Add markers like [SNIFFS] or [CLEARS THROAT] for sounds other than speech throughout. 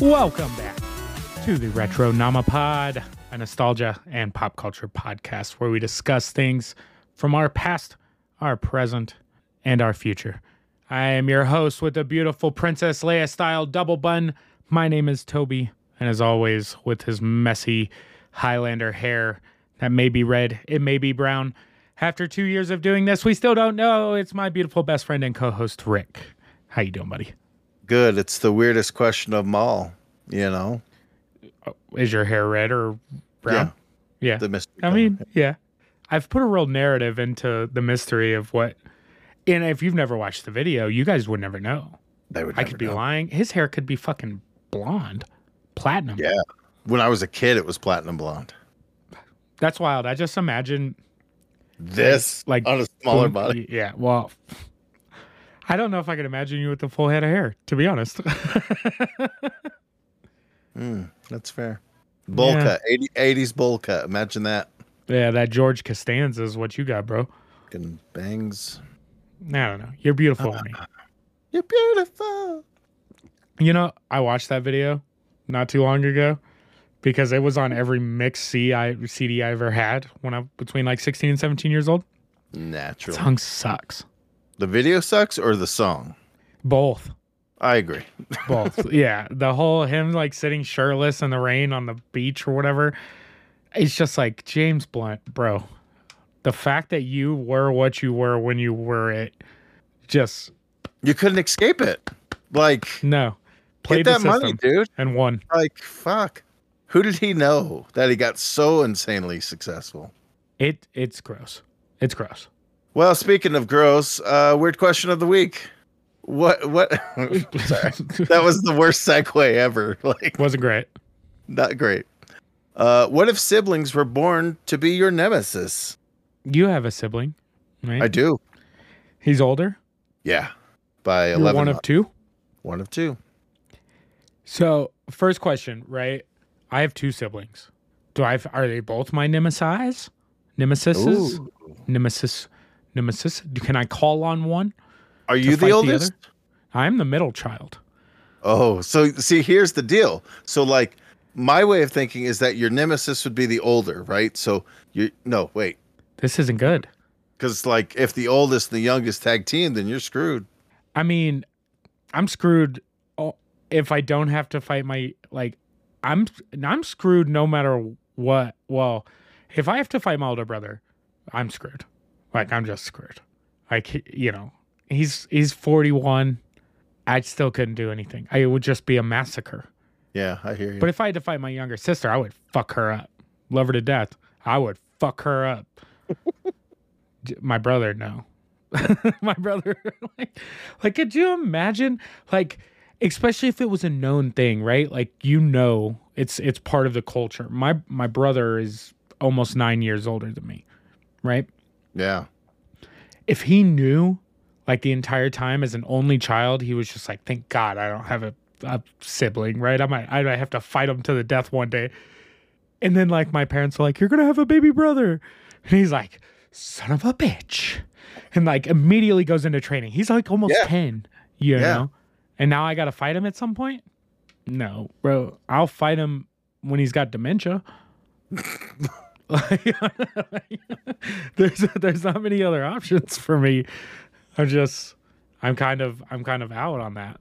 Welcome back to the Retro Namapod, a nostalgia and pop culture podcast where we discuss things from our past, our present, and our future. I am your host with the beautiful Princess Leia style double bun. My name is Toby, and as always, with his messy Highlander hair that may be red, it may be brown. After two years of doing this, we still don't know. It's my beautiful best friend and co-host Rick. How you doing, buddy? Good. It's the weirdest question of them all. You know, uh, Is your hair red or brown? Yeah. the mystery. I mean, yeah. I've put a real narrative into the mystery of what. And if you've never watched the video, you guys would never know. they would I could be know. lying. His hair could be fucking blonde, platinum. Yeah. When I was a kid, it was platinum blonde. That's wild. I just imagine This, like on a smaller boom- body. Yeah. Well, I don't know if I could imagine you with the full head of hair. To be honest. [LAUGHS] Mm, that's fair. Bowl Yeah. cut, 80, 80s bowl cut. Imagine that. yeah, that George Costanza is what you got, bro. Fucking bangs. I don't know. You're beautiful, honey. [LAUGHS] You're beautiful. You know, I watched that video not too long ago because it was on every mix C I CD I ever had when I was between like 16 and 17 years old. Natural. Song sucks. The video sucks or the song? Both. I agree. [LAUGHS] Both. yeah. The whole him like sitting shirtless in the rain on the beach or whatever. It's just like James Blunt, bro. The fact that you were what you were when you were it just You couldn't escape it. Like, no. Played that money, dude. and won. Like, fuck. Who did he know that he got so insanely successful? It it's gross. It's gross. Well, speaking of gross, uh, weird question of the week. What? What? [LAUGHS] That was the worst segue ever. [LAUGHS] Like, Wasn't great. not great. Uh, what if siblings were born to be your nemesis? You have a sibling, right? I do. He's older. Yeah, by You're eleven. one of two. one of two. So, first question, right? I have two siblings. Do I? Have, are they both my nemesis? Nemesises? Ooh. Nemesis? Nemesis? Can I call on one? Are you the the oldest? other? I'm the middle child. oh, so see, here's the deal. So, like, my way of thinking is that your nemesis would be the older, right? So you no, wait, This isn't good. because like if the oldest and the youngest tag team, then you're screwed. I mean, I'm screwed oh, if I don't have to fight my like. I'm I'm screwed no matter what. Well, if I have to fight my older brother, I'm screwed. Like I'm just screwed. Like you know, he's he's 41. I still couldn't do anything. I, it would just be a massacre. Yeah, I hear you. But if I had to fight my younger sister, I would fuck her up. Love her to death. I would fuck her up. [LAUGHS] My brother, no. [LAUGHS] my brother, [LAUGHS] like, like, could you imagine, like, especially if it was a known thing, right? Like, you know, it's it's part of the culture. My my brother is almost nine years older than me, right? Yeah, If he knew, like, the entire time as an only child, he was just like, thank God I don't have a, a sibling, right? I might I might have to fight him to the death one day. And then like my parents are like, You're gonna have a baby brother. And he's like, son of a bitch. And like immediately goes into training. He's like almost Yeah. 10, you Yeah. know? And now I gotta fight him at some point? No, bro. I'll fight him when he's got dementia. [LAUGHS] like, [LAUGHS] there's there's not many other options for me. I'm just I'm kind of I'm kind of out on that.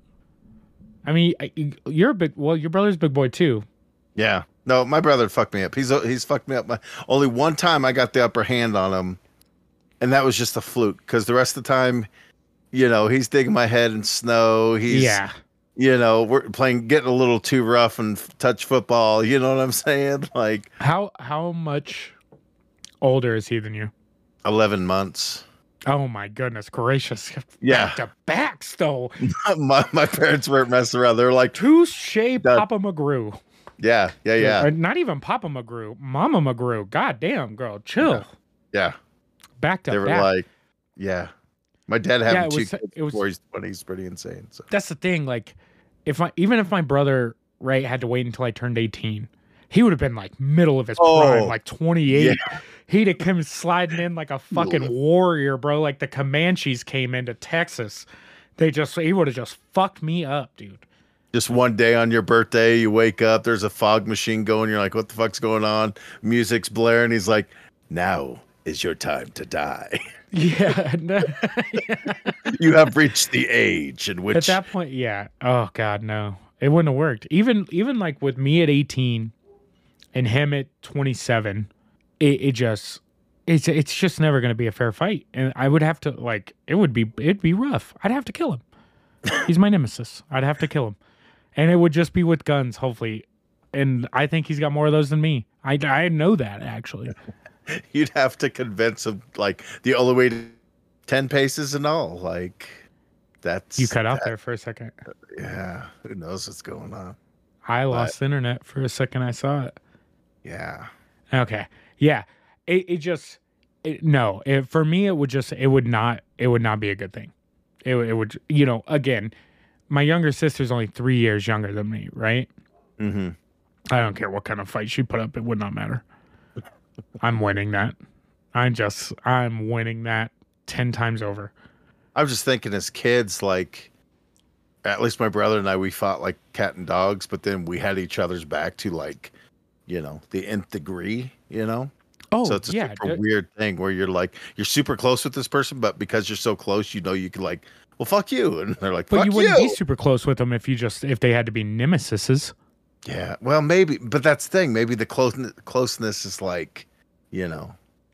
I mean, you're a big well, your brother's a big boy too. yeah. No, my brother fucked me up. He's he's fucked me up. My, only one time I got the upper hand on him, and that was just a fluke. Because the rest of the time, you know, he's digging my head in snow. He's yeah. You know, we're playing, getting a little too rough and f- touch football. You know what I'm saying? [LAUGHS] Like How how much older is he than you? 11 months. Oh my goodness gracious. Yeah. Back to backs though. [LAUGHS] my, my parents weren't messing around. They're like, Touche That- Papa McGrew. yeah, yeah, yeah, Or uh, not even Papa McGrew. Mama McGrew. God damn, girl. Chill. yeah. Back to They were back. like, yeah. My dad having it two was- kids it was- before he's 20 is pretty insane. So That's the thing. Like, if I even if my brother right had to wait until I turned 18, he would have been like middle of his prime, Oh, like 28. He'd have come sliding in like a [LAUGHS] fucking warrior, bro. Like the Comanches came into Texas. They just he would have just fucked me up, dude. Just one day on your birthday, you wake up, there's a fog machine going. You're like, what the fuck's going on? Music's blaring. He's like, now is your time to die. [LAUGHS] Yeah. [LAUGHS] no- you have reached the age in which At that point, yeah. Oh God, no. It wouldn't have worked. Even even like with me at 18 and him at 27, it, it just it's it's just never gonna be a fair fight. And I would have to like it would be it'd be rough. I'd have to kill him. He's my nemesis. I'd have to kill him. And it would just be with guns, hopefully. And I think he's got more of those than me. I, I know that actually. [LAUGHS] you'd have to convince him like the only way to 10 paces and all. Like that's You cut out there for a second. Yeah. Who knows what's going on? I lost internet for a second. I saw it. Yeah. Okay. Yeah. It, it just it, no. It, for me, it would just it would not it would not be a good thing. It, would- it would you know again, my younger sister's only three years younger than me, right? Mm-hmm. I don't care what kind of fight she put up. It would not matter. I'm winning that. I'm just I'm winning that ten times over. I was just thinking as kids, like at least my brother and I, we fought like cat and dogs, but then we had each other's back to like, you know, the nth degree, you know? Oh so it's a yeah, super weird thing where you're like, you're super close with this person, but because you're so close, you know, you could like, well, fuck you. And they're like, but fuck you you. wouldn't be super close with them if you just if they had to be nemesises. Yeah. Well, maybe, but that's the thing. Maybe the closeness, closeness is like, you know,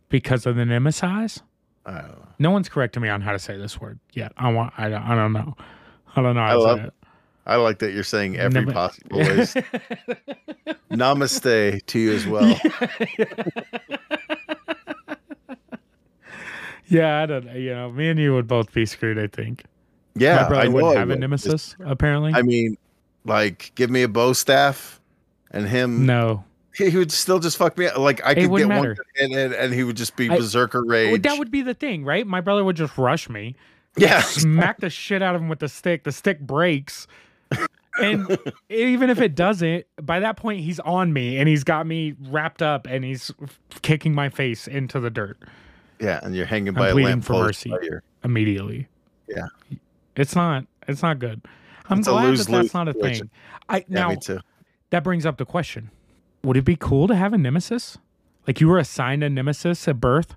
because of the nemesis. I don't know. No one's correcting me on how to say this word yet. I want. I don't, I don't know. I don't know I love it. I like that you're saying every Neme- possible ways. [LAUGHS] Namaste to you as well. [LAUGHS] yeah, I don't. know. You know, me and you would both be screwed. I think. Yeah, My brother I I have a would. nemesis. Apparently, I mean, like, give me a bow staff, and him, no. he, he would still just fuck me. up. Like, I It could get wouldn't one, matter. and, and he would just be I- berserker rage. That would be the thing, right? My brother would just rush me, yeah, smack the shit out of him with the stick. The stick breaks. And [LAUGHS] even if it doesn't, by that point he's on me and he's got me wrapped up and he's kicking my face into the dirt yeah, and you're hanging by a lamp for mercy. immediately. Yeah. It's not it's not good. I'm glad that that's not a situation. thing. I Yeah, now that brings up the question. Would it be cool to have a nemesis? Like you were assigned a nemesis at birth?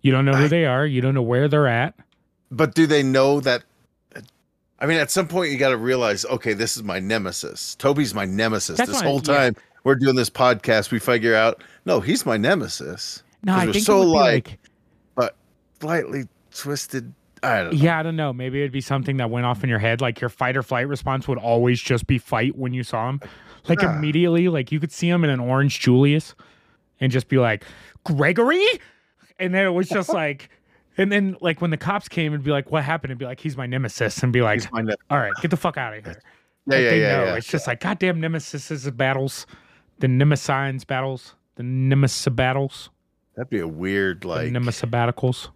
You don't know who I- they are, you don't know where they're at. But do they know that? I mean, at some point you got to realize, okay, this is my nemesis. Toby's my nemesis. That's this what I- whole yeah. time we're doing this podcast, we figure out, no, he's my nemesis. No, I think so be like- but Slightly twisted. I don't. Yeah, I don't know. Maybe it'd be something that went off in your head. Like your fight or flight response would always just be fight when you saw him. Like Yeah. immediately, like you could see him in an orange Julius and just be like, Gregory? And then it was just [LAUGHS] like, and then like when the cops came and be like, what happened? And be like, he's my nemesis. And be like, He's my ne- all right, get the fuck out of here. yeah, Like, yeah, they yeah, know. yeah. It's just like goddamn nemesis battles, the nemesines battles, the nemesis battles, That'd be a weird, the like, nemesis battles.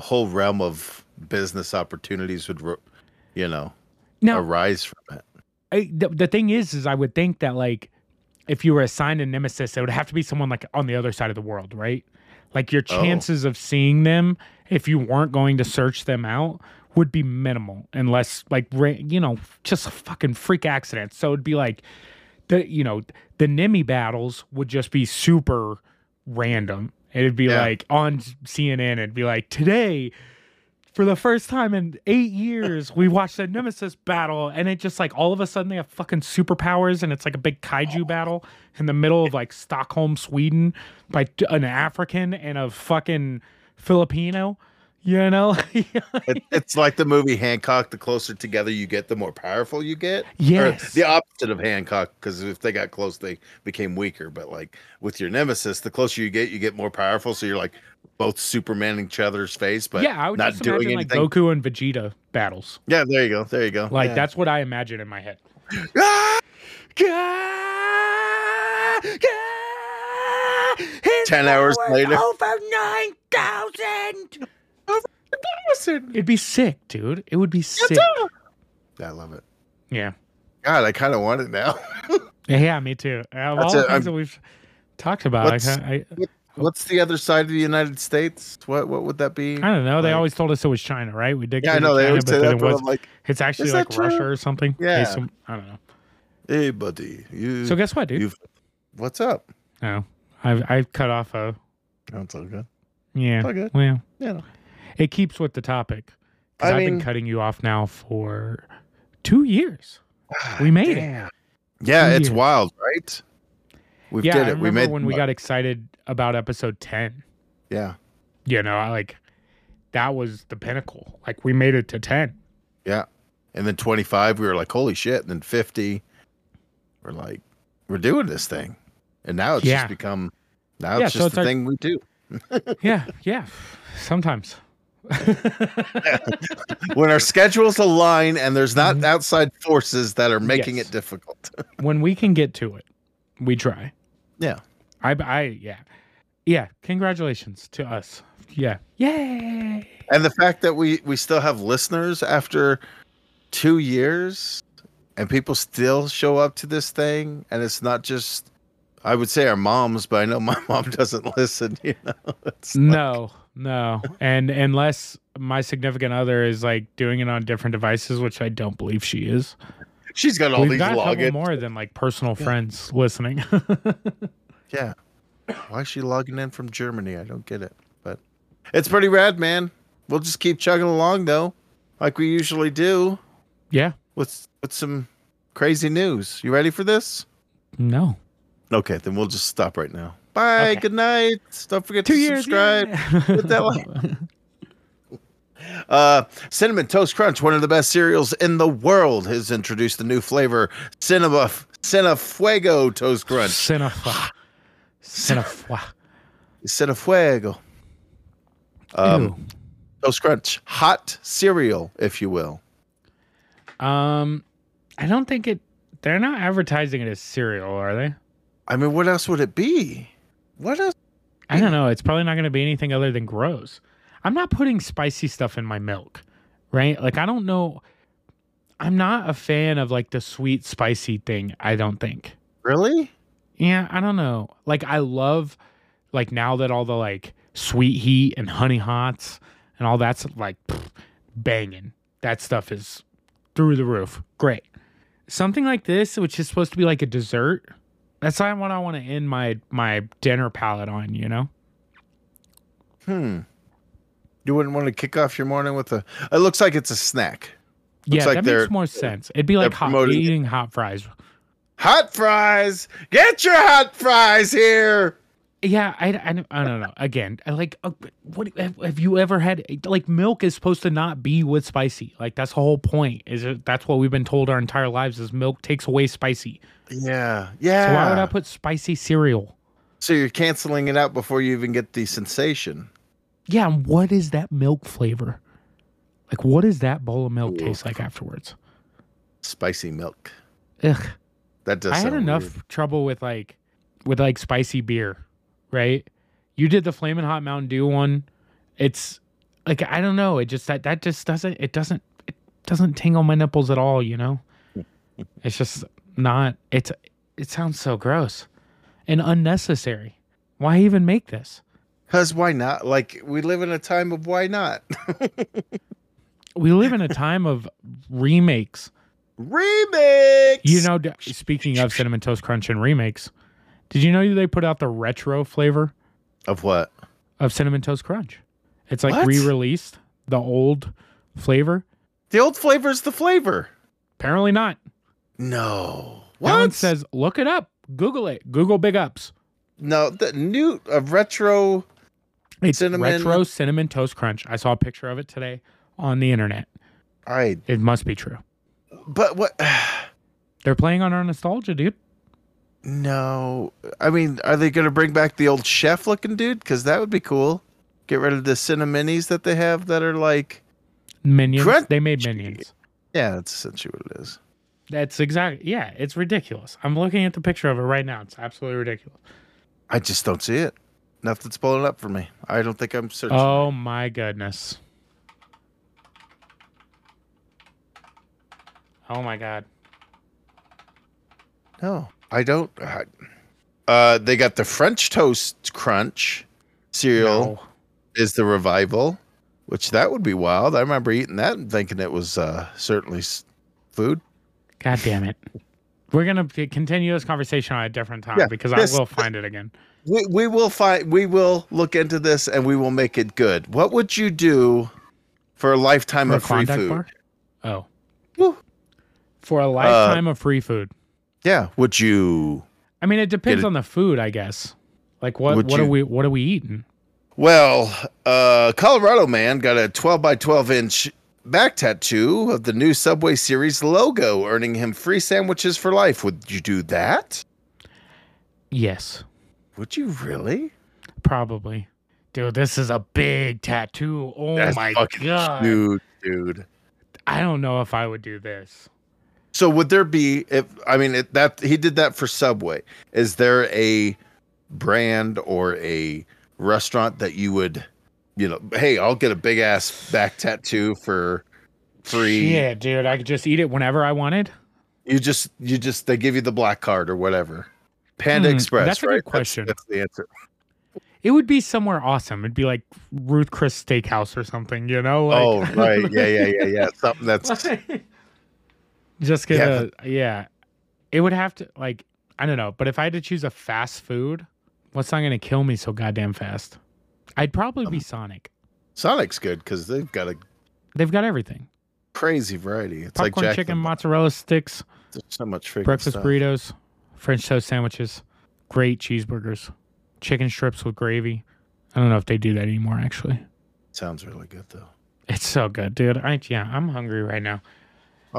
Whole realm of business opportunities would, you know, Now, arise from it. I, the, the thing is, is I would think that like if you were assigned a nemesis, it would have to be someone like on the other side of the world, right? Like your Oh. chances of seeing them if you weren't going to search them out would be minimal, unless like you know just a fucking freak accident. So it'd be like the you know the Nemi battles would just be super random. It'd be Yeah. like on CNN. It'd be like today for the first time in eight years, we watched a Nemesis battle, and it just like all of a sudden they have fucking superpowers, and it's like a big kaiju battle in the middle of like Stockholm, Sweden, by an African and a fucking Filipino. You know? [LAUGHS] it. It's like the movie Hancock. The closer together you get, the more powerful you get. Or Yes. the opposite of Hancock, because if they got close, they became weaker. But like with your nemesis, the closer you get, you get more powerful. So you're like both Supermaning each other's face, but yeah, I would not just doing imagine like. Goku and Vegeta battles. Yeah, there you go. There you go. Like Yeah. that's what I imagine in my head. [GASPS] Ah! 10 hours later. Over 9,000. Listen. It'd be sick, dude. It would be sick. Yeah, I love it. Yeah. God, I kind of want it now. [LAUGHS] Yeah, me too. Of That's all it. the things I'm- that we've talked about, I, What's- ca- I, What's the other side of the United States? What what would that be? I don't know. They always told us it was China, right? We did. Yeah, I give it know they China, always but say then that, it was, like, it's actually like that true? Russia or something. Hey, Yeah. some- I don't know. Hey, buddy. You. So guess what, dude? You've. What's up? No, I've I've cut off a Oh, it's all good. yeah. All good. Well, Yeah. No. it keeps with the topic. 'Cause I I've mean- been cutting you off now for two years. Ah, we made it. Yeah, Two it's years. wild, right? We yeah, did I it. We remember made when we got excited about episode ten. Yeah. You know, I like that was the pinnacle. Like we made it to ten. Yeah. And then 25, we were like, holy shit. And then 50, we're like, we're doing this thing. And now it's Yeah. just become, now Yeah, it's so just it's the our- thing we do. [LAUGHS] Yeah, yeah. Sometimes. [LAUGHS] when our schedules align and there's not outside forces that are making Mm-hmm. Yes. it difficult. [LAUGHS] when we can get to it, we try. yeah. I, I, yeah, yeah. Congratulations to us. Yeah, yay! And the fact that we we still have listeners after 2 years and people still show up to this thing and it's not just I would say our moms, but I know my [LAUGHS] mom doesn't listen, you know. It's like- No, no, and unless my significant other is like doing it on different devices, which I don't believe she is. she's got all We've these got a couple logins. more than like personal friends listening. [LAUGHS] Yeah. Why is she logging in from Germany? I don't get it. But it's pretty rad, man. We'll just keep chugging along though, like we usually do yeah, with with some crazy news. You ready for this? no, Okay, then we'll just stop right now. Bye. Okay. Good night. Don't forget two to years. subscribe. yeah. [LAUGHS] Hit that like. [LAUGHS] Uh, Cinnamon Toast Crunch, one of the best cereals in the world, has introduced a new flavor, Cinema Cinefuego Toast Crunch. Cinefa. Cinefa. Cinefuego. Um, Ew. Toast Crunch, hot cereal, if you will. Um, I don't think it. They're not advertising it as cereal, are they? I mean, what else would it be? What else? I don't know. It's probably not going to be anything other than gross. I'm not putting spicy stuff in my milk, right? Like I don't know. I'm not a fan of like the sweet spicy thing. I don't think. Really? Yeah, I don't know. Like I love like now that all the like sweet heat and honey hots and all that's like pff, banging. That stuff is through the roof. Great. Something like this, which is supposed to be like a dessert, that's not what I want to end my my dinner palette on, you know? Hmm. You wouldn't want to kick off your morning with a. It looks like it's a snack. yeah, like that makes more sense. It'd be like hot, promoting eating hot fries. Hot fries. Get your hot fries here. Yeah, I, I, don't- I don't know. Again, I like, uh, what have, have you ever had? Like, milk is supposed to not be with spicy. Like, that's the whole point. Is it, that's what we've been told our entire lives is milk takes away spicy. Yeah. Yeah. So why would I put spicy cereal? So you're canceling it out before you even get the sensation. Yeah, and what is that milk flavor? Like, what does that bowl of milk taste like afterwards? Spicy milk. Ugh. That does. I had enough weird. trouble with like, with like spicy beer, right? You did the flaming hot Mountain Dew one. It's like I don't know. It just that that just doesn't. It doesn't. It doesn't tingle my nipples at all. You know. [LAUGHS] it's just not. It's. It sounds so gross, and unnecessary. Why even make this? Cause why not? Like we live in a time of why not? [LAUGHS] We live in a time of remakes. Remix. You know, speaking of cinnamon toast crunch and remakes, did you know they put out the retro flavor of what? of cinnamon toast crunch? It's like What? re-released the old flavor. The old flavor's the flavor. Apparently not. No. That one What? says look it up. Google it. Google big ups. no. The new a retro. It's Cinnamon- retro cinnamon toast crunch. I saw a picture of it today on the internet. I. It must be true. But what? [SIGHS] They're playing on our nostalgia, dude. No. I mean, are they gonna bring back the old chef looking dude? Because that would be cool. Get rid of the cinnaminis that they have that are like. Minions. Crunch- They made minions. Yeah, that's essentially what it is. That's exactly yeah, it's ridiculous. I'm looking at the picture of it right now. It's absolutely ridiculous. I just don't see it. Nothing's pulling up for me. I don't think I'm searching. Oh my goodness. Oh my god. No, I don't. I- Uh, they got the French toast crunch cereal No. is the revival, which that would be wild. I remember eating that and thinking it was uh, certainly food. God damn it. We're gonna continue this conversation on a different time Yeah, because this- I will find it again. We we will find we will look into this and we will make it good. What would you do for a lifetime For a of free food? bar? Oh, Woo. for a lifetime of free food. Yeah. Would you? I mean, it depends on the food, I guess. Like what? Would what are we? What are we eating? Well, uh, Colorado man got a 12 by 12 inch back tattoo of the new Subway series logo, earning him free sandwiches for life. Would you do that? Yes, Would you really? probably. Dude, this is a big tattoo. Oh That's my god! Dude, dude. I don't know if I would do this. So would there be if I mean it, that he did that for Subway? Is there a brand or a restaurant that you would, you know, hey, I'll get a big ass back tattoo for free. Yeah, dude, I could just eat it whenever I wanted. You just you just they give you the black card or whatever. Panda Hmm, Express. that's a good right? question. That's, the answer. It would be somewhere awesome. It'd be like Ruth Chris Steakhouse or something, you know? Like, oh right, yeah, yeah, yeah, yeah. Something [LAUGHS] that's just get Yeah, a yeah. It would have to like I don't know, but if I had to choose a fast food, what's not gonna kill me so goddamn fast? I'd probably Um, be Sonic. Sonic's good because they've got a They've got everything: crazy variety. It's popcorn like Jack chicken, in the Box. mozzarella sticks, There's so much breakfast stuff. burritos, French toast sandwiches, great cheeseburgers, chicken strips with gravy. I don't know if they do that anymore. Actually, Sounds really good though. it's so good, dude. I yeah, I'm hungry right now.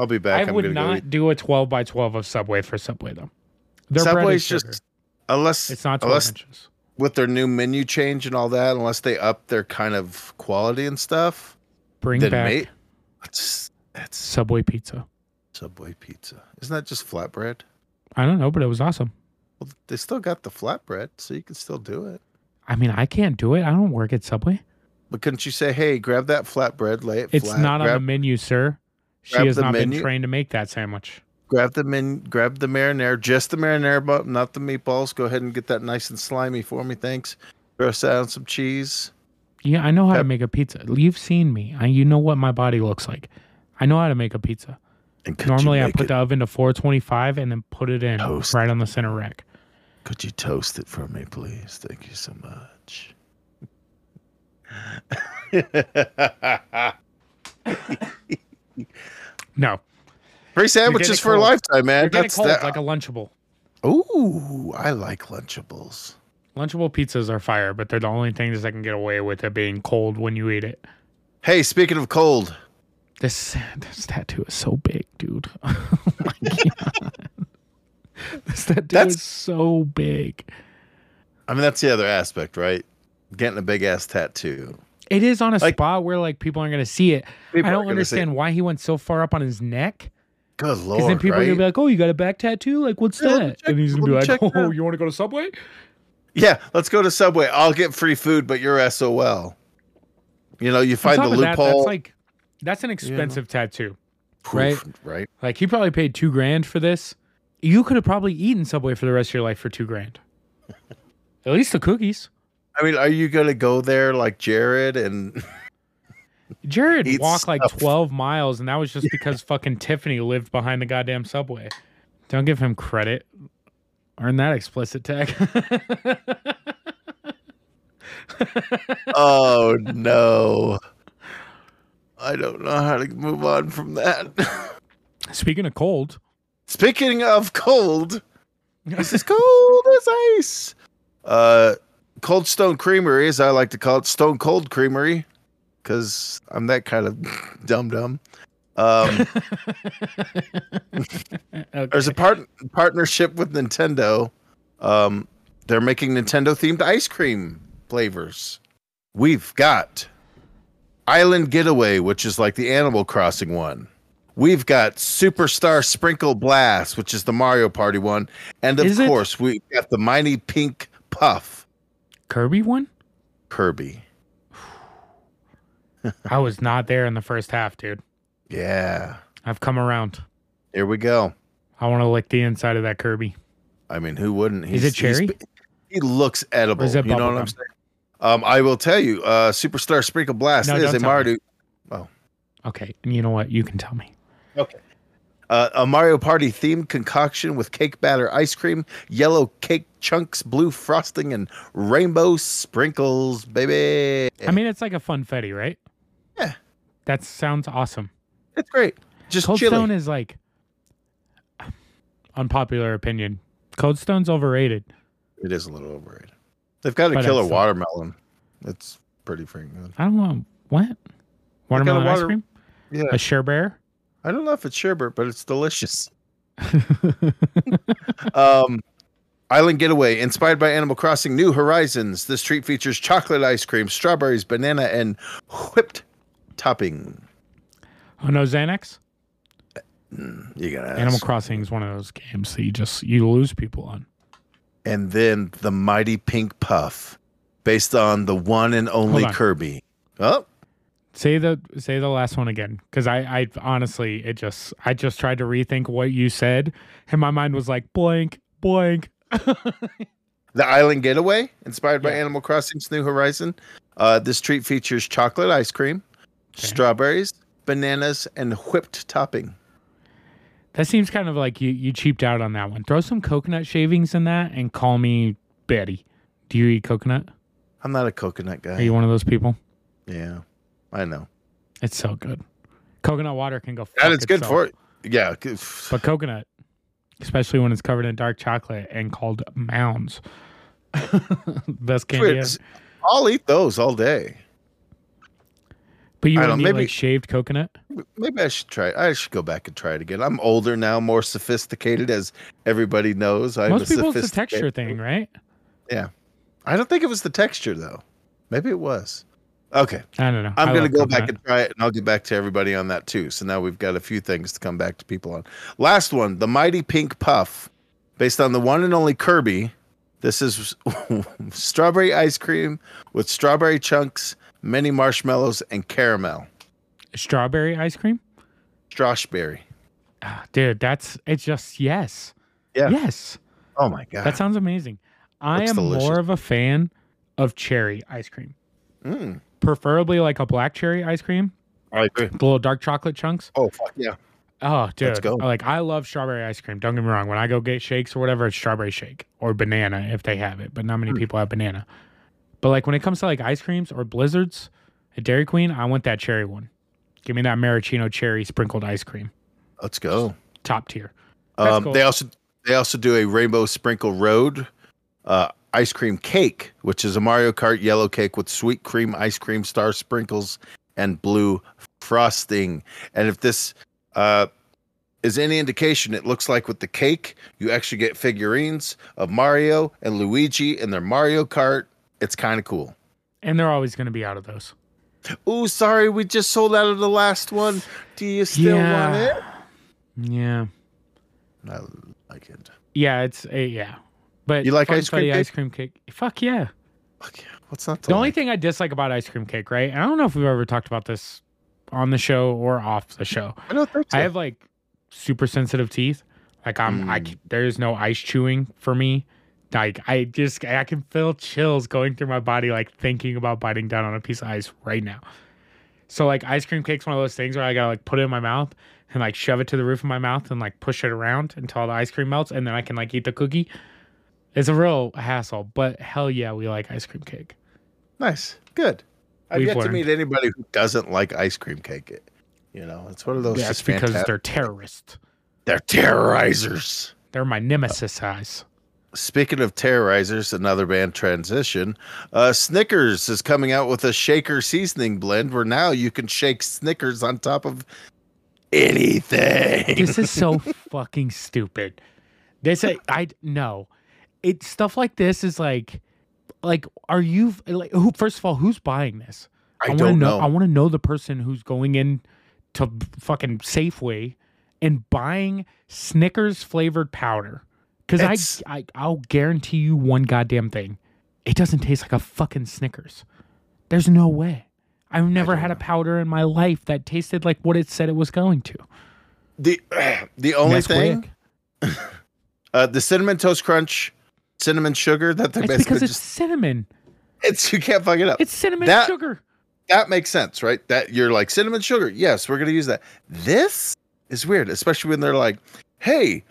I'll be back. I I'm would not do a 12 by 12 of Subway for Subway though. Their Subway's just unless it's not 12 unless inches. with their new menu change and all that, unless they up their kind of quality and stuff, Bring back mate, that's that's Subway pizza. Subway pizza. Isn't that just flatbread? I don't know, but it was awesome. Well, they still got the flatbread, so you can still do it. I mean, I can't do it. I don't work at Subway. But couldn't you say, "Hey, grab that flatbread, lay it It's flat, not on the menu, sir. She grab has not menu. been trained to make that sandwich. grab the min, grab the marinara, just the marinara, but not the meatballs. Go ahead and get that nice and slimy for me, thanks. Throw down some cheese. Yeah, I know how to make a pizza. You've seen me. I, you know what my body looks like. I know how to make a pizza. And could you Normally, I put the oven to 425 and then put it in Toast. right on the center rack. Could you toast it for me, please? Thank you so much. [LAUGHS] No, Free sandwiches for a lifetime, man. you're That's cold that. like a Lunchable. Ooh, I like Lunchables. Lunchable pizzas are fire, but they're the only things that can get away with it being cold when you eat it. Hey, speaking of cold, This this tattoo is so big, dude. [LAUGHS] Oh my god. [LAUGHS] this tattoo That's- is so big. I mean that's the other aspect, right? Getting a big ass tattoo. It is on a Like- spot where like people aren't gonna see it. I don't understand why he went so far up on his neck. Good lord! Because then people right? are gonna be like, "Oh, you got a back tattoo? Like, what's Yeah, that?" check- and he's gonna be like, "Oh, out." you want to go to Subway?" yeah, let's go to Subway. I'll get free food, but you're SOL. You know, you find the of that, loophole. that's like that's an expensive tattoo. Poof, right? right. Like he probably paid two grand for this. You could have probably eaten Subway for the rest of your life for two grand. [LAUGHS] At least the cookies. I mean, are you gonna go there like Jared and [LAUGHS] Jared Eat walked like 12 miles, and that was just [LAUGHS] because fucking Tiffany lived behind the goddamn subway. Don't give him credit. Earn that explicit tag. [LAUGHS] Oh no. I don't know how to move on from that. Speaking of cold, Speaking of cold, this is cold as ice. Uh Cold Stone Creamery, as I like to call it, Stone Cold Creamery, because I'm that kind of [LAUGHS] dumb dumb. Um, okay. [LAUGHS] there's a part partnership with Nintendo. Um, they're making Nintendo themed ice cream flavors. We've got Island Getaway, which is like the Animal Crossing one. We've got Superstar Sprinkle Blast, which is the Mario Party one, and of Is it? course we've got the Mighty Pink Puff Kirby one? Kirby. [SIGHS] I was not there in the first half, dude. Yeah, I've come around. here we go. I want to lick the inside of that Kirby. I mean, who wouldn't? Is it cherry? he looks edible. Is it you know what bubble I'm saying? Um, I will tell you, uh, Superstar Sprinkle Blast No, is a me. Mario. Okay, and you know what? You can tell me. Okay. Uh, a Mario Party themed concoction with cake batter ice cream, yellow cake chunks, blue frosting, and rainbow sprinkles, baby. I mean, it's like a funfetti, right? Yeah. That sounds awesome. It's great. Just Cold chili. Stone is like unpopular opinion. Cold Stone's overrated. It is a little overrated. They've got a But watermelon. It's pretty freaking good. I don't want what watermelon ice cream. Yeah. A sherbet. I don't know if it's sherbet, but it's delicious. [LAUGHS] Um, Island Getaway, inspired by Animal Crossing New Horizons. This treat features chocolate ice cream, strawberries, banana, and whipped topping. oh no, Xanax. You gotta Animal. Crossing is one of those games that you just you lose people on. And then the Mighty Pink Puff, based on the one and only on. Kirby. Oh, Say the say the last one again, because I I honestly it just I just tried to rethink what you said, and my mind was like blank blank. [LAUGHS] the Island Getaway, inspired by Yeah. Animal Crossing's New Horizon. Uh, this treat features chocolate ice cream, Okay. strawberries, bananas, and whipped topping. That seems kind of like you you cheaped out on that one. Throw some coconut shavings in that and call me Betty. Do you eat coconut? I'm not a coconut guy. Are you one of those people? yeah, I know. It's so good. Coconut water can go. That is good for it. Yeah. But coconut, especially when it's covered in dark chocolate and called mounds. [LAUGHS] Best candy. Ever. I'll eat those all day. But you don't- maybe- like shaved coconut. Maybe I should try. it. I should go back and try it again. I'm older now, more sophisticated, as everybody knows. I'm Most a people, it's the texture thing, right? Yeah, I don't think it was the texture though. Maybe it was. Okay, I don't know. I'm gonna go back coconut. and try it, and I'll get back to everybody on that too. So now we've got a few things to come back to people on. Last one, the Mighty Pink Puff, based on the one and only Kirby. This is [LAUGHS] strawberry ice cream with strawberry chunks, mini marshmallows, and caramel. strawberry ice cream. Strawberry. Ah, Dude, that's it's just yes. Yeah. Yes. Oh my god. That sounds amazing. I am delicious. more of a fan of cherry ice cream. Mm, Preferably like a black cherry ice cream, I agree. the little dark chocolate chunks. Oh fuck yeah. Oh, dude. Let's go. Like I love strawberry ice cream. Don't get me wrong. When I go get shakes or whatever, it's strawberry shake or banana if they have it, but not many people have banana. But like when it comes to like ice creams or blizzards at Dairy Queen, I want that cherry one. Give me that maraschino cherry sprinkled ice cream. Let's go. Top tier. Um, cool. They also they also do a rainbow sprinkle road uh, ice cream cake, which is a Mario Kart yellow cake with sweet cream ice cream star sprinkles and blue frosting. And if this uh, is any indication, it looks like with the cake, you actually get figurines of Mario and Luigi in their Mario Kart. It's kind of cool. And they're always going to be out of those. Oh, sorry, we just sold out of the last one. Do you still want it? Yeah. I like it. Yeah, it's a yeah. But You like ice cream cake? ice cream cake. Fuck yeah. Fuck yeah. What's not The only like? thing I dislike about ice cream cake, right? And I don't know if we've ever talked about this on the show or off the show. [LAUGHS] I don't think so. I have like super sensitive teeth. Like I'm, I Mm. c- there's no ice chewing for me. Like I just, I can feel chills going through my body, like thinking about biting down on a piece of ice right now. So like ice cream cake's one of those things where I gotta like put it in my mouth and like shove it to the roof of my mouth and like push it around until the ice cream melts and then I can like eat the cookie. It's a real hassle, but hell yeah, we like ice cream cake. Nice. Good. I've We've yet to meet anybody who doesn't like ice cream cake. It, you know, it's one of those That's because fantastic. they're terrorists. They're terrorizers. They're my nemesis eyes. Speaking of terrorizers, another band transition. Uh, Snickers is coming out with a shaker seasoning blend where now you can shake Snickers on top of anything. this is so [LAUGHS] fucking stupid. This I, I no, it stuff like this is like, like are you like who? First of all, who's buying this? I, wanna don't know. know. I want to know the person who's going in to fucking Safeway and buying Snickers flavored powder. Because I, I I'll guarantee you one goddamn thing, it doesn't taste like a fucking Snickers. There's no way. I've never had a powder in my life that tasted like what it said it was going to. the [CLEARS THROAT] the only Nesquik. thing, [LAUGHS] uh, the cinnamon toast crunch, cinnamon sugar that they're It's basically because it's just cinnamon. it's you can't fuck it up. It's cinnamon That- sugar. that makes sense, right? That you're like cinnamon sugar. Yes, we're gonna use that. This is weird, especially when they're like, "Hey,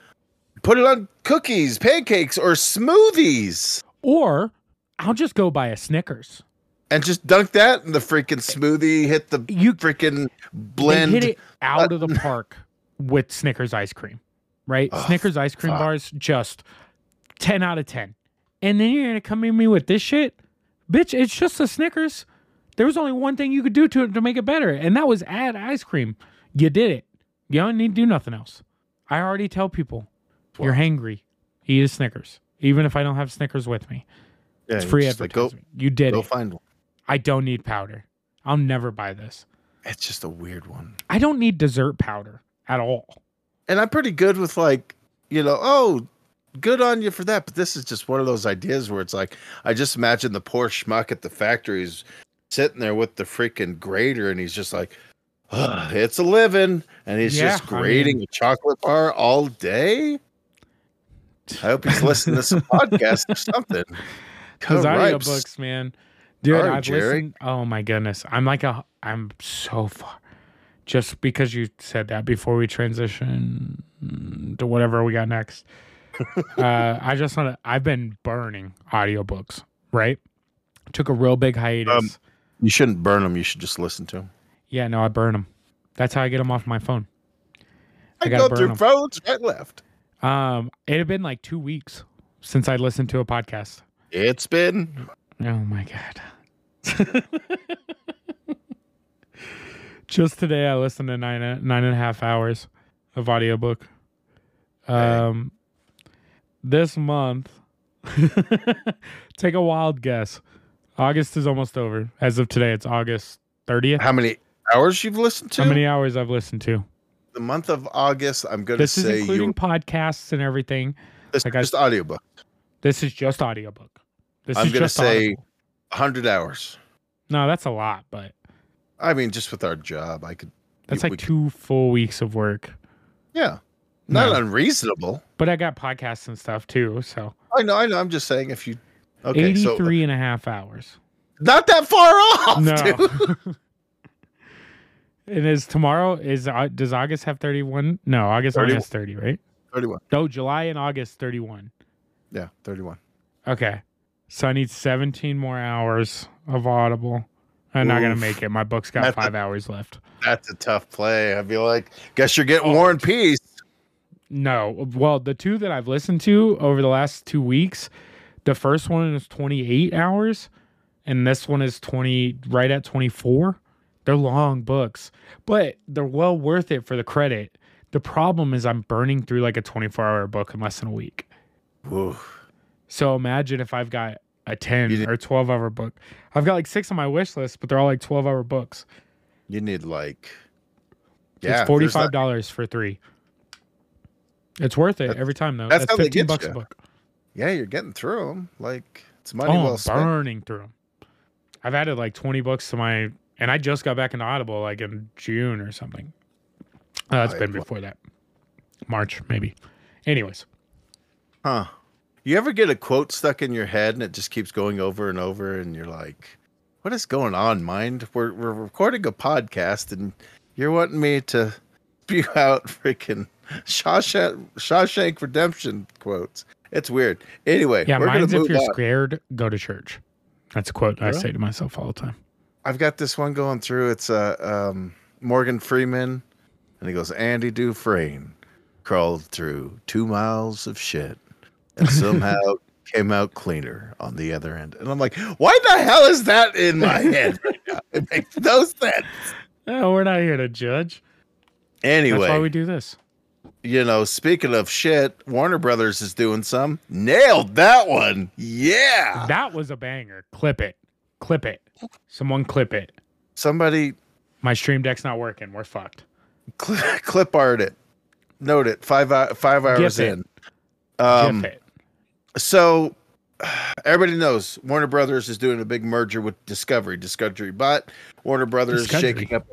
put it on cookies, pancakes, or smoothies." Or I'll just go buy a Snickers. And just dunk that in the freaking smoothie, hit the You freaking blend. hit it out of the park with Snickers ice cream, right? Oh, Snickers ice cream fuck. bars, just 10 out of 10. And then you're going to come at me with this shit? Bitch, it's just a Snickers. There was only one thing you could do to it to make it better, and that was add ice cream. You did it. You don't need to do nothing else. I already tell people, you're hangry. Eat a Snickers, even if I don't have Snickers with me. Yeah, It's free just like, go advertising. you did go it. Go find one. I don't need powder. I'll never buy this. It's just a weird one. I don't need dessert powder at all. And I'm pretty good with like, you know, oh, good on you for that. But this is just one of those ideas where it's like, I just imagine the poor schmuck at the factory is sitting there with the freaking grater and he's just like, "Ugh, it's a living. And he's Yeah, just I grating mean- a chocolate bar all day. I hope he's listening to some [LAUGHS] podcast or something. Because Go audio books, man. Dude, Sorry, I've Jerry. listened. Oh my goodness, I'm like a. I'm so far. Just because you said that before we transition to whatever we got next, [LAUGHS] uh, I just want to. I've been burning audiobooks. Right, took a real big hiatus. Um, You shouldn't burn them. You should just listen to them. yeah, no, I burn them. That's how I get them off my phone. I I, go through burn 'em. phones right left. Um, it had been like two weeks since I listened to a podcast. It's been Oh my god. [LAUGHS] Just today I listened to nine nine and a half hours of audiobook. Um this month [LAUGHS] take a wild guess. August is almost over. As of today, it's August 30th. how many hours you've listened to? How many hours I've listened to? the month of August, I'm going to This is including podcasts and everything. this like I- just audiobook. This is just audiobook. This I'm is going to just say Audible. 100 hours. No, that's a lot, but I mean, just with our job, I could. that's like could- two full weeks of work. Yeah, not No. unreasonable. But I got podcasts and stuff too, so I know, I know. I'm just saying if you. Okay, so and a half hours. not that far off. No. [LAUGHS] and is tomorrow is Au- does August have 31? No, August only 31. has 30, right? 31. No, July and August 31. Yeah, 31. Okay. So I need 17 more hours of Audible. I'm not going to make it. My book's got That's a- 5 hours left. That's a tough play. I'd be like, guess you're getting Oh, War and oh. Peace. No. Well, the two that I've listened to over the last 2 weeks, the first one is 28 hours and this one is 20 right at 24. They're long books, but they're well worth it for the credit. The problem is I'm burning through like a 24 hour book in less than a week. Ooh. So imagine if I've got a 10 You did- or 12 hour book. I've got like six on my wish list, but they're all like 12 hour books. You need like. Yeah, it's $45 for three. It's worth it every time though. that's That's, how they 15 get bucks ya. a book. Yeah, you're getting through them. Like it's money oh, well spent. burning through them. I've added like 20 books to my, and I just got back into Audible like in June or something. Uh, it's been before that. March, maybe. Anyways, Huh. You ever get a quote stuck in your head and it just keeps going over and over and you're like, what is going on, mind? We're, we're recording a podcast and you're wanting me to spew [LAUGHS] out freaking Shawshank, Shawshank Redemption quotes. It's weird. Anyway, yeah, mine's if you're on. scared, go to church. That's a quote I say to myself all the time. I've got this one going through. It's uh, um, Morgan Freeman, and he goes, Andy Dufresne crawled through two miles of shit and [LAUGHS] somehow came out cleaner on the other end. And I'm like, why the hell is that in my [LAUGHS] head? It makes no sense. Oh, we're not here to judge. That's why Anyway, we do this. You know, speaking of shit, Warner Brothers is doing some. Nailed that one. Yeah. That was a banger. Clip it. Clip it. Someone clip it. Somebody My stream deck's not working. We're fucked. clip, [LAUGHS] clip art it. Note it. Five, hou- five hours it. in. Um, it. so [SIGHS] everybody knows Warner Brothers is doing a big merger with Discovery. Discovery, but Warner Brothers Discovery. shaking up.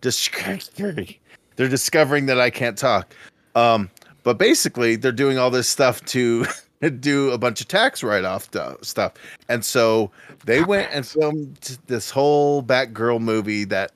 Discovery. They're discovering that I can't talk. Um, but basically, they're doing all this stuff to [LAUGHS] do a bunch of tax write-off stuff, and so they went and filmed this whole Batgirl movie that,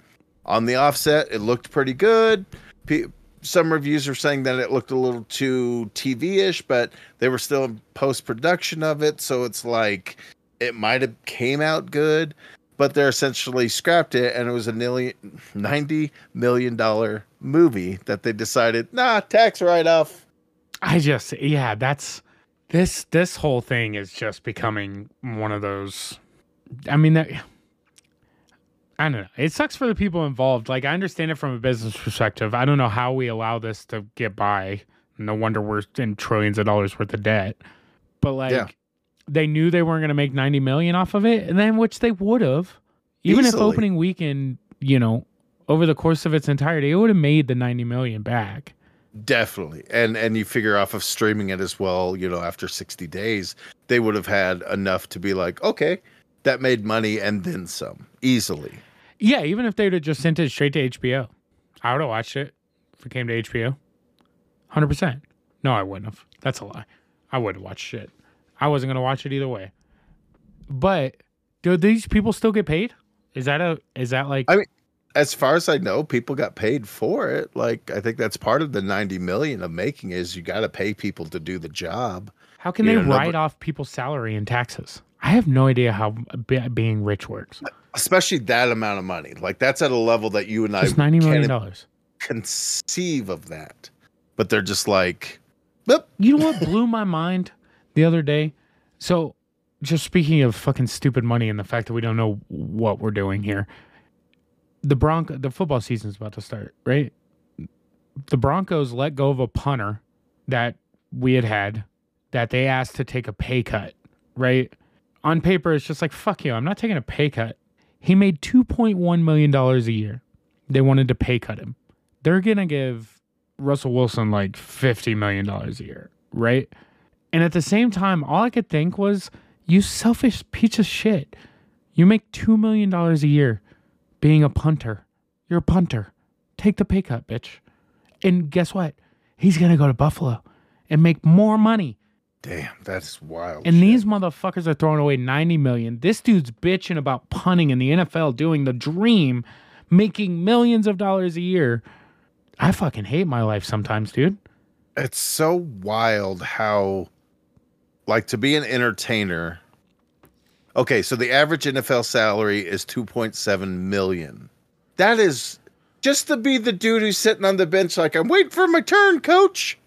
on the offset, it looked pretty good. Pe- some reviews are saying that it looked a little too TV-ish, but they were still in post production of it, so it's like it might have came out good, but they're essentially scrapped it, and it was a nearly ninety million dollar movie that they decided, nah, tax write off. I just yeah, that's this this whole thing is just becoming one of those. I mean that. I don't know. It sucks for the people involved. Like I understand it from a business perspective. I don't know how we allow this to get by. No wonder we're in trillions of dollars worth of debt. But like Yeah. they knew they weren't going to make 90 million off of it and then which they would have. Even if opening weekend, you know, over the course of its entirety, it would have made the 90 million back. Definitely. And and you figure off of streaming it as well, you know, after 60 days, they would have had enough to be like, okay, that made money and then some easily. Yeah, even if they'd have just sent it straight to HBO, I would have watched it if it came to HBO. 100%. No, I wouldn't have. That's a lie. I wouldn't watch shit. I wasn't going to watch it either way. But do these people still get paid? Is that a is that like I- As far as I know, people got paid for it. Like I think that's part of the 90 million of making is you got to pay people to do the job. how can you they know, no, write but- off people's salary and taxes? I have no idea how be- being rich works. Especially that amount of money. Like that's at a level that you and I 90 million can't dollars. conceive of that. But they're just like, "Boop." You know what blew my mind the other day? So, just speaking of fucking stupid money and the fact that we don't know what we're doing here, the Bronco, the football season's about to start, right? The Broncos let go of a punter that we had had that they asked to take a pay cut, right? On paper, it's just like, fuck you, I'm not taking a pay cut. He made $2.1 million a year. They wanted to pay cut him. They're going to give Russell Wilson like $50 million a year, right? And at the same time, all I could think was, you selfish piece of shit. You make $2 million a year being a punter. You're a punter. Take the pay cut, bitch. And guess what? He's going to go to Buffalo and make more money. Damn, that's wild. And shit. these motherfuckers are throwing away 90 million. This dude's bitching about punting in the NFL, doing the dream, making millions of dollars a year. I fucking hate my life sometimes, dude. it's so wild how like to be an entertainer okay so the average nfl salary is 2.7 million that is just to be the dude who's sitting on the bench like i'm waiting for my turn coach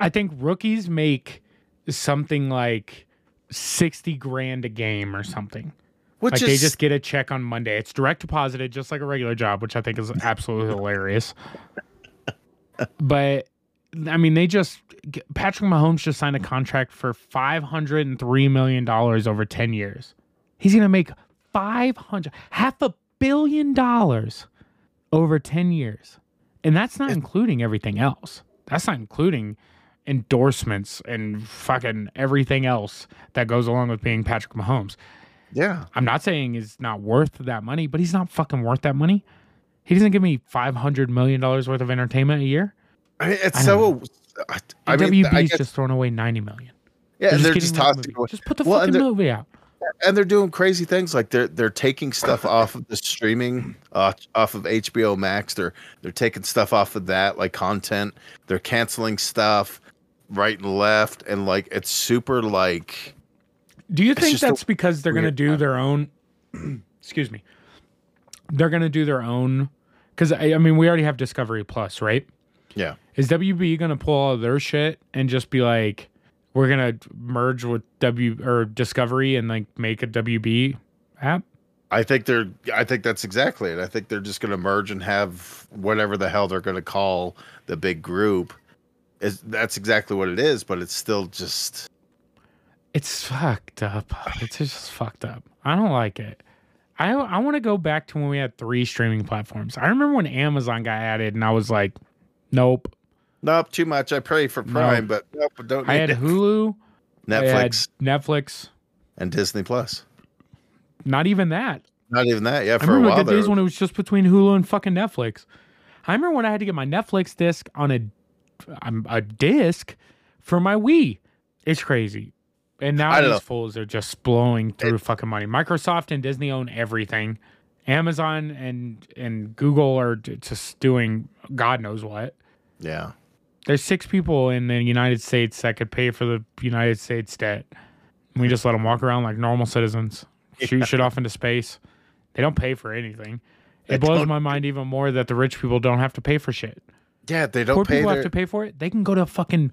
I think rookies make something like 60 grand a game or something. which like is they just get a check on Monday. It's direct deposited just like a regular job, which I think is absolutely hilarious. [LAUGHS] But I mean, they just Patrick Mahomes just signed a contract for 503 million dollars over 10 years. He's going to make 500 half a billion dollars over 10 years. And that's not including everything else. That's not including endorsements and fucking everything else that goes along with being Patrick Mahomes. yeah I'm not saying he's not worth that money, but he's not fucking worth that money. He doesn't give me five hundred million dollars worth of entertainment a year. I mean, it's I so i, mean WB's I guess, just throwing away ninety million. yeah and they're getting just the tossing away. Just put the Well, fucking movie out. And they're doing crazy things like they're they're taking stuff off of the streaming uh, off of HBO Max. They're they're taking stuff off of that like content. They're canceling stuff right and left, and like it's super like Do you think that's because they're gonna do their own? [CLEARS THROAT] excuse me. They're gonna do their own. Because I, I mean, we already have Discovery Plus, right? yeah. Is WB gonna pull all their shit and just be like, we're gonna merge with W or Discovery and like make a WB app? I think they're I think that's exactly it. I think they're just gonna merge and have whatever the hell they're gonna call the big group. Is that's exactly what it is, but it's still just It's fucked up. It's just fucked up. I don't like it. I I want to go back to when we had three streaming platforms. I remember when Amazon got added, and I was like, nope. Nope, too much. I pray for Prime, but nope, don't I had it. Hulu, [LAUGHS] I Netflix Netflix. and Disney Plus. Not even that. Not even that. Yeah, I for a remember while the days when it was just between Hulu and fucking Netflix. I remember when I had to get my Netflix disc on a um, a disc for my Wii. It's crazy. And now I these know. fools are just blowing through fucking money. Microsoft and Disney own everything. Amazon and and Google are just doing God knows what. Yeah. There's six people in the United States that could pay for the United States debt. We just let them walk around like normal citizens, [LAUGHS] shoot shit off into space. They don't pay for anything. It blows my mind even more that the rich people don't have to pay for shit. Yeah, they don't Poor pay people their have to pay for it. They can go to a fucking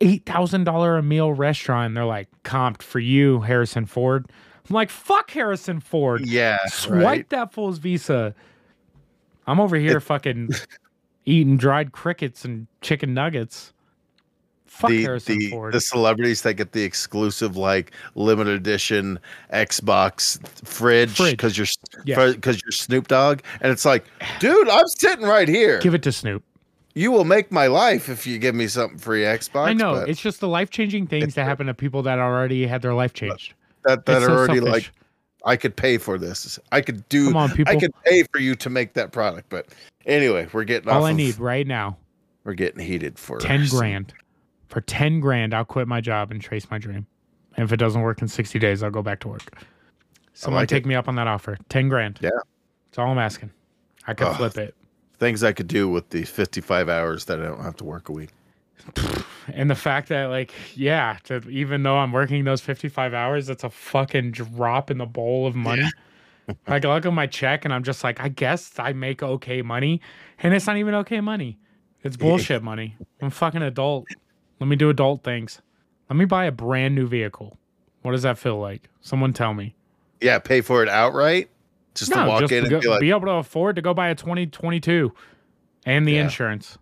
eight thousand dollar a meal restaurant. And they're like comped for you, Harrison Ford. I'm like, fuck Harrison Ford. Yeah, Swipe right. that fool's visa. I'm over here fucking eating dried crickets and chicken nuggets. Fuck the Harrison the, Ford. the celebrities that get the exclusive like limited edition Xbox fridge because you're Yeah. because you're Snoop Dogg, and it's like, dude, I'm sitting right here. Give it to Snoop. you will make my life if you give me something free Xbox. I know. It's just the life changing things that happen to people that already had their life changed. that that It's are so already selfish. like, I could pay for this. I could do. Come on, people. I could pay for you to make that product. But anyway, we're getting All off I of- need right now, We're getting heated for 10 some- grand. For 10 grand, I'll quit my job and chase my dream. And if it doesn't work in 60 days, I'll go back to work. Someone like take me up on that offer. 10 grand. Yeah. That's all I'm asking. I could flip it. things I could do with the 55 hours that I don't have to work a week. And the fact that, like, yeah, to, even though I'm working those 55 hours, it's a fucking drop in the bowl of money. [LAUGHS] like, I look at my check and I'm just like, I guess I make okay money. And it's not even okay money. It's bullshit money. I'm fucking adult. Let me do adult things. Let me buy a brand new vehicle. What does that feel like? Someone tell me. Yeah, pay for it outright. Just to walk just in to and go- be like, be able to afford to go buy a 2022 and the Yeah. insurance.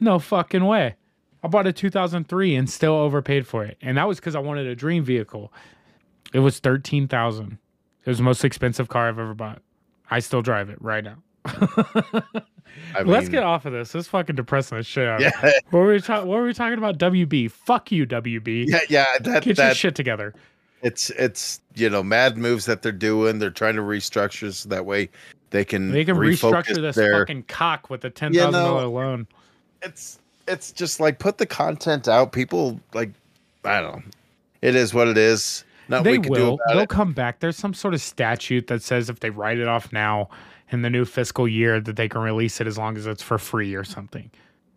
No fucking way. I bought a 2003 and still overpaid for it. And that was because I wanted a dream vehicle. It was 13000 It was the most expensive car I've ever bought. I still drive it right now. [LAUGHS] I Let's get off of this. This is fucking depressing as shit. out of. Yeah, [LAUGHS] What were we talking? What were we talking about? WB. Fuck you, WB. yeah, yeah. That Get your shit together. it's it's you know mad moves that they're doing. They're trying to restructure so that way they can They can refocus restructure this their. fucking cock with a ten thousand dollar loan. It's it's just like put the content out. People like I don't know. It is what it is. Not they we can do will. about They'll it. come back. There's some sort of statute that says if they write it off now in the new fiscal year that they can release it as long as it's for free or something.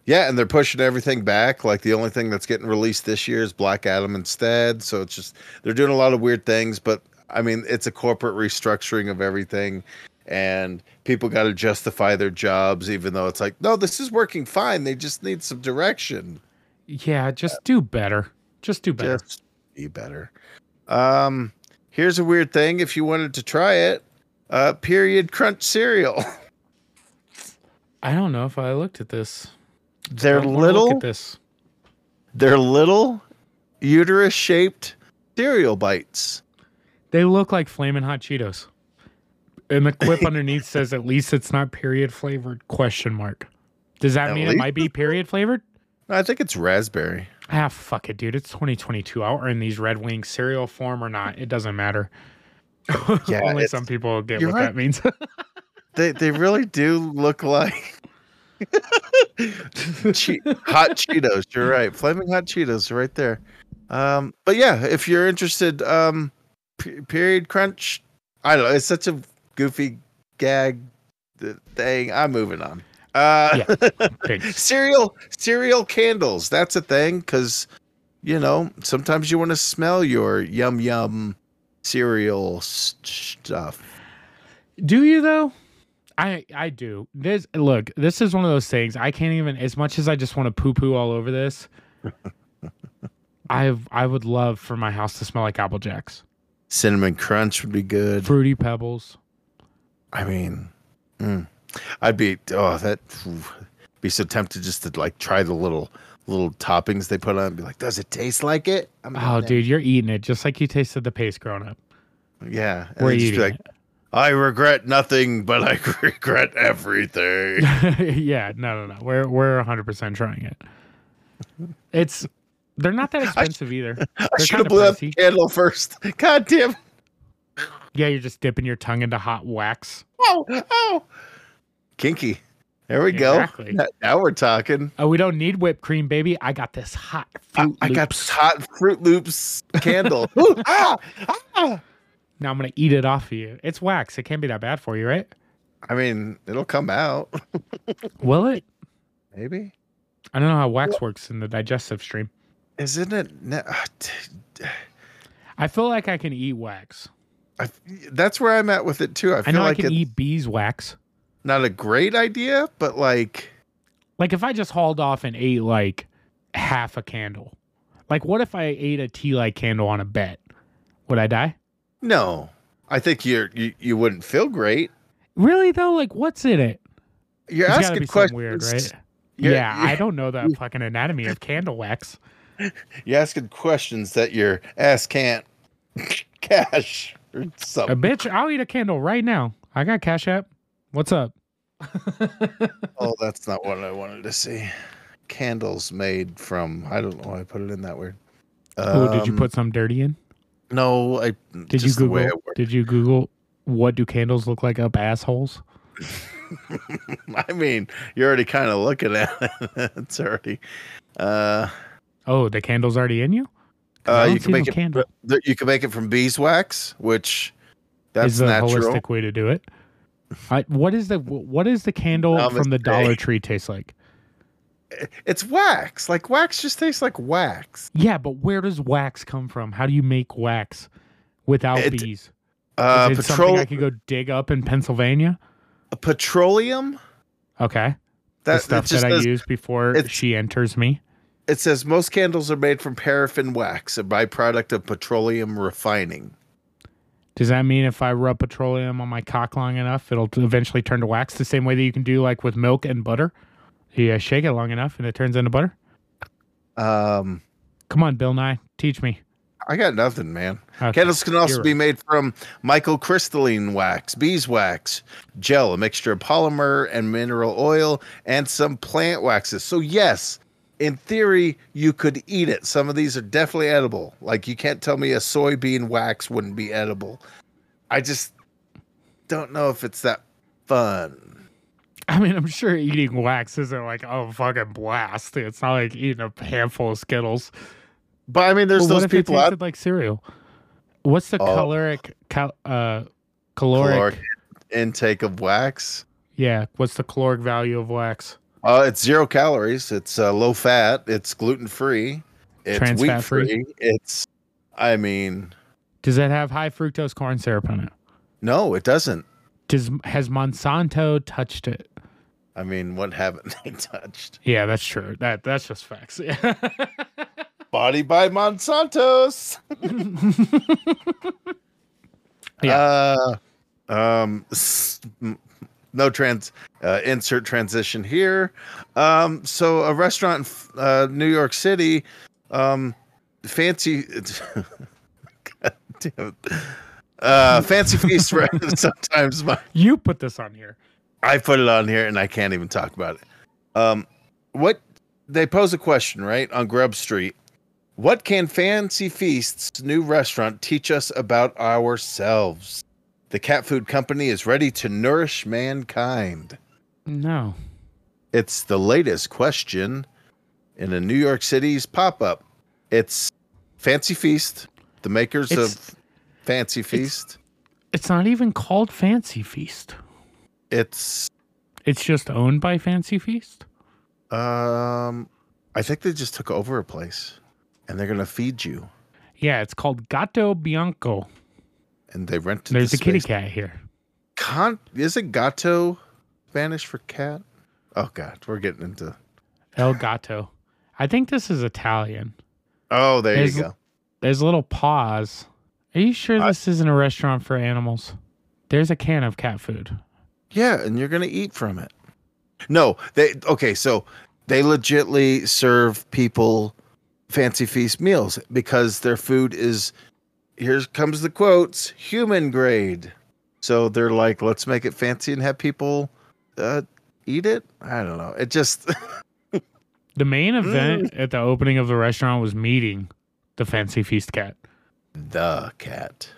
Yeah, and they're pushing everything back. Like the only thing that's getting released this year is Black Adam instead. So it's just they're doing a lot of weird things, but I mean it's a corporate restructuring of everything and people got to justify their jobs even though it's like no this is working fine they just need some direction Yeah, just do better. Just do better. just be better um here's a weird thing if you wanted to try it uh period crunch cereal [LAUGHS] I don't know if I looked at this. they're little at this. they're little uterus shaped cereal bites They look like flaming hot Cheetos. And the quip [LAUGHS] underneath says at least it's not period flavored question mark. Does that At mean it might be period flavored? i think it's raspberry Ah, fuck it, dude. It's 2022. I'll earn these Red Wings cereal form or not. It doesn't matter. [LAUGHS] Yeah, Only some people get what right. that means. [LAUGHS] They they really do look like che- hot Cheetos. You're right. Flaming hot Cheetos are right there. Um, but yeah, if you're interested, um, P- period crunch. I don't know. It's such a goofy gag thing. I'm moving on. Uh, Pigs. [LAUGHS] cereal cereal candles. That's a thing because you know sometimes you want to smell your yum yum cereal stuff. Do you though? I I do. This look. This is one of those things. I can't even. As much as I just want to poo poo all over this. [LAUGHS] I I would love for my house to smell like Apple Jacks, Cinnamon crunch would be good. fruity pebbles. I mean, mm, I'd be oh that be so tempted just to like try the little little toppings they put on. And be like, does it taste like it? I'm Oh, dude, you're eating it just like you tasted the paste growing up. yeah. And We're just eating like, I regret nothing, but I [LAUGHS] regret everything. [LAUGHS] yeah, no, no, no. We're we're 100 percent trying it. It's they're not that [LAUGHS] expensive either. I They're should have blew pricey. the candle first. God damn. Yeah, you're just dipping your tongue into hot wax. Oh, oh. Kinky. There we Exactly. go. Now- Now we're talking. Oh, we don't need whipped cream, baby. I got this hot I, fruit I got this hot Fruit Loops candle. [LAUGHS] Ooh, ah, ah. Now I'm gonna eat it off of you. It's wax. It can't be that bad for you, right? I mean, it'll come out. [LAUGHS] Will it? Maybe. I don't know how wax works in the digestive stream. Isn't it? ne- t- [SIGHS] I feel like I can eat wax. I, that's where I'm at with it too. I I feel know like I can eat beeswax. not a great idea, but like, Like if I just hauled off and ate like half a candle. Like what if I ate a tea light candle on a bet? Would I die? no. I think you're you, you wouldn't feel great. Really though? Like what's in it? You're It's asking be questions. weird, right? You're- yeah, you're- I don't know the [LAUGHS] fucking anatomy of candle wax. You're asking questions that your ass can't [LAUGHS] cash or A bitch, I'll eat a candle right now. I got Cash App. What's up? [LAUGHS] Oh, that's not what I wanted to see. Candles made from I don't know why I put it in that weird. oh, did you Um, put some dirty in? No, I Did just you the way Google? Did you Google what do candles look like up assholes? [LAUGHS] I mean, you're already kind of looking at it. [LAUGHS] it's already. Uh, Oh, the candle's already in you. Uh, you can make no it. candle. You can make it from beeswax, which that's is the natural. holistic way to do it. I, what is the what is the candle from the. Dollar Tree taste like? It's wax. Like wax just tastes like wax. Yeah, but where does wax come from? How do you make wax without It- bees? Uh, is it something I could go dig up in Pennsylvania? petroleum. Okay, That the stuff that I use before she enters me. It says most candles are made from paraffin wax, a byproduct of petroleum refining. Does that mean if I rub petroleum on my cock long enough, it'll eventually turn to wax the same way that you can do like with milk and butter? You shake it long enough and it turns into butter. Um, Come on, Bill Nye, teach me. I got nothing, man. Okay, Candles can also you're be made from microcrystalline wax, beeswax, gel, a mixture of polymer and mineral oil, and some plant waxes. So, yes, in theory, you could eat it. Some of these are definitely edible. Like, you can't tell me a soybean wax wouldn't be edible. I just don't know if it's that fun. I mean, I'm sure eating wax isn't like oh fucking blast. It's not like eating a handful of Skittles. But I mean, there's Well, what those if people it out tasted like cereal? What's the Oh. caloric cal- uh caloric, caloric intake of wax. Yeah, what's the caloric value of wax? Uh, it's zero calories. It's uh, low fat. It's gluten free. It's Trans wheat fat free? free. It's, I mean, Does it have high fructose corn syrup in it? no, it doesn't. Does has Monsanto touched it? I mean, what haven't [LAUGHS] they touched? Yeah, that's true. That that's just facts. Yeah. [LAUGHS] Body by Monsanto's. [LAUGHS] Yeah. Uh, um, no trans. Uh, insert transition here. Um, so a restaurant in uh, New York City, um, fancy. [LAUGHS] God damn it. Uh, fancy feast. [LAUGHS] sometimes my you put this on here. I put it on here and I can't even talk about it. Um, what they pose a question right on Grub Street. What can Fancy Feast's new restaurant teach us about ourselves? The cat food company is ready to nourish mankind. No. It's the latest question in a New York City's pop up. It's Fancy Feast, the makers It's- of Fancy Feast. It's not even called Fancy Feast. It's It's just owned by Fancy Feast. um I think they just took over a place and they're gonna feed you. Yeah, it's called Gatto Bianco. And they rented There's the a kitty cat here. Con- it gato Spanish for cat? Oh god, we're getting into El Gatto. I think this is Italian. Oh, there There's- you go. There's a little pause. Are you sure I- this isn't a restaurant for animals? There's a can of cat food. Yeah, and you're gonna eat from it. No, they okay, so they legitly serve people fancy feast meals because their food is here comes the quotes human grade. So they're like, let's make it fancy and have people uh, eat it. I don't know. It just [LAUGHS] The main event at the opening of the restaurant was meeting the Fancy Feast cat. the cat.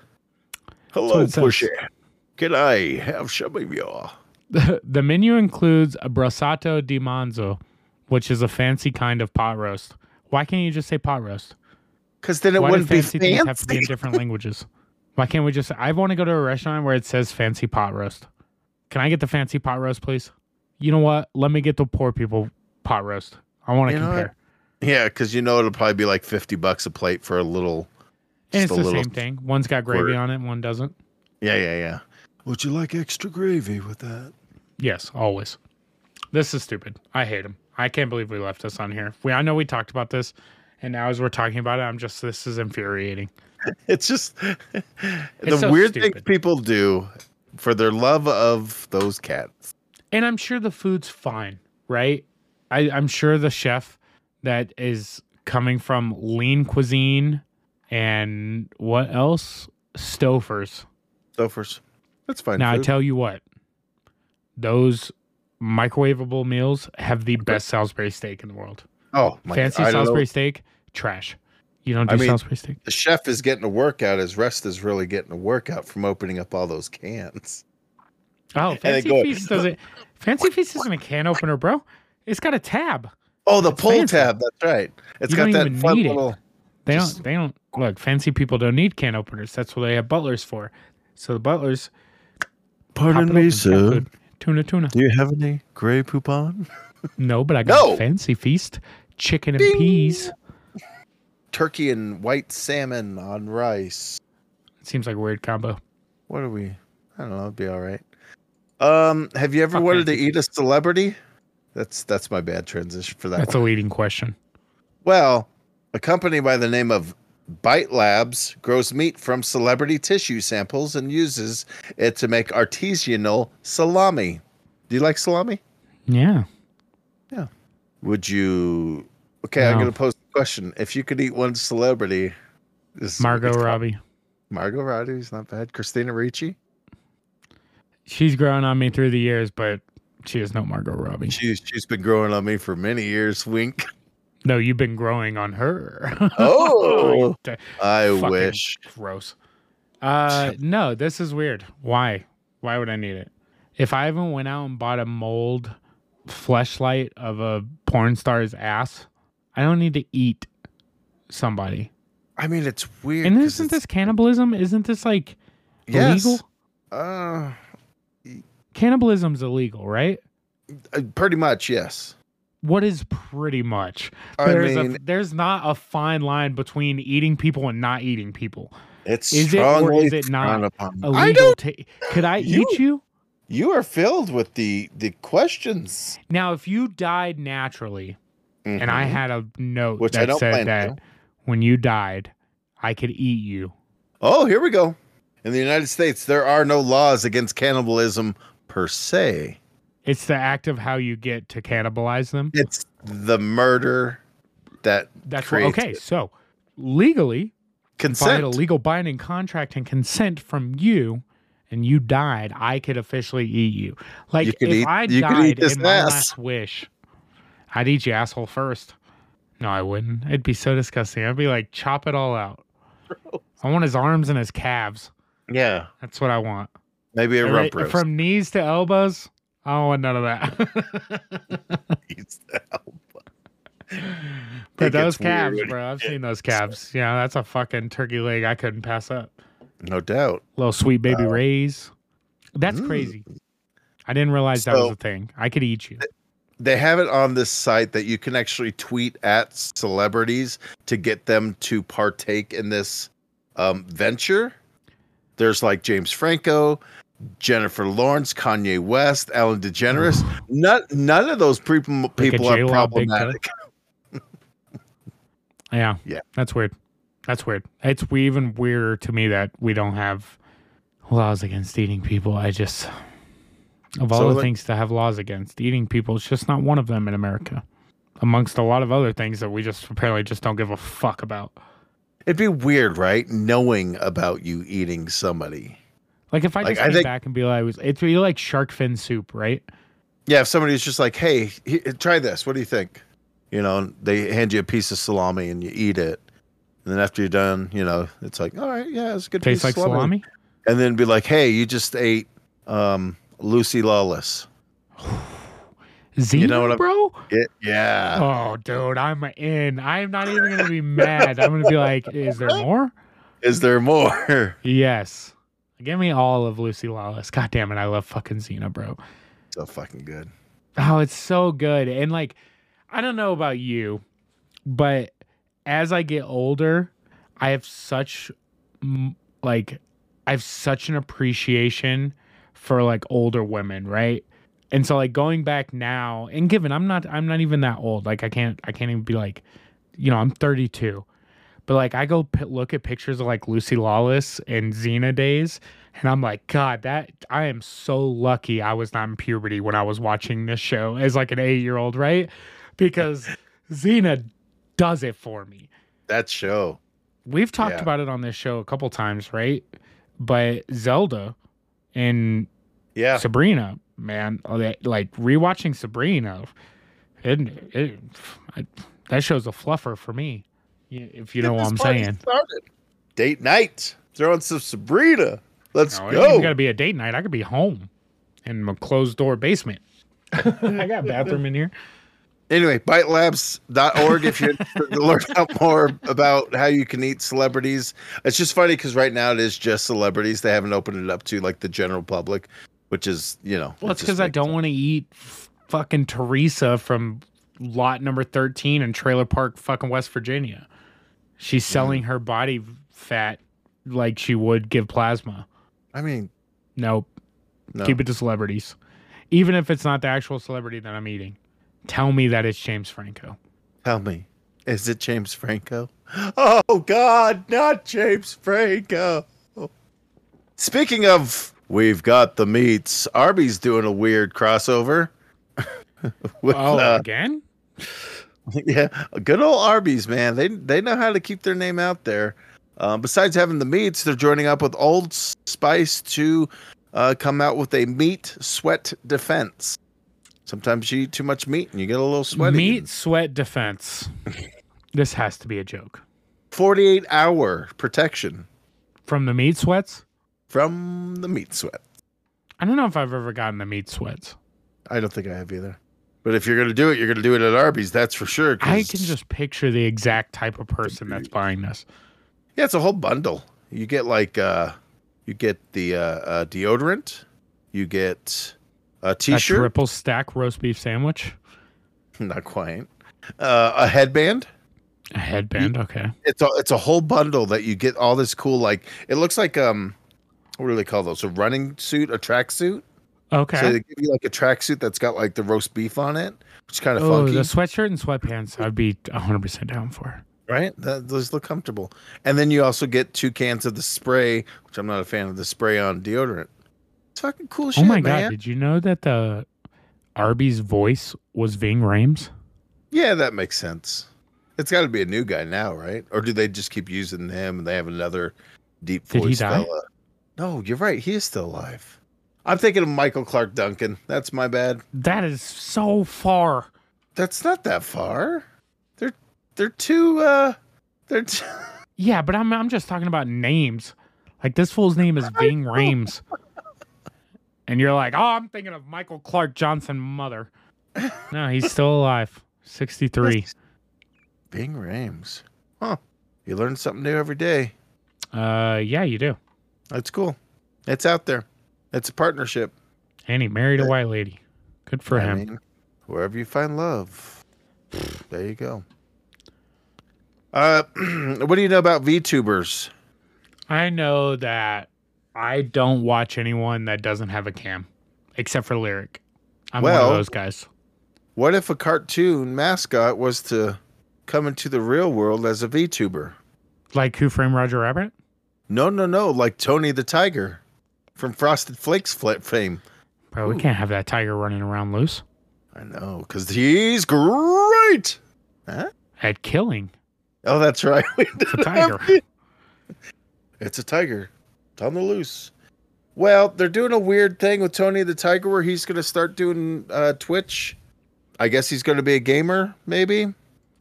Hello, says- Can I have some of your? [LAUGHS] The, the menu includes a brassato di manzo, which is a fancy kind of pot roast. Why can't you just say pot roast? Because then it Why wouldn't be fancy things have to be in different languages? Why can't we just? I want to go to a restaurant where it says fancy pot roast. Can I get the fancy pot roast, please? You know what? Let me get the poor people pot roast. I want to You know what? compare. Yeah, because you know it'll probably be like fifty bucks a plate for a little. And it's the little- same thing. One's got gravy squirt. on it, one doesn't. Yeah, yeah, yeah. Would you like extra gravy with that? Yes, always. This is stupid. I hate him. I can't believe we left this on here. We I know we talked about this, and now as we're talking about it, I'm just this is infuriating. [LAUGHS] It's just the so weird things people do for their love of those cats. And I'm sure the food's fine, right? I, I'm sure the chef that is coming from lean cuisine and what else? Stouffer's. Stouffer's. That's fine. Now I tell you what, those microwavable meals have the best Salisbury steak in the world. Oh, my Fancy God, I know. Salisbury steak, trash. You don't do I mean- Salisbury steak. The chef is getting a workout. His rest is really getting a workout from opening up all those cans. Oh, [LAUGHS] Fancy Feast [LAUGHS] doesn't. Fancy Feast isn't a can opener, bro. It's got a tab. Oh, the It's pull fancy. tab. That's right. It's You got don't that even fun need it. little. They Just- don't. They don't look. Fancy people don't need can openers. That's what they have butlers for. So the butlers. pop me, open, cat food. Tuna, tuna. Do you have any Grey Poupon? No, but I [LAUGHS] got No. Fancy Feast, chicken and Bing. peas. Turkey and white salmon on rice. It seems like a weird combo. What are we? I don't know. It'd be all right. Um, have you ever Fuck wanted to eat a celebrity? That's that's my bad transition for that. That's a leading question. Well, a company by the name of Bite Labs grows meat from celebrity tissue samples and uses it to make artisanal salami. Do you like salami? Yeah. Yeah. Would you? Okay, I'm going to pose a question. If you could eat one celebrity, this is Margot Robbie. Margot Robbie's not bad. Christina Ricci. She's grown on me through the years, but she is no Margot Robbie. She's she's been growing on me for many years. Wink. No, you've been growing on her. [LAUGHS] Oh. [LAUGHS] I wish. Gross. Uh, [LAUGHS] no, this is weird. Why? Why would I need it? If I even went out and bought a mold fleshlight of a porn star's ass, I don't need to eat somebody. I mean, it's weird. And isn't this cannibalism? Isn't this like yes. illegal? Uh, Cannibalism's illegal, right? uh, pretty much, yes. What is pretty much? I There's mean, a there's not a fine line between eating people and not eating people. it's is it or is it not upon. Illegal I don't. ta- could I You- eat you? You are filled with the the questions. Now, if you died naturally, and I Mhm. had a note Which I that don't said plan that to. when you died, I could eat you. Oh, here we go. In the United States, there are no laws against cannibalism per se. It's the act of how you get to cannibalize them. It's the murder that That's what, okay. it. So legally, consent. a legal binding contract and consent from you, and you died, I could officially eat you. Like You could if eat- I you could died eat this in my ass. last wish, I'd eat you asshole first. No, I wouldn't. It'd be so disgusting. I'd be like, chop it all out. I want his arms and his calves. yeah, That's what I want. maybe a Right- rump roast. From knees to elbows. I don't want none of that. [LAUGHS] Eats the [LAUGHS] elbow. but those gets weird calves, bro. I've you [LAUGHS] seen those calves. Yeah, that's a fucking turkey leg I couldn't pass up. No doubt. Little sweet baby Uh, rays. That's mm. crazy. I didn't realize that was a thing. I could eat you. They have it on this site that you can actually tweet at celebrities to get them to partake in this um, venture. There's like James Franco, Jennifer Lawrence, Kanye West, Ellen DeGeneres. [SIGHS] none, none of those people, people are big toe. problematic. [LAUGHS] Yeah. Yeah. That's weird. That's weird. It's even weirder to me that we don't have laws against eating people. I just of all So, the like- things to have laws against eating people, it's just not one of them in America. Amongst a lot of other things that we just apparently just don't give a fuck about. It'd be weird, right? Knowing about you eating somebody. Like if I Like, just I came think- back and be like, it'd be like shark fin soup, right? Yeah, if somebody's just like, "Hey, he- try this. What do you think?" You know, they hand you a piece of salami and you eat it, and then after you're done, you know, it's like, "All right, yeah, it's a good Tastes piece like of salami." salami. And then be like, "Hey, you just ate um, Lucy Lawless." [SIGHS] Xena, know what I'm- bro? It, yeah, Oh, dude, I'm in. I'm not even gonna be mad. I'm gonna be like, is there more? is there more? [LAUGHS] Yes. Give me all of Lucy Lawless. God damn it, I love fucking Xena, bro. so fucking good. Oh, it's so good. And like, I don't know about you, but as I get older, I have such like I have such an appreciation for like older women, right? And so like going back now, and given I'm not I'm not even that old. Like I can't I can't even be like, you know, I'm 32. But like I go p- look at pictures of like Lucy Lawless and Xena days, and I'm like, God, that I am so lucky I was not in puberty when I was watching this show as like an eight year old, right? Because Xena does it for me. That show. We've talked Yeah. about it on this show a couple times, right? But Zelda and Yeah. Sabrina, man, like rewatching Sabrina, it, it, I, that show's a fluffer for me. If you know what I'm saying. started. Date night. Throwing some Sabrina. Let's No, go. got to be a date night. I could be home in my closed door basement. [LAUGHS] I got a bathroom in here. Anyway, bitelabs.org if you're interested to learn out more about how you can eat celebrities. It's just funny because right now it is just celebrities. They haven't opened it up to like the general public, which is, you know. Well, it's because I don't want to eat f- fucking Teresa from lot number 13 in Trailer Park, fucking West Virginia. She's selling her body fat like she would give plasma. I mean, Nope. no. Keep it to celebrities. Even if it's not the actual celebrity that I'm eating. Tell me that it's James Franco. Tell me, is it James Franco? Oh, God, not James Franco. Speaking of, we've got the meats. Arby's doing a weird crossover. [LAUGHS] With, Oh, uh, again? [LAUGHS] yeah, good old Arby's, man. They they know how to keep their name out there. Um, besides having the meats, they're joining up with Old Spice to uh, come out with a meat sweat defense. Sometimes you eat too much meat and you get a little sweaty. Meat sweat defense. [LAUGHS] this has to be a joke. 48 hour protection From the meat sweats? from the meat sweat. I don't know if I've ever gotten the meat sweats. I don't think I have either. But if you're gonna do it, you're gonna do it at Arby's. That's for sure. I can just picture the exact type of person that's buying this. yeah, it's a whole bundle. You get like uh, you get the uh, uh, deodorant, you get a t-shirt, a triple stack roast beef sandwich, [LAUGHS] not quite, uh, a headband. a headband. Okay. It's a it's a whole bundle that you get all this cool like it looks like um, what do they call those? A running suit, a track suit. Okay. So they give you like a tracksuit that's got like the roast beef on it, which is kind of oh, funky. the sweatshirt and sweatpants, I'd be 100% down for. right? That, those look comfortable. And then you also get two cans of the spray, which I'm not a fan of the spray on deodorant. It's fucking cool shit, oh my man. God. Did you know that the Arby's voice was Ving Rhames? Yeah, that makes sense. It's got to be a new guy now, right? Or do they just keep using him and they have another deep voice Did he die? fella? No, you're right. He is still alive. I'm thinking of Michael Clarke Duncan. That's my bad. That is so far. That's not that far. They're they're too uh they're t- [LAUGHS] Yeah, but I'm I'm just talking about names. Like this fool's name is [LAUGHS] Ving Rhames. And you're like, oh, I'm thinking of Michael Clark Johnson mother. [LAUGHS] No, he's still alive. 63. Ving Rhames. Huh. You learn something new every day. Uh yeah, you do. That's cool. It's out there. It's a partnership. And he married a white lady. Good for I him. mean, wherever you find love, [SNIFFS] there you go. Uh, [CLEARS THROAT] what do you know about VTubers? I know that I don't watch anyone that doesn't have a cam, except for Lyric. I'm one of those guys. What if a cartoon mascot was to come into the real world as a VTuber? Like Who Framed Roger Rabbit? No, no, no, like Tony the Tiger from Frosted Flakes fl- fame. Bro, we can't have that tiger running around loose. I know, because he's great. Huh? At killing. Oh, that's right. [LAUGHS] It's a tiger. It's a tiger. It's on the loose. Well, they're doing a weird thing with Tony the Tiger where he's going to start doing uh, Twitch. I guess he's going to be a gamer, maybe.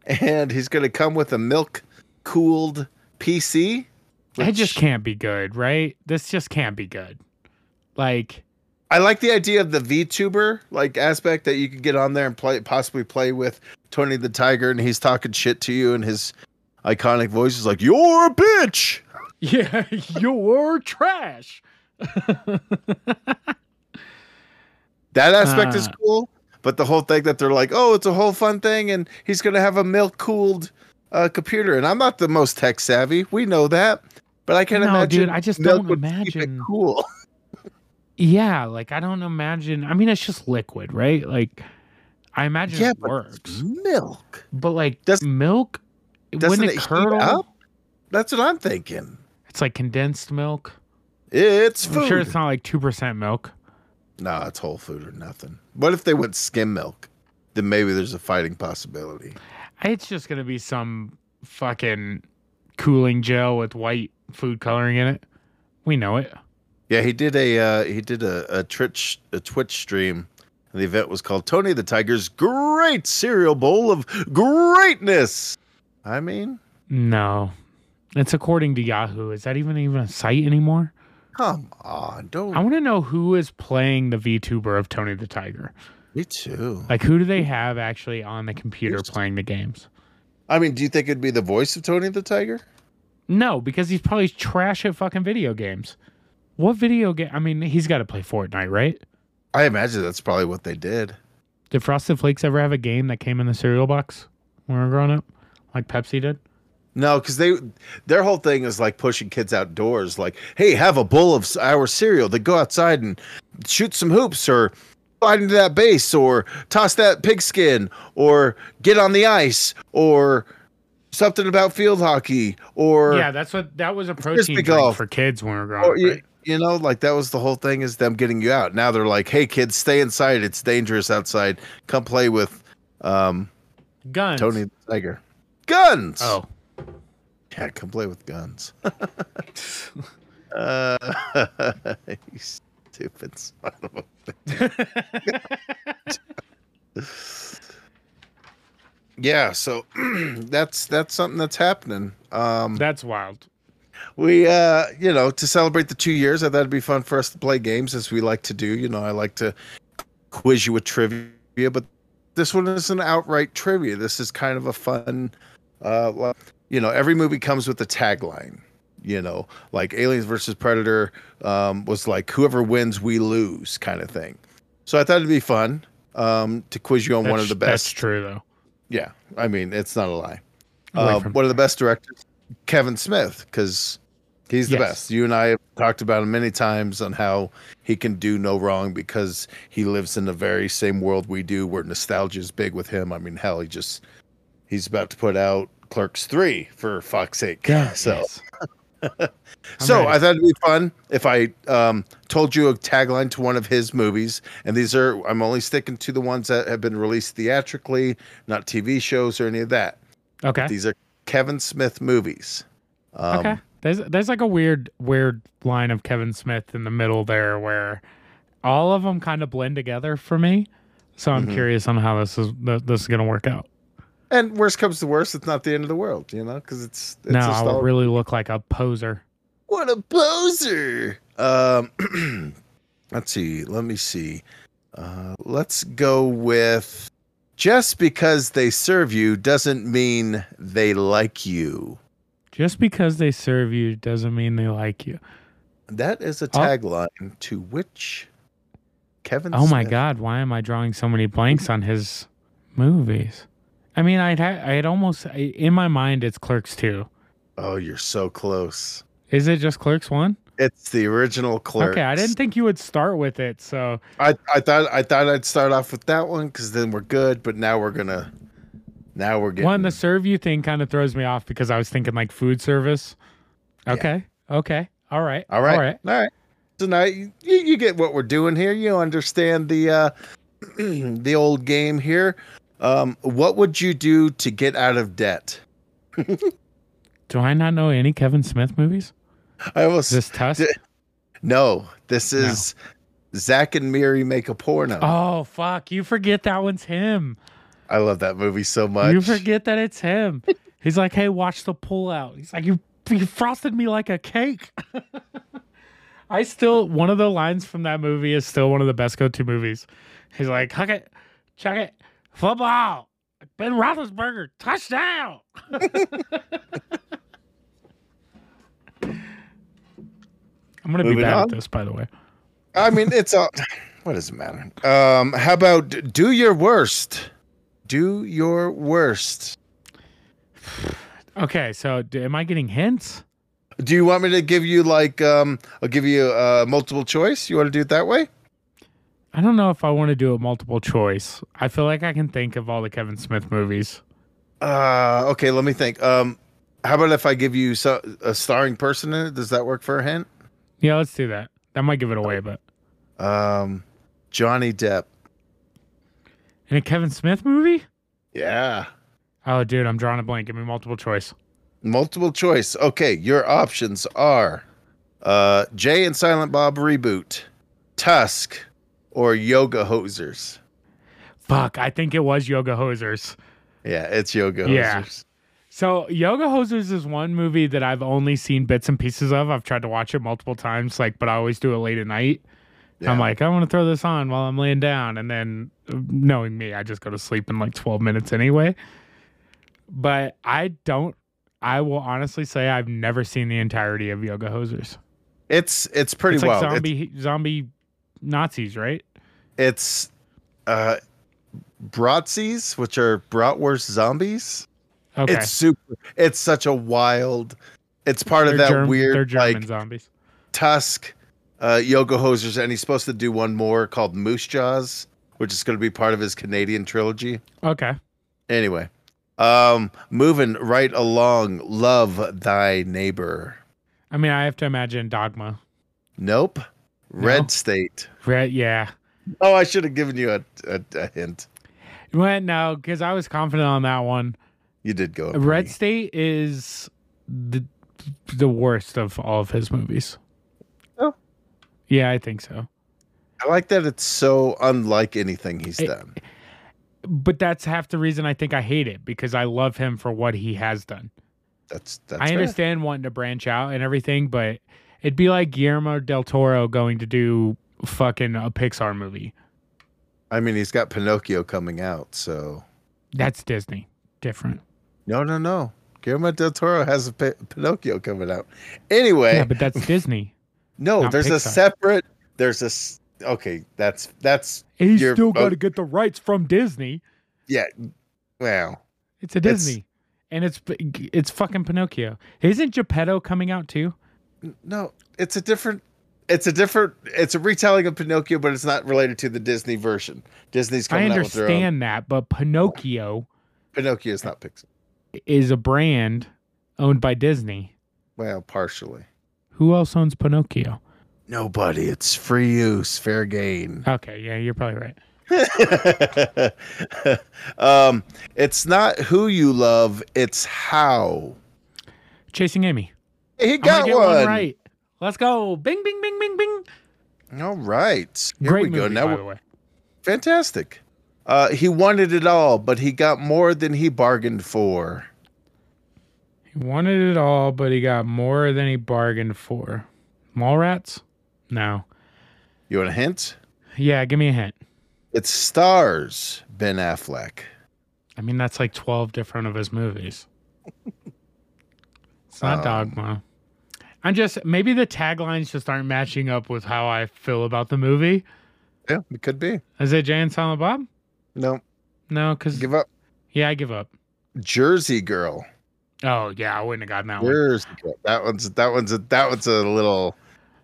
And he's going to come with a milk cooled PC. It just can't be good, right? This just can't be good. Like, I like the idea of the VTuber like aspect that you could get on there and play, possibly play with Tony the Tiger, and he's talking shit to you, and his iconic voice is like, "You're a bitch." Yeah, [LAUGHS] you're trash. That aspect is Uh. cool, But the whole thing that they're like, oh, it's a whole fun thing, and he's gonna have a milk cooled uh, computer, and I'm not the most tech savvy. We know that, but I can No, imagine. dude, I just don't would keep it imagine- cool. [LAUGHS] Yeah, like I don't imagine. I mean, it's just liquid, right? Like I imagine yeah, it works, milk. but like Does- milk, Doesn't it it curdle? up? That's what I'm thinking. It's like condensed milk. It's food. I'm sure it's not like two percent milk. No, it's whole food or nothing. What if they went skim milk? Then maybe there's a fighting possibility. It's just gonna be some fucking cooling gel with white food coloring in it. We know it. Yeah, he did a uh, he did a, a Twitch a Twitch stream. And the event was called Tony the Tiger's Great Cereal Bowl of Greatness. I mean, No, it's according to Yahoo. Is that even even a site anymore? come on, don't I want to know who is playing the VTuber of Tony the Tiger. me too. Like, who do they have actually on the computer playing the games? I mean, do you think it'd be the voice of Tony the Tiger? No, because he's probably trash at fucking video games. What video game? I mean, he's got to play Fortnite, right? I imagine that's probably what they did. Did Frosted Flakes ever have a game that came in the cereal box when we were growing up, like Pepsi did? No, because they their whole thing is like pushing kids outdoors. Like, hey, have a bowl of our cereal. They go outside and shoot some hoops, or slide into that base, or toss that pigskin, or get on the ice, or something about field hockey, or yeah, that's what that was a protein drink golf. for kids when we were growing up. you, Right? you know, like that was the whole thing is them getting you out. Now they're like, hey, kids, stay inside. It's dangerous outside. Come play with um, Guns. Tony Tiger. Guns. Oh, [LAUGHS] Yeah, come play with guns. [LAUGHS] uh, [LAUGHS] you stupid son of a Yeah, so [CLEARS THROAT] that's that's something that's happening. Um, that's wild. we uh, you know, to celebrate the two years, I thought it'd be fun for us to play games as we like to do. You know, I like to quiz you with trivia, but this one isn't outright trivia. This is kind of a fun uh you know, every movie comes with a tagline. You know, like Aliens versus Predator um, was like whoever wins, we lose kind of thing. So I thought it'd be fun um, to quiz you on one of the best. That's true though. Yeah, I mean it's not a lie. Uh, from- one of the best directors, Kevin Smith, because he's the Yes. best. You and I have talked about him many times on how he can do no wrong because he lives in the very same world we do, where nostalgia is big with him. I mean, hell, he just he's about to put out Clerks three for fuck's sake. so. yes. [LAUGHS] So ready. I thought it'd be fun if I um, told you a tagline to one of his movies, and these are I'm only sticking to the ones that have been released theatrically, not TV shows or any of that. Okay. These are Kevin Smith movies. Um, okay. There's there's like a weird weird line of Kevin Smith in the middle there where all of them kind of blend together for me. So I'm Mhm. curious on how this is this is gonna work out. And worst comes to worst, it's not the end of the world, you know, because it's, it's now a I will star- really look like a poser. What a poser! Um, [CLEARS THROAT] let's see. Let me see. Uh, let's go with just because they serve you doesn't mean they like you. Just because they serve you doesn't mean they like you. That is a Oh. tagline to which Kevin. Oh my god, why am I drawing so many blanks on his movies? I mean, I'd ha- I'd almost I- in my mind it's Clerks 2. Oh, you're so close. Is it just Clerks 1? It's the original Clerks. Okay, I didn't think you would start with it. So, I, I thought I thought I'd start off with that one because then we're good. But now we're gonna. Now we're getting. one the serve you thing kind of throws me off because I was thinking like food service. Okay. Okay. All right. All right. All right. All right. So now you, you get what we're doing here. You understand the uh, [CLEARS THROAT] the old game here. Um, what would you do to get out of debt? [LAUGHS] Do I not know any Kevin Smith movies? I almost Is this Tusk? Di- no. This is Zach and Miri make a porno. Oh fuck! You forget that one's him. I love that movie so much. You forget that it's him. [LAUGHS] He's like, "Hey, watch the pull out." He's like, "You you frosted me like a cake." [LAUGHS] I still one of the lines from that movie is still one of the best go-to movies. He's like, "Huck it, chuck it, football, Ben Roethlisberger, touchdown." I'm gonna be Moving bad on. at this, by the way. I mean, it's all. [SIGHS] what does it matter? Um, how about do your worst? Do your worst. Okay, so d- am I getting hints? Do you want me to give you like um I'll give you uh multiple choice? You want to do it that way? I don't know if I want to do a multiple choice. I feel like I can think of all the Kevin Smith movies. Uh okay, let me think. Um how about if I give you so, a starring person in it? Does that work for a hint? Yeah, let's do that. That might give it away, but Um Johnny Depp. in a Kevin Smith movie? Yeah. Oh, dude, I'm drawing a blank. Give me multiple choice. Multiple choice. Okay, your options are uh Jay and Silent Bob reboot, Tusk, or Yoga Hosers. Fuck, I think it was Yoga Hosers. Yeah, it's Yoga Yeah. Hosers. So Yoga Hosers is one movie that I've only seen bits and pieces of. I've tried to watch it multiple times, like, but I always do it late at night. I'm like, I want to throw this on while I'm laying down, and then knowing me, I just go to sleep in like 12 minutes anyway. But I don't. I will honestly say I've never seen the entirety of Yoga Hosers. It's it's pretty It's like well. It's, zombie zombie Nazis, right? it's uh Bratzies, which are bratwurst zombies. Okay, It's super it's such a wild it's part of They're that Germ- weird German like zombies. Tusk uh Yoga Hosers, and he's supposed to do one more called Moose Jaws, which is gonna be part of his Canadian trilogy. Okay, Anyway, um, moving right along, love thy neighbor. I mean, I have to imagine Dogma. Nope. Red No? State. Right? Yeah. Oh, I should have given you a, a, a hint. Well, no, because I was confident on that one. You did go. Red State is the the worst of all of his movies. Oh. Yeah, I think so. I like that it's so unlike anything he's It- done. But that's half the reason I think I hate it because I love him for what he has done. That's that's. I fair. understand wanting to branch out and everything, but it'd be like Guillermo del Toro going to do fucking a Pixar movie. I mean, he's got Pinocchio coming out, so That's Disney. Different. no, no, no. Guillermo del Toro has a P- Pinocchio coming out. Anyway, Yeah, but that's [LAUGHS] Disney. no, there's a separate. There's a. Okay, that's that's He's You're- still got oh. to get the rights from Disney. yeah. Well, It's a It's- Disney. and it's it's fucking Pinocchio. Isn't Geppetto coming out too? No, it's a different. It's a different. It's a retelling of Pinocchio, but it's not related to the Disney version. Disney's I coming out with their own. understand that, but Pinocchio Pinocchio is not Pixar. is a brand owned by Disney. Well, partially. Who else owns Pinocchio? Nobody. It's free use, fair gain. Okay, yeah, you're probably right. [LAUGHS] um, it's not who you love, it's how. Chasing Amy. He got one. one right. Let's go. Bing, bing, bing, bing, bing. All right. Here Great we go. movie, Now, by the way. fantastic. Uh, he wanted it all, but he got more than he bargained for. He wanted it all, but he got more than he bargained for. Mallrats? No. You want a hint? Yeah, give me a hint. It stars Ben Affleck. I mean, that's like 12 different of his movies. [LAUGHS] It's not Um, Dogma. I'm just, maybe the taglines just aren't matching up with how I feel about the movie. Yeah, it could be. Is it Jay and Silent Bob? No, No, because, give up. yeah, I give up. Jersey Girl. Oh, yeah, I wouldn't have gotten that one. Jersey Girl. That one's that one's a that one's a little.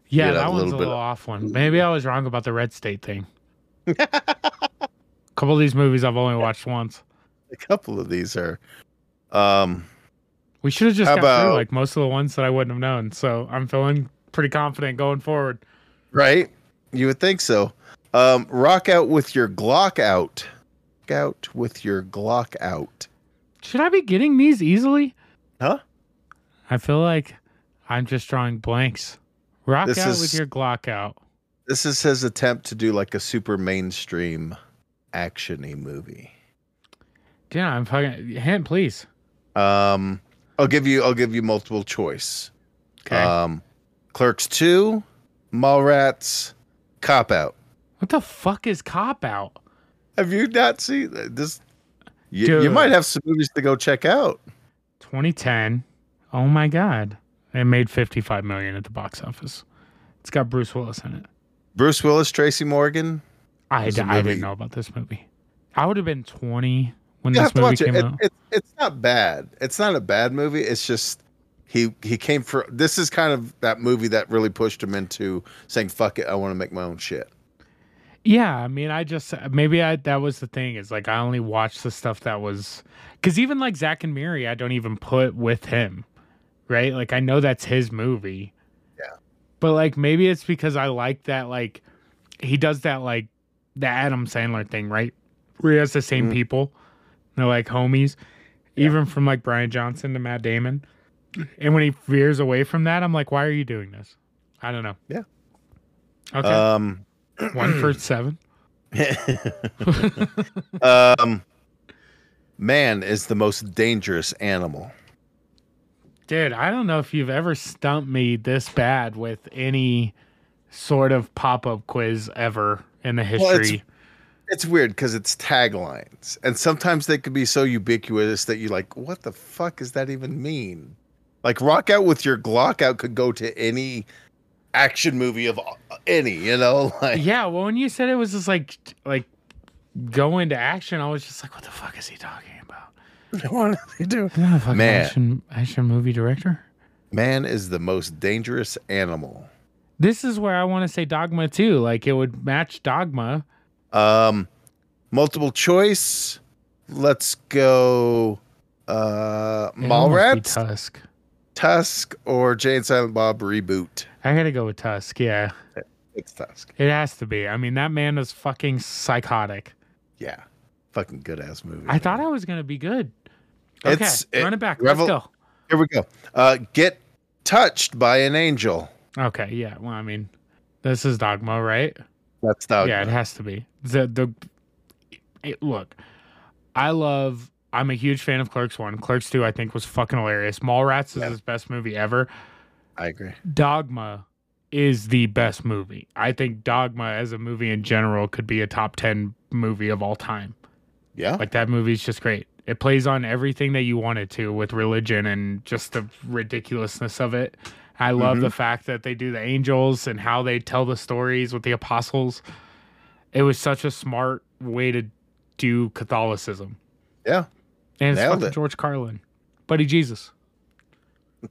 Yeah, Yeah, that a one's little a little off one. Maybe I was wrong about the Red State thing. a [LAUGHS] couple of these movies I've only watched once. A couple of these are. Um. We should have just How got through like most of the ones that I wouldn't have known. So I'm feeling pretty confident going forward. Right? You would think so. Um, rock out with your Glock out. Rock out with your Glock out. Should I be getting these easily? Huh? I feel like I'm just drawing blanks. Rock This out is- with your Glock out. This is his attempt to do like a super mainstream actiony movie. Yeah, I'm fucking hint, please. Um, I'll give you. I'll give you multiple choice. Okay. Um, Clerks two, Mallrats, Cop Out. what the fuck is cop out? Have you not seen this? You, you might have some movies to go check out. 2010. Oh my god. It made 55 million at the box office. It's got Bruce Willis in it. Bruce Willis, Tracy Morgan. I, d- I didn't know about this movie. I would have been 20 when You this have to movie watch it. came It- out. it- It's not bad. It's not a bad movie. It's just he he came for this is kind of that movie that really pushed him into saying fuck it, I want to make my own shit. Yeah, I mean, I just maybe I that was the thing is like I only watched the stuff that was because even like Zack and Miri, I don't even put with him, right? Like I know that's his movie. Yeah. But like maybe it's because I like that like he does that like the Adam Sandler thing, right? Where he has the same Mhm. people, they're like homies, even from like Brian Johnson to Matt Damon. And when he veers away from that, I'm like, why are you doing this? I don't know. Yeah. Okay. Um [CLEARS THROAT] One for seven. [LAUGHS] um man is the most dangerous animal. Dude, I don't know if you've ever stumped me this bad with any sort of pop up quiz ever in the Well, it's- history. It's weird because it's taglines, and sometimes they could be so ubiquitous that you're like, "What the fuck does that even mean?" Like "Rock out with your Glock out" could go to any action movie of any, you know. [LAUGHS] Like, yeah, well, when you said it was just like like go into action, I was just like, what the fuck is he talking about? [LAUGHS] what are they doing? Is that a Man. action action movie director? Man is the most dangerous animal. This is where I want to say Dogma too. Like it would match Dogma. Um, multiple choice. Let's go. Uh, It Mallrats, Tusk. Tusk, or Jay and Silent Bob reboot. I gotta go with Tusk. Yeah, It's Tusk. it has to be. I mean, that man is fucking psychotic. Yeah, fucking good ass movie. I thought I was gonna be good. Okay, It's- it- run it back. Revel- Let's go. Here we go. Uh, get touched by an angel. Okay, yeah. Well, I mean, this is Dogma, right? That's dog. Yeah, it has to be. The the it, look, I love. I'm a huge fan of Clerks One. Clerks Two, I think, was fucking hilarious. Mallrats is Yeah. his best movie ever. I agree. Dogma is the best movie. I think Dogma as a movie in general could be a top ten movie of all time. Yeah. Like that movie's just great. It plays on everything that you want it to with religion and just the ridiculousness of it. I love Mhm. the fact that they do the angels and how they tell the stories with the apostles. It was such a smart way to do Catholicism. Yeah. And it's fucking it. George Carlin. Buddy Jesus. [LAUGHS]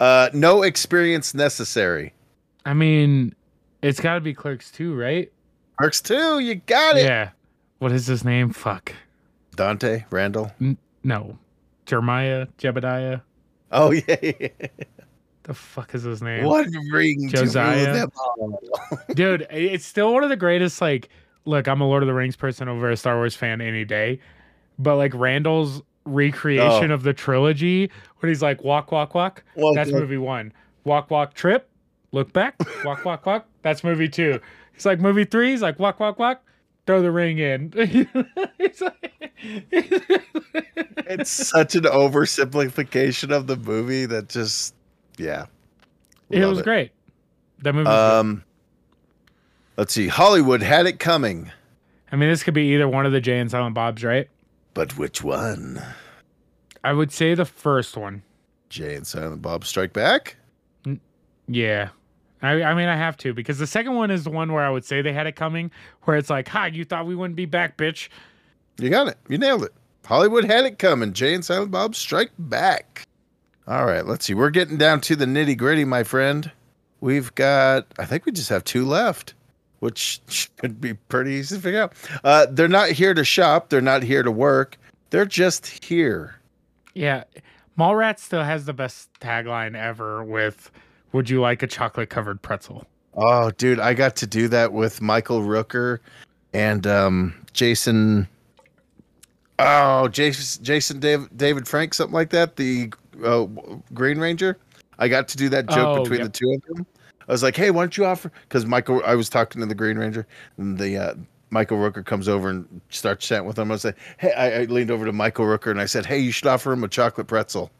Uh, no experience necessary. I mean, it's got to be Clerks Two, right? Works too. You got it. Yeah. What is his name? Fuck. Dante Randall. No. Jeremiah, Jebediah. Oh yeah. The fuck is his name? What ring Josiah. rule them all. dude it's still one of the greatest like look i'm a lord of the rings person over a star wars fan any day but like randall's recreation Oh. of the trilogy when he's like walk walk walk Well, that's well, movie one walk walk trip look back walk walk walk that's movie two it's like movie three he's like walk walk walk throw the ring in [LAUGHS] It's like- [LAUGHS] it's such an oversimplification of the movie that just yeah. it was great that movie. Um, let's see. Hollywood had it coming, i mean this could be either one of the jay and silent bobs right but which one? i would say the first one Jay and Silent Bob Strike Back. Yeah. I, I mean, I have to because the second one is the one where I would say they had it coming, where it's like, "Hi, you thought we wouldn't be back, bitch." You got it. You nailed it. Hollywood had it coming. Jay and Silent Bob Strike Back. All right, let's see. We're getting down to the nitty gritty, my friend. We've got, I think we just have two left, which [LAUGHS] should be pretty easy to figure out. Uh, they're not here to shop. They're not here to work. They're just here. Yeah, Mallrats still has the best tagline ever with "Would you like a chocolate covered pretzel?" Oh, dude, I got to do that with Michael Rooker and um, Jason. Oh, Jason, Jason David, David Frank, something like that. The uh, Green Ranger. I got to do that joke Oh, between yep. the two of them. I was like, "Hey, why don't you offer?" Because Michael, I was talking to the Green Ranger, and the uh, Michael Rooker comes over and starts chatting with him. I was like, "Hey," I, I leaned over to Michael Rooker and I said, "Hey, you should offer him a chocolate pretzel."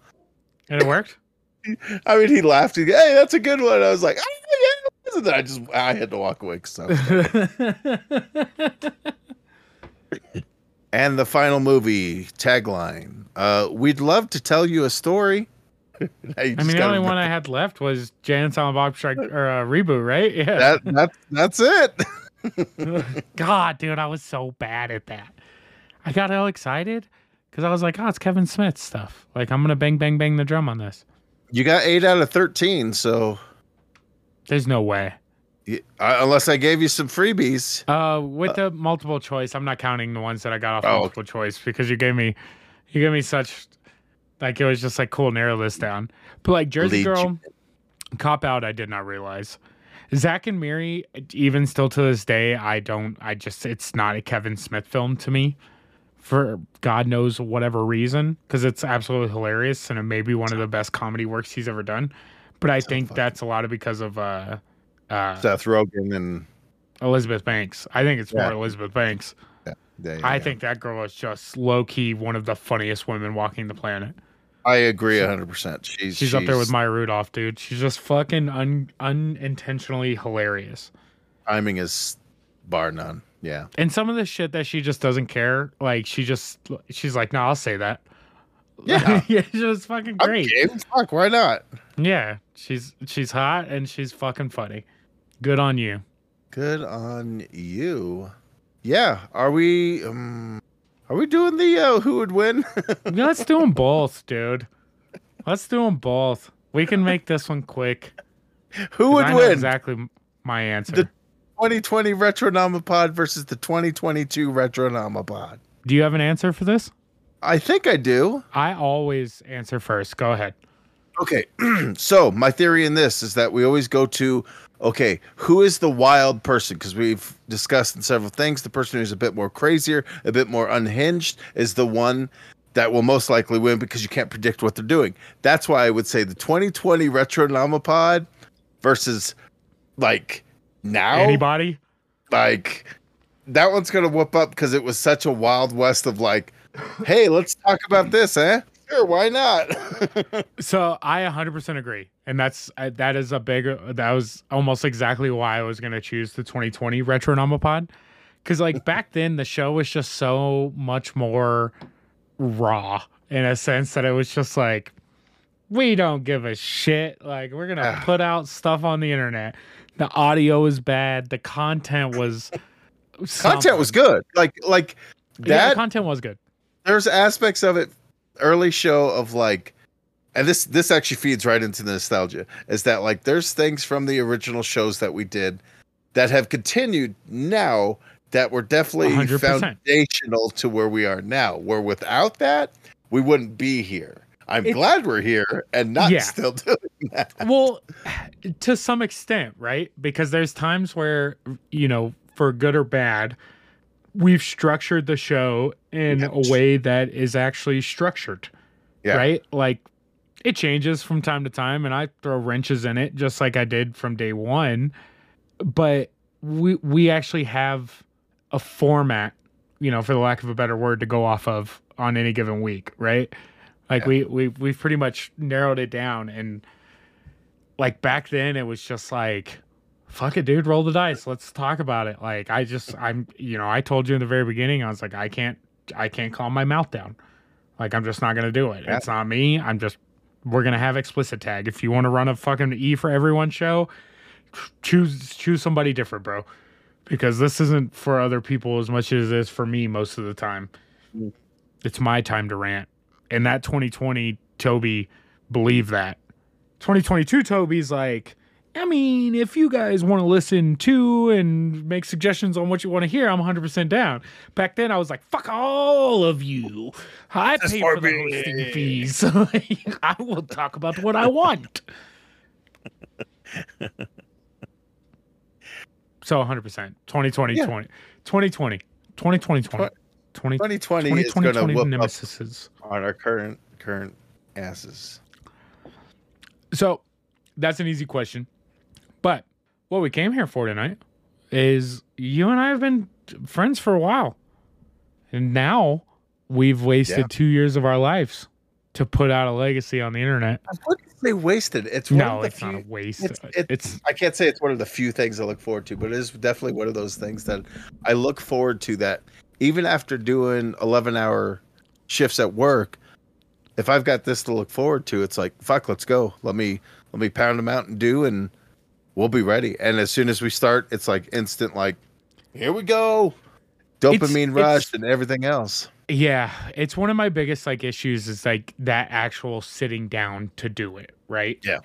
And it worked. I mean, he laughed. He, hey, that's a good one. I was like, "Oh yeah," and then I just I had to walk away. 'cause I was [LAUGHS] And the final movie tagline: uh, "We'd love to tell you a story." [LAUGHS] You I mean, the only one remember- I had left was Jay and Silent Bob Strike or uh, reboot, right? Yeah. that that that's it. [LAUGHS] God, dude, I was so bad at that. I got all excited because I was like, oh, it's Kevin Smith stuff. Like, I'm going to bang, bang, bang the drum on this. You got eight out of 13, so There's no way. uh, unless I gave you some freebies. Uh, with the multiple choice, I'm not counting the ones that I got off Oh, okay. multiple choice because you gave me, you gave me such, like it was just like cool narrow this down. But like Jersey. Girl, cop out, I did not realize. Zack and Mary, even still to this day, I don't. I just it's not a Kevin Smith film to me, for God knows whatever reason, because it's absolutely hilarious and it may be one of the best comedy works he's ever done. But I think fucking- that's a lot of because of uh, uh, Seth Rogen and Elizabeth Banks. I think it's more Elizabeth Banks. yeah, yeah, I yeah. think that girl is just low key one of the funniest women walking the planet. I agree 100%. She's She's, up there with Maya Rudolph, dude. She's just fucking un, unintentionally hilarious. timing is bar none. Yeah. And some of the shit that she just doesn't care, like she just she's like, "No, I'll say that." Yeah. [LAUGHS] yeah, she's just fucking great. Fuck, why not? Yeah, she's she's hot and she's fucking funny. Good on you. Good on you. Yeah. Are we um are we doing the uh, who would win? [LAUGHS] Let's do them both, dude. Let's do them both. We can make this one quick. Who would win? Exactly my answer. The- 2020 Retronomapod versus the 2022 Retronomapod. do you have an answer for this? I think I do. I always answer first. Go ahead. Okay, [CLEARS THROAT] so my theory in this is that we always go to okay, who is the wild person? Because we've discussed in several things, the person who's a bit more crazier, a bit more unhinged, is the one that will most likely win because you can't predict what they're doing. That's why I would say the 2020 Retronomapod versus like now, Anybody? like that one's gonna whoop up because it was such a wild west of like, hey, let's talk about this, eh? Sure, why not? [LAUGHS] So I 100% agree, and that's that is a big. That was almost exactly why I was gonna choose the 2020 Retronomapod, because like [LAUGHS] back then the show was just so much more raw in a sense that it was just like we don't give a shit. Like we're gonna Ah. put out stuff on the internet. The audio was bad. The content was [LAUGHS] Content was good. Like like Yeah, that the content was good. there's aspects of it early show of like and this this actually feeds right into the nostalgia is that like there's things from the original shows that we did that have continued now that were definitely 100%. foundational to where we are now where without that we wouldn't be here i'm It's- glad we're here and not Yeah. still [LAUGHS] doing [LAUGHS] well to some extent right because there's times where you know for good or bad we've structured the show in Yep. a way that is actually structured Yeah. right like it changes from time to time and i throw wrenches in it just like i did from day one but we we actually have a format you know for the lack of a better word to go off of on any given week right like Yeah. we we we've pretty much narrowed it down and like back then it was just like fuck it dude roll the dice let's talk about it. Like i just i'm you know i told you in the very beginning i was like i can't i can't calm my mouth down. Like i'm just not gonna do it. Yeah. it's not me. I'm just we're gonna have explicit tag. If you want to run a fucking e for everyone show choose choose somebody different bro. Because this isn't for other people as much as it is for me most of the time. Mm. it's my time to rant. And that 2020 toby believed that 2022 toby's like i mean if you guys want to listen to and make suggestions on what you want to hear i'm 100% down. Back then i was like fuck all of you. I This pay for the me." hosting fees. [LAUGHS] I will talk about what i want. [LAUGHS] So 100% 2020 Yeah. 20 2020 2020 20 20 2020 is 2020 going to whoop up on our current current asses So that's an easy question. But what we came here for tonight is you and I have been friends for a while. And now we've wasted Yeah. two years of our lives to put out a legacy on the internet. I wouldn't say wasted. It's one No, of the it's few, not a waste. it's- uh, It's, it's- I can't say it's one of the few things I look forward to, but it is definitely one of those things that I look forward to. That even after doing eleven hour shifts at work, if I've got this to look forward to, it's like fuck, let's go. Let me let me pound them out and do, and we'll be ready. And as soon as we start, it's like instant like here we go. Dopamine rush and everything else. Yeah, it's one of my biggest like issues is like that actual sitting down to do it, right? Yeah.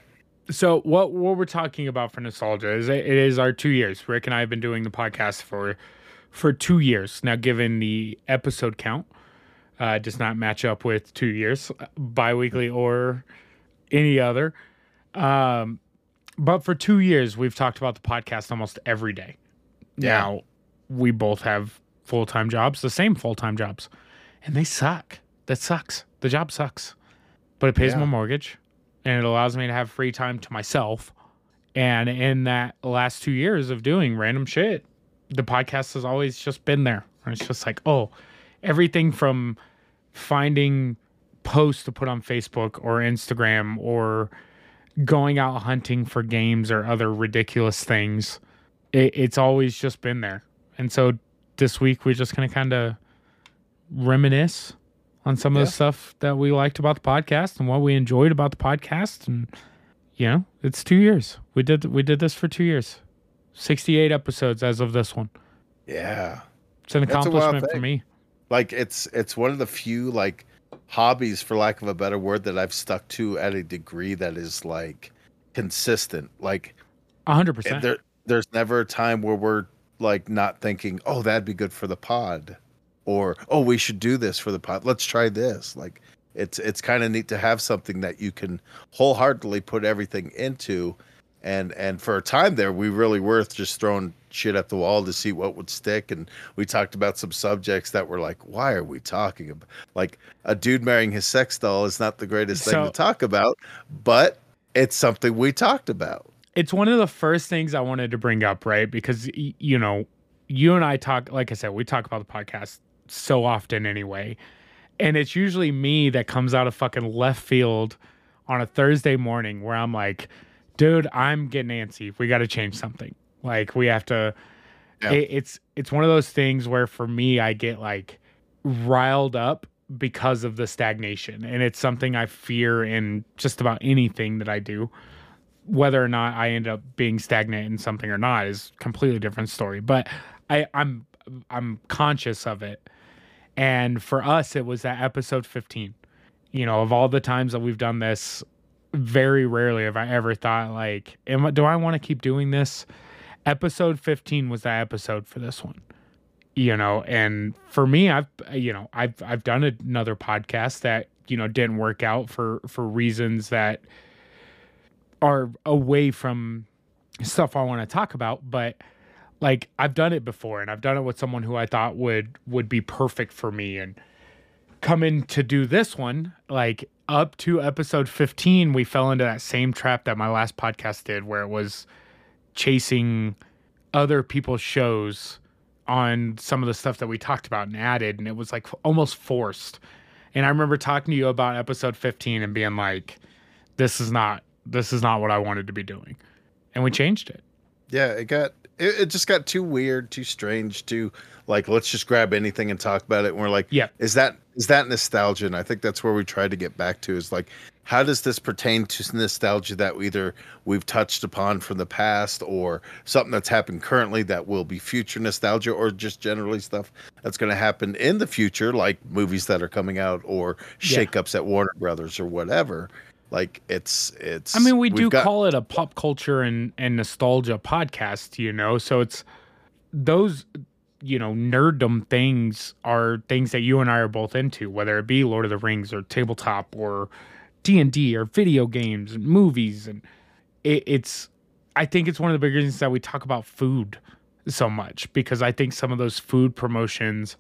So what what we're talking about for nostalgia is it is our 2 years. Rick and I have been doing the podcast for for 2 years. Now given the episode count uh does not match up with 2 years biweekly or any other. Um but for 2 years we've talked about the podcast almost every day. Yeah. Now we both have full-time jobs, the same full-time jobs and they suck. That sucks. The job sucks, but it pays Yeah. my mortgage and it allows me to have free time to myself. And in that last two years of doing random shit, the podcast has always just been there. And it's just like, oh, everything from finding posts to put on Facebook or Instagram or going out hunting for games or other ridiculous things. It, it's always just been there. And so this week we're just going to kind of reminisce on some of Yeah. the stuff that we liked about the podcast and what we enjoyed about the podcast and you know it's two years we did we did this for two years 68 episodes as of this one Yeah. it's an That's accomplishment for me Like it's it's one of the few like hobbies for lack of a better word that I've stuck to at a degree that is like consistent. Like 100% there there's never a time where we're like not thinking, "Oh, that'd be good for the pod." Or, "Oh, we should do this for the pod. Let's try this." Like it's it's kind of neat to have something that you can wholeheartedly put everything into and and for a time there we really were just throwing shit at the wall to see what would stick. And we talked about some subjects that were like why are we talking about like a dude marrying his sex doll is not the greatest thing to talk about but it's something we talked about. It's one of the first things I wanted to bring up, right? Because y- you know, you and I talk, like I said, we talk about the podcast so often anyway, and it's usually me that comes out of fucking left field on a Thursday morning where I'm like, dude, I'm getting antsy. We got to change something. Like we have to. Yeah. It, it's it's one of those things where for me I get like riled up because of the stagnation, and it's something I fear in just about anything that I do whether or not I end up being stagnant in something or not is completely different story. But I, I'm I'm conscious of it. And for us, it was that episode 15. You know, of all the times that we've done this, very rarely have I ever thought like, am do I want to keep doing this? Episode 15 was that episode for this one. You know, and for me, I've you know, I've I've done another podcast that, you know, didn't work out for for reasons that are away from stuff I want to talk about, but like I've done it before and I've done it with someone who I thought would would be perfect for me and coming to do this one like up to episode 15 we fell into that same trap that my last podcast did where it was chasing other people's shows on some of the stuff that we talked about and added and it was like almost forced. And i remember talking to you about episode 15 and being like this is not this is not what i wanted to be doing. And we changed it Yeah, it got it, it just got too weird, too strange, too like let's just grab anything and talk about it. And we're like, Yeah. is that is that nostalgia? And I think that's where we try to get back to is like, how does this pertain to nostalgia that either we've touched upon from the past or something that's happened currently that will be future nostalgia or just generally stuff that's going to happen in the future, like movies that are coming out or Yeah. shakeups at Warner Brothers or whatever. Like it's it's I mean, we do got- call it a pop culture and, and nostalgia podcast, you know. So it's those, you know, nerddom things are things that you and I are both into, whether it be Lord of the Rings or tabletop or D and D or video games and movies, and it, it's. I think it's one of the big reasons that we talk about food so much because I think some of those food promotions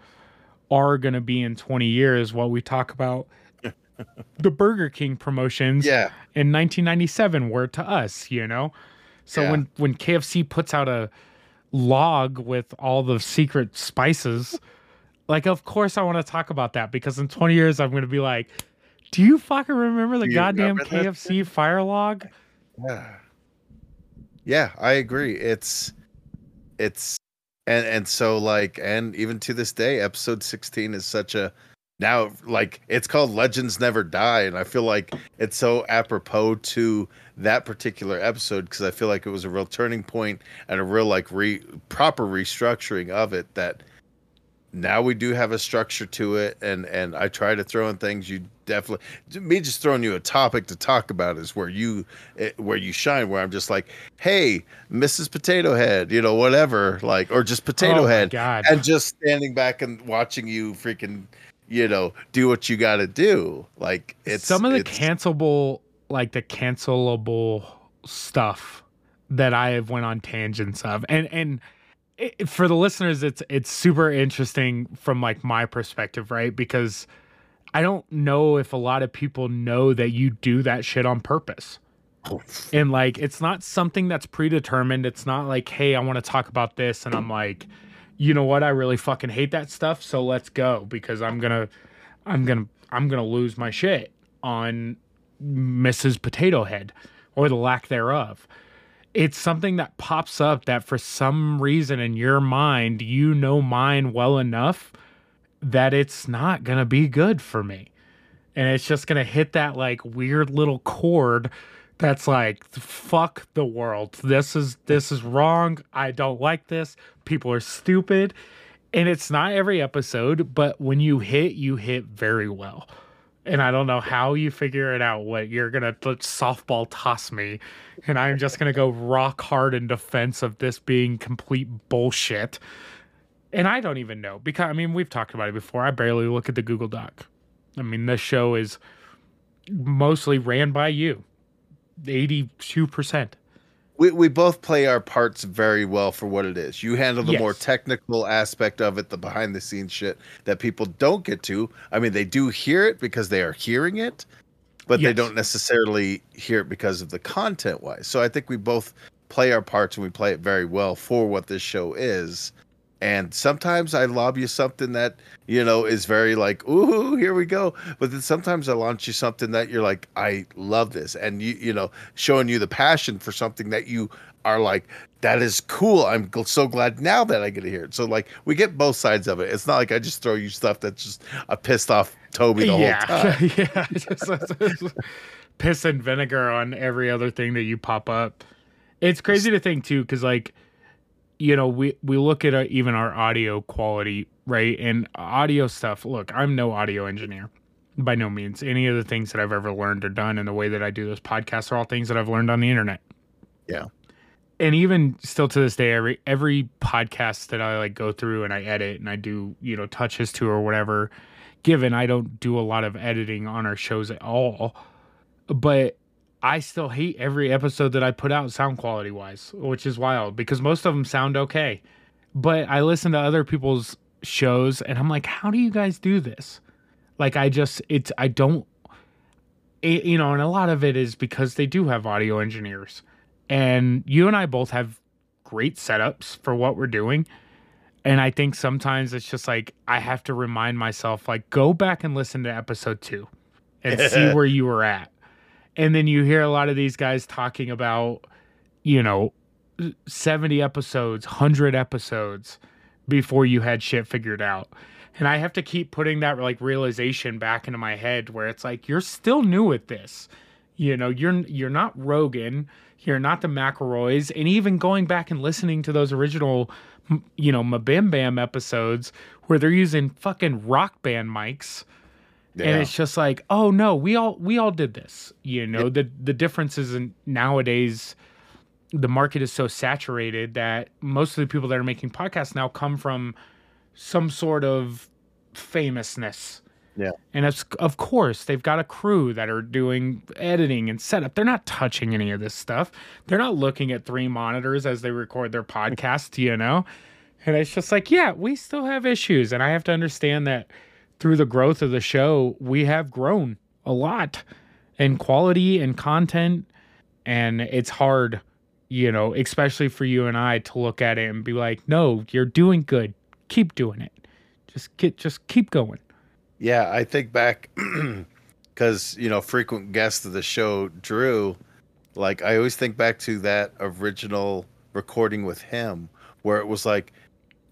are going to be in 20 years what we talk about the Burger King promotions yeah. in 1997 were to us, you know. So Yeah. when when KFC puts out a log with all the secret spices, like of course I want to talk about that because in 20 years I'm going to be like, "Do you fucking remember the goddamn remember KFC fire log?" Yeah. Yeah, I agree. It's it's and and so like and even to this day episode 16 is such a now like it's called legends never die and i feel like it's so apropos to that particular episode because i feel like it was a real turning point and a real like re proper restructuring of it that now we do have a structure to it and and i try to throw in things you definitely me just throwing you a topic to talk about is where you eh, where you shine where i'm just like hey mrs potato head you know whatever like or just potato Oh head and just standing back and watching you freaking you know do what you got to do. Like it's some of the cancelable like the cancelable stuff that I have went on tangents of. And and it, for the listeners it's it's super interesting from like my perspective right? Because I don't know if a lot of people know that you do that shit on purpose. And like it's not something that's predetermined. It's not like hey I want to talk about this and I'm like you know what I really fucking hate that stuff so let's go because I'm to I'm to I'm to lose my shit on Mrs. Potato Head or the lack thereof. It's something that pops up that for some reason in your mind, you know mine well enough that it's not to be good for me. And it's just to hit that like weird little chord that's like fuck the world. This is this is wrong. I don't like this. People are stupid. And it's not every episode, but when you hit, you hit very well and I don't know how you figure it out. What you're gonna let softball toss me, and I'm just gonna go rock hard in defense of this being complete bullshit. And I don't even know because I mean we've talked about it before. I barely look at the Google Doc. I mean this show is mostly ran by you, eighty-two percent. we, we both play our parts very well for what it is. You handle the more technical aspect of it, the behind the scenes shit that people don't get to. I mean, they do hear it because they are hearing it, but they don't necessarily hear it because of the content wise. So I think we both play our parts and we play it very well for what this show is. And sometimes I lob you something that, you know, is very like, ooh, here we go. But then sometimes I launch you something that you're like, I love this. And you, you know, showing you the passion for something that you are like, that is cool. I'm so glad now that I get to hear it. So like we get both sides of it. It's not like I just throw you stuff that's just a pissed off Toby the whole yeah, time. [LAUGHS] yeah. Just, just piss and vinegar on every other thing that you pop up. It's crazy to think too, because like, you know, we we look at uh even our audio quality, right? And audio stuff. Look, I'm no audio engineer, by no means. Any of the things that I've ever learned or done, and the way that I do this podcast are all things that I've learned on the internet. Yeah. And even still to this day, every every podcast that I like go through and I edit and I do, you know, touches to or whatever, given I don't do a lot of editing on our shows at all, but I still hate every episode that I put out sound quality wise, which is wild because most of them sound okay. But I listen to other people's shows and I'm like, how do you guys do this? Like, I just, it's, I don't, it, you know, and a lot of it is because they do have audio engineers. And you and I both have great setups for what we're doing. And I think sometimes it's just like I have to remind myself, like, go back and listen to episode two and see [LAUGHS] where you were at. And then you hear a lot of these guys talking about, you know, 70 episodes, 100 episodes before you had shit figured out. And I have to keep putting that like realization back into my head where it's like you're still new at this. You know, you're you're not Rogan, you're not the McElroys, and even going back and listening to those original, you know, MBMBaM episodes where they're using fucking rock band mics and it's just like oh no we all we all did this you know? The the difference is in nowadays the market is so saturated that most of the people that are making podcasts now come from some sort of famousness. Yeah. and it's, of course they've got a crew that are doing editing and setup. They're not touching any of this stuff. They're not looking at three monitors as they record their podcast you know? And it's just like yeah we still have issues. And i have to understand that through the growth of the show, we have grown a lot in quality and content. And it's hard, you know, especially for you and I to look at it and be like, no, you're doing good. Keep doing it. Just get, just keep going. Yeah, I think back [CLEARS THROAT] because you know frequent guest of the show, Drew. Like I always think back to that original recording with him, where it was like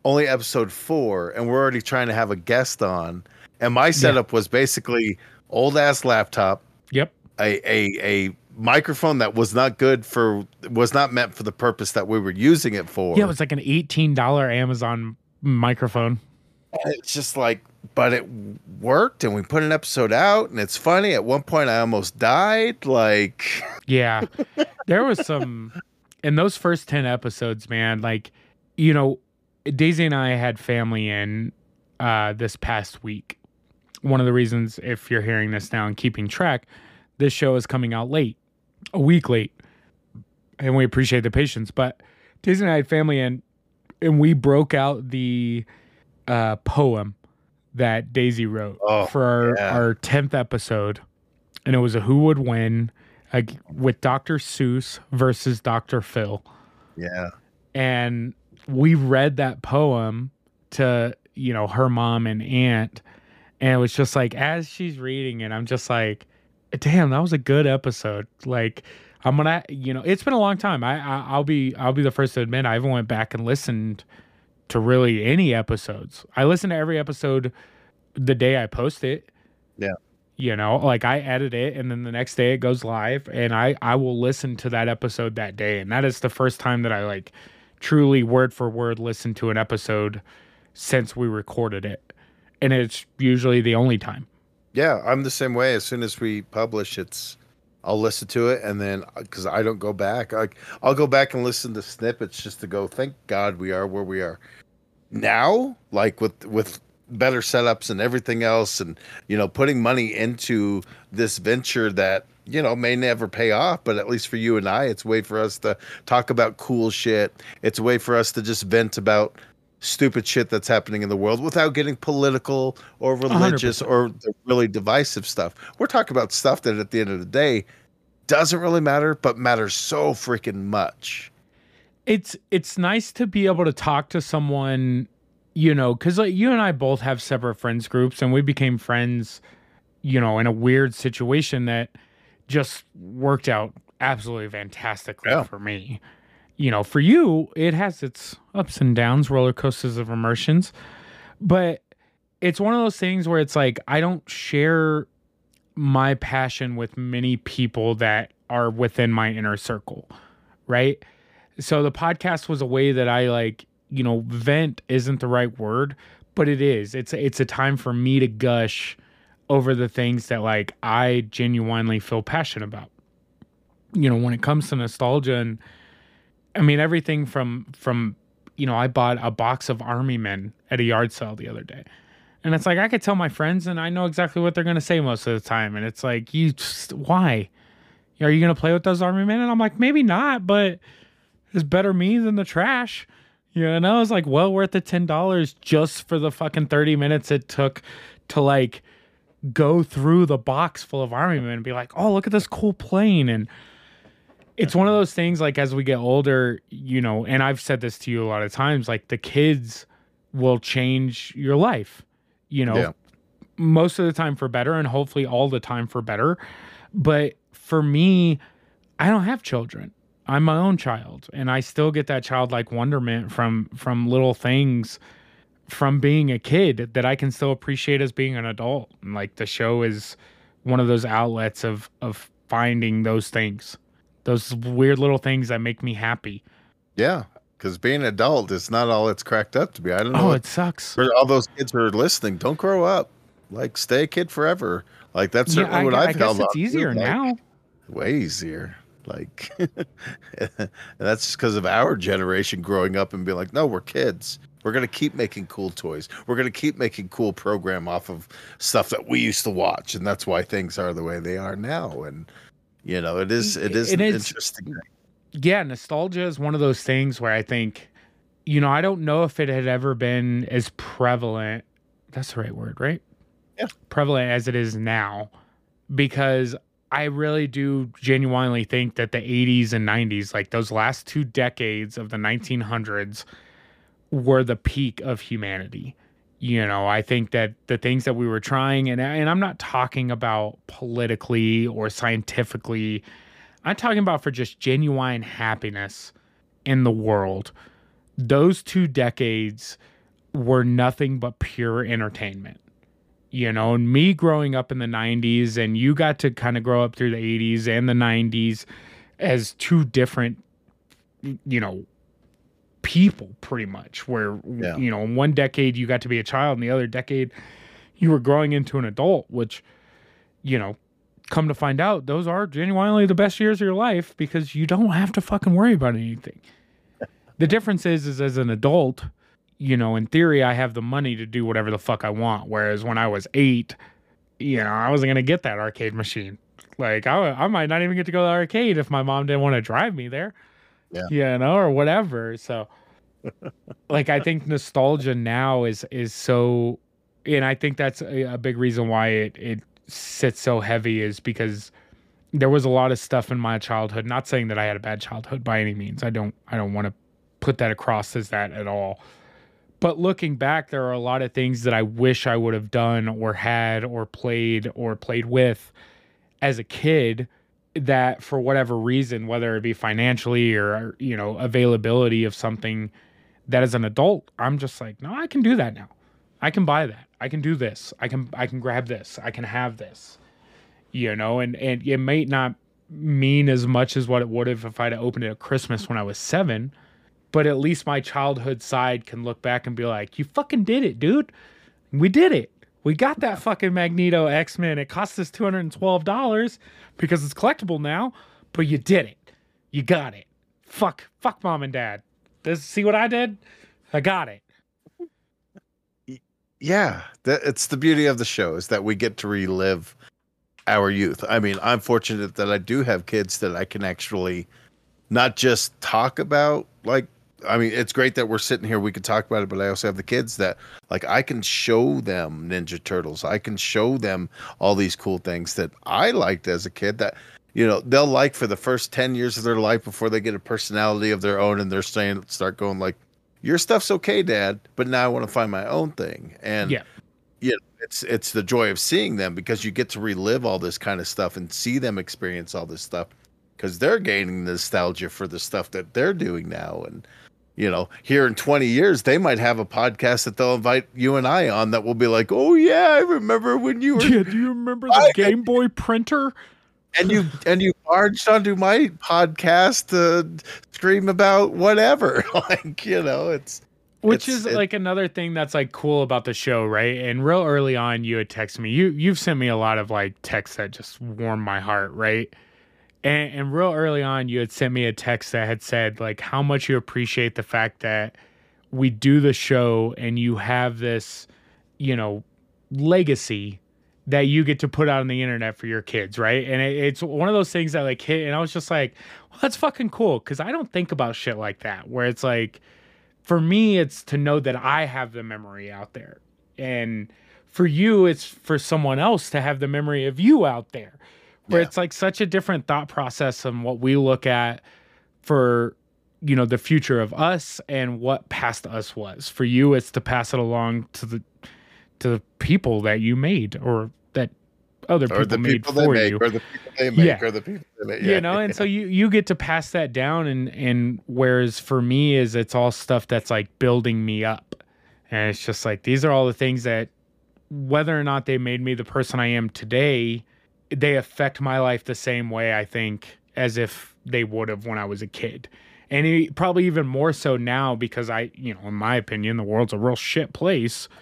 only episode four, and we're already trying to have a guest on, And my setup was basically old ass laptop, Yep. a, a a microphone that was not good for was not meant for the purpose that we were using it for. Yeah, it was like an eighteen dollar Amazon microphone. And it's just like but it worked and we put an episode out and it's funny at one point i almost died like [LAUGHS] Yeah. there was some in those first 10 episodes, man, like, you know, Daisy and I had family in uh this past week. One of the reasons if you're hearing this now and keeping track, this show is coming out late, a week late. And we appreciate the patience, but Daisy and I had family in and we broke out the uh poem that Daisy wrote Oh, for our, yeah. our 10th episode. And it was a who would win with Dr. Seuss versus Dr. Phil. yeah And we read that poem to, you know, her mom and aunt. And it was just like, as she's reading it, I'm just like, damn, that was a good episode. Like, I'm gonna, you know, it's been a long time. I, I I'll be, I'll be the first to admit, I haven't went back and listened to really any episodes. I listen to every episode the day I post it. Yeah. You know, like I edit it and then the next day it goes live and I I will listen to that episode that day and that is the first time that I like truly word for word listen to an episode since we recorded it. And it's usually the only time. yeah i'm the same way as soon as we publish it's i'll listen to it and then uh, because i don't go back like i'll go back and listen to snippets just to go thank god we are where we are now like with with better setups and everything else and you know putting money into this venture that you know may never pay off but at least for you and i it's a way for us to talk about cool shit it's a way for us to just vent about stupid shit that's happening in the world without getting political or religious or the really divisive stuff. We're talking about stuff that at the end of the day doesn't really matter but matters so freaking much. It's it's nice to be able to talk to someone you know because like you and i both have separate friends groups and we became friends you know in a weird situation that just worked out absolutely fantastically Yeah. for me you know for you it has its ups and downs roller coasters of emotions but it's one of those things where it's like i don't share my passion with many people that are within my inner circle right so the podcast was a way that I like, you know, vent isn't the right word, but it is. It's it's a time for me to gush over the things that like I genuinely feel passionate about. You know, when it comes to nostalgia and I mean everything from from you know, I bought a box of army men at a yard sale the other day. And it's like I could tell my friends and I know exactly what they're going to say most of the time and it's like you just why? Are you going to play with those army men? And I'm like maybe not, but it's better me than the trash. You know, and I was like well worth the ten dollars just for the fucking thirty minutes it took to like go through the box full of army men and be like, oh look at this cool plane and it's one of those things like as we get older, you know, and I've said this to you a lot of times, like the kids will change your life, you know, Yeah. most of the time for better and hopefully all the time for better. But for me, I don't have children. I'm my own child and I still get that childlike wonderment from from little things from being a kid that I can still appreciate as being an adult. And like the show is one of those outlets of of finding those things. Those weird little things that make me happy. Yeah, because being an adult is not all it's cracked up to be. I don't oh, know. Oh, what- it sucks. for all those kids who are listening, don't grow up. Like, stay a kid forever. Like, that's certainly I, what I've I guess held it's on easier like, now. Way easier. Like, [LAUGHS] and that's just because of our generation growing up and being like, no, we're kids. We're gonna keep making cool toys. We're gonna keep making cool program off of stuff that we used to watch, and that's why things are the way they are now. And you know, it is it is And an it's- interesting. thing. yeah, nostalgia is one of those things where I think, you know, I don't know if it had ever been as prevalent. That's the right word, right? Yeah. Prevalent as it is now, because I really do genuinely think that the 80s and 90s, like those last two decades of the 1900s, were the peak of humanity. You know, I think that the things that we were trying, and and I'm not talking about politically or scientifically. I'm talking about for just genuine happiness in the world. Those two decades were nothing but pure entertainment. you know, and me growing up in the 90s, and you got to kind of grow up through the 80s and the 90s as two different, you know, people pretty much. Where, Yeah. you know, in one decade you got to be a child, and the other decade you were growing into an adult, which, you know, come to find out, those are genuinely the best years of your life because you don't have to fucking worry about anything. [LAUGHS] the difference is, is as an adult, you know, in theory, I have the money to do whatever the fuck I want. Whereas when I was eight, you know, I wasn't gonna get that arcade machine. Like I, I might not even get to go to the arcade if my mom didn't want to drive me there. Yeah. You know, or whatever. So, like, I think nostalgia now is is so, and I think that's a, a big reason why it it sits so heavy is because there was a lot of stuff in my childhood. Not saying that I had a bad childhood by any means. I don't. I don't want to put that across as that at all. But looking back, there are a lot of things that I wish I would have done or had or played or played with as a kid that for whatever reason, whether it be financially or, you know, availability of something that as an adult, I'm just like, no, I can do that now. I can buy that. I can do this. I can I can grab this. I can have this. You know, and and it may not mean as much as what it would have if I'd opened it at Christmas when I was seven but at least my childhood side can look back and be like, "You fucking did it, dude. We did it. We got that fucking Magneto X Men. It cost us two hundred and twelve dollars because it's collectible now, but you did it. You got it. Fuck, fuck, mom and dad. This see what I did? I got it. yeah that, it's the beauty of the show is that we get to relive our youth i mean i'm fortunate that i do have kids that i can actually not just talk about like i mean it's great that we're sitting here we could talk about it but i also have the kids that like i can show them ninja turtles i can show them all these cool things that i liked as a kid that you know they'll like for the first 10 years of their life before they get a personality of their own and they're saying start going like your stuff's okay dad but now i want to find my own thing and Yeah. you know, it's it's the joy of seeing them because you get to relive all this kind of stuff and see them experience all this stuff because they're gaining nostalgia for the stuff that they're doing now and you know here in 20 years they might have a podcast that they'll invite you and i on that will be like oh yeah i remember when you were Yeah, do you remember the I- Game Boy printer? and you and you barged onto my podcast to scream about whatever [LAUGHS] like you know it's Which It's- is it- like another thing that's like cool about the show, right? And real early on, you had texted me. You you've sent me a lot of like texts that just warm my heart, right? And, and real early on, you had sent me a text that had said like how much you appreciate the fact that we do the show and you have this, you know, legacy that you get to put out on the internet for your kids, right? And it, it's one of those things that like hit, and I was just like, well, that's fucking cool because I don't think about shit like that. Where it's like, for me, it's to know that I have the memory out there, and for you, it's for someone else to have the memory of you out there. Where Yeah. it's like such a different thought process than what we look at for you know the future of us and what past us was. For you, it's to pass it along to the to the people that you made or that other people or the made people they for make you or the people they make Yeah. or the people they make you know and so [LAUGHS] you you get to pass that down and and whereas for me is it's all stuff that's like building me up and it's just like these are all the things that whether or not they made me the person i am today they affect my life the same way i think as if they would have when i was a kid. And e- probably even more so now because i you know in my opinion the world's a real shit place. [LAUGHS]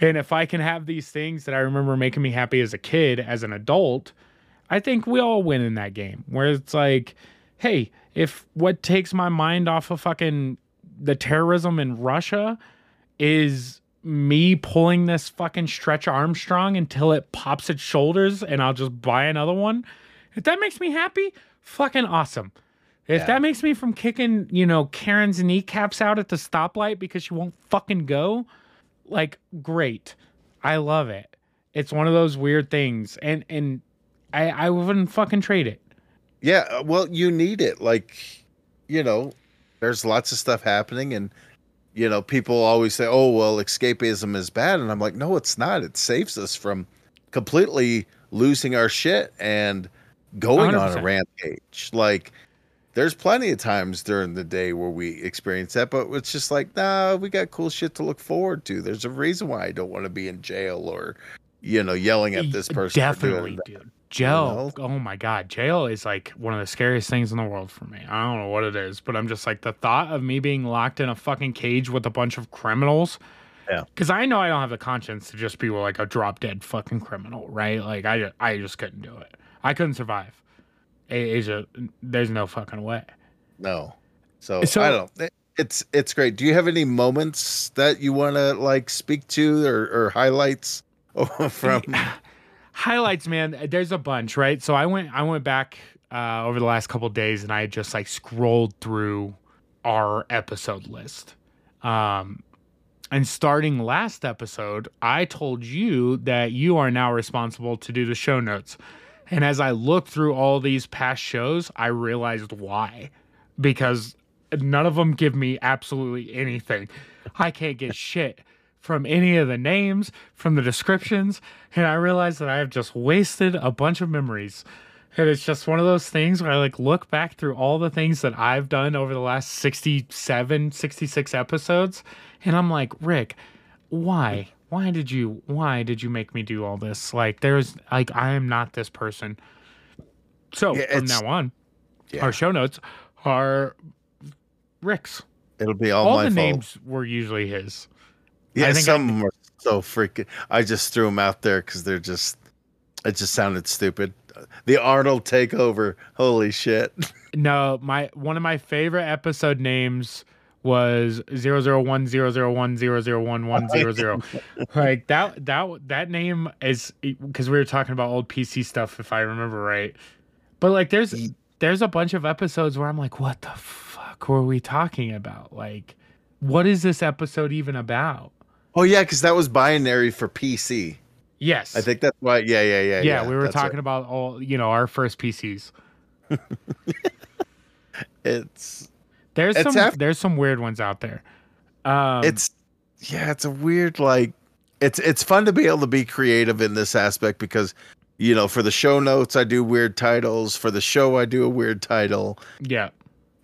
And if i can have these things that i remember making me happy as a kid as an adult I think we all win in that game where it's like, hey, if what takes my mind off of fucking the terrorism in Russia is me pulling this fucking stretch Armstrong until it pops its shoulders and I'll just buy another one, if that makes me happy, fucking awesome. If Yeah. that makes me from kicking, you know, Karen's kneecaps out at the stoplight because she won't fucking go, like great. I love it. It's one of those weird things. And and I, I wouldn't fucking trade it. Yeah, uh, well, you need it. Like, you know, there's lots of stuff happening, and you know, people always say, "Oh, well, escapism is bad," and I'm like, "No, it's not. It saves us from completely losing our shit and going on a rampage." Like, there's plenty of times during the day where we experience that, but it's just like, nah, we got cool shit to look forward to. There's a reason why I don't want to be in jail or you know, yelling at this person. Definitely, dude. Jail. Oh my god, jail is like one of the scariest things in the world for me. I don't know what it is, but I'm just like the thought of me being locked in a fucking cage with a bunch of criminals. Yeah. Because I know I don't have the conscience to just be like a drop dead fucking criminal, right? Like I, I just couldn't do it. I couldn't survive. Asia, there's no fucking way. No. So, so I don't. It's it's great. Do you have any moments that you want to like speak to or, or highlights [LAUGHS] from? [LAUGHS] highlights, man. There's a bunch, right? So I went I went back uh, over the last couple days and I just like scrolled through our episode list. Um, and starting last episode, I told you that you are now responsible to do the show notes. And as I looked through all these past shows, I realized why. Because none of them give me absolutely anything. I can't get shit from any of the names, from the descriptions, and I realized that I have just wasted a bunch of memories. And it's just one of those things where I like look back through all the things that I've done over the last 67, 66 episodes, and I'm like, Rick, why? Why did you why did you make me do all this? Like there's like I am not this person. So yeah, from now on, yeah. our show notes are Rick's. It'll be all, all the fault. names were usually his. Yeah, some I, are so freaking. I just threw them out there because they're just. It just sounded stupid. The Arnold takeover. Holy shit. [LAUGHS] No, my one of my favorite episode names was zero zero one zero zero one zero zero one one zero zero. [LAUGHS] Like that that that name is because we were talking about old PC stuff, if I remember right. But like, there's there's a bunch of episodes where I'm like, what the fuck were we talking about? Like, what is this episode even about? Oh yeah, because that was binary for PC. Yes, I think that's why. Yeah, yeah, yeah. Yeah, yeah we were talking right. about all you know our first PCs. [LAUGHS] it's there's it's some after, there's some weird ones out there. Um, it's yeah, it's a weird like it's it's fun to be able to be creative in this aspect because you know for the show notes I do weird titles for the show I do a weird title. Yeah,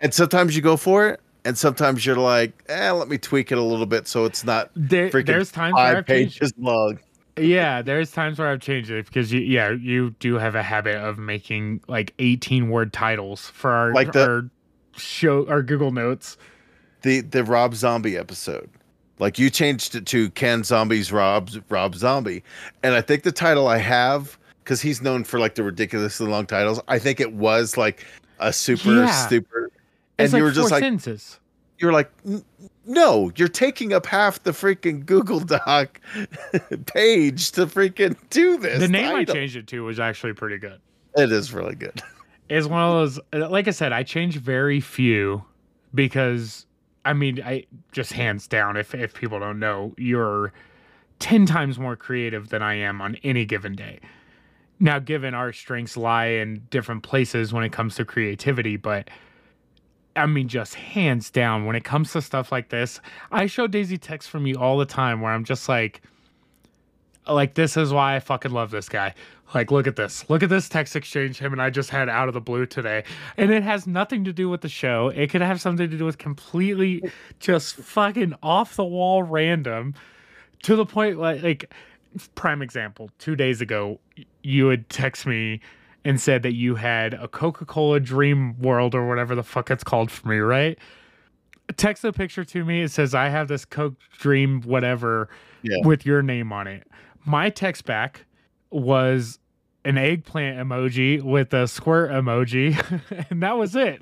and sometimes you go for it, and sometimes you're like, eh, let me tweak it a little bit so it's not there, there's times five pages changed. long. Yeah, there's times where I've changed it because you, yeah, you do have a habit of making like 18 word titles for our like the our show our Google Notes. The the Rob Zombie episode. Like you changed it to Ken Zombie's Rob Rob Zombie. And I think the title I have because he's known for like the ridiculously long titles. I think it was like a super yeah. stupid and like you were just like sentences. You're like no, you're taking up half the freaking Google Doc [LAUGHS] page to freaking do this. The name I, I changed it to was actually pretty good. It is really good. [LAUGHS] It's one of those like I said, I change very few because I mean, I just hands down if if people don't know, you're 10 times more creative than I am on any given day. Now, given our strengths lie in different places when it comes to creativity, but I mean, just hands down, when it comes to stuff like this, I show Daisy texts from you all the time where I'm just like, like this is why I fucking love this guy. Like, look at this. Look at this text exchange him and I just had out of the blue today. And it has nothing to do with the show. It could have something to do with completely just fucking off the wall random to the point like like prime example. Two days ago, you would text me and said that you had a Coca-Cola Dream World or whatever the fuck it's called for me, right? Text a picture to me. It says I have this Coke Dream whatever yeah. with your name on it. My text back was an eggplant emoji with a squirt emoji, [LAUGHS] and that was it.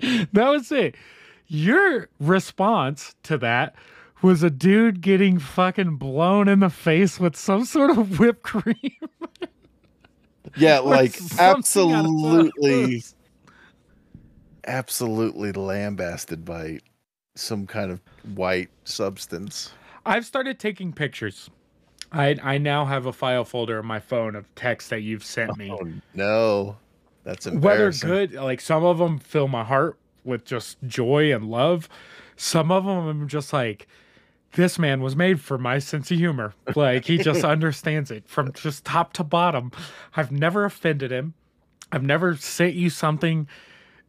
[LAUGHS] that was it. Your response to that was a dude getting fucking blown in the face with some sort of whipped cream. [LAUGHS] yeah, [LAUGHS] like absolutely, absolutely lambasted by some kind of white substance. I've started taking pictures I I now have a file folder on my phone of texts that you've sent me. Oh no, that's embarrassing. Whether good, like some of them fill my heart with just joy and love. Some of them I'm just like, this man was made for my sense of humor. Like he just [LAUGHS] understands it from just top to bottom. I've never offended him. I've never sent you something,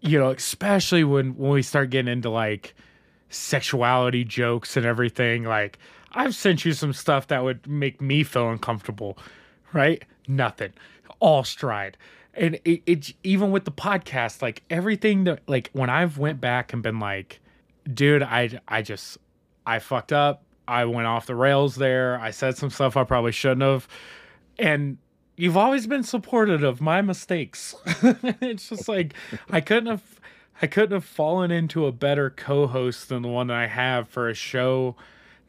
you know, especially when when we start getting into like sexuality jokes and everything. Like I've sent you some stuff that would make me feel uncomfortable, right? Nothing. All stride. And it, it even with the podcast, like everything that like when I've went back and been like, dude, I I just I fucked up. I went off the rails there. I said some stuff I probably shouldn't have. And you've always been supportive of my mistakes. [LAUGHS] it's just like I couldn't have I couldn't have fallen into a better co-host than the one I have for a show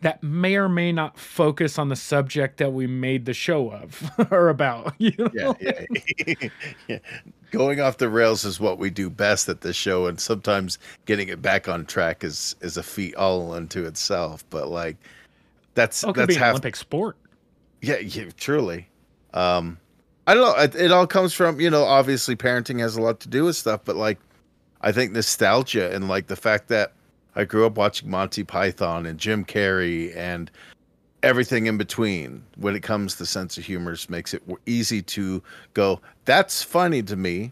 that may or may not focus on the subject that we made the show of [LAUGHS] or about. [LAUGHS] You know? Yeah, yeah. [LAUGHS] yeah. Going off the rails is what we do best at this show, and sometimes getting it back on track is is a feat all unto itself. But like, that's oh, that's half. Olympic sport. Yeah, yeah, truly. Um, I don't know. It, it all comes from you know, obviously parenting has a lot to do with stuff, but like, I think nostalgia and like the fact that I grew up watching Monty Python and Jim Carrey and everything in between when it comes to sense of humor makes it easy to go that's funny to me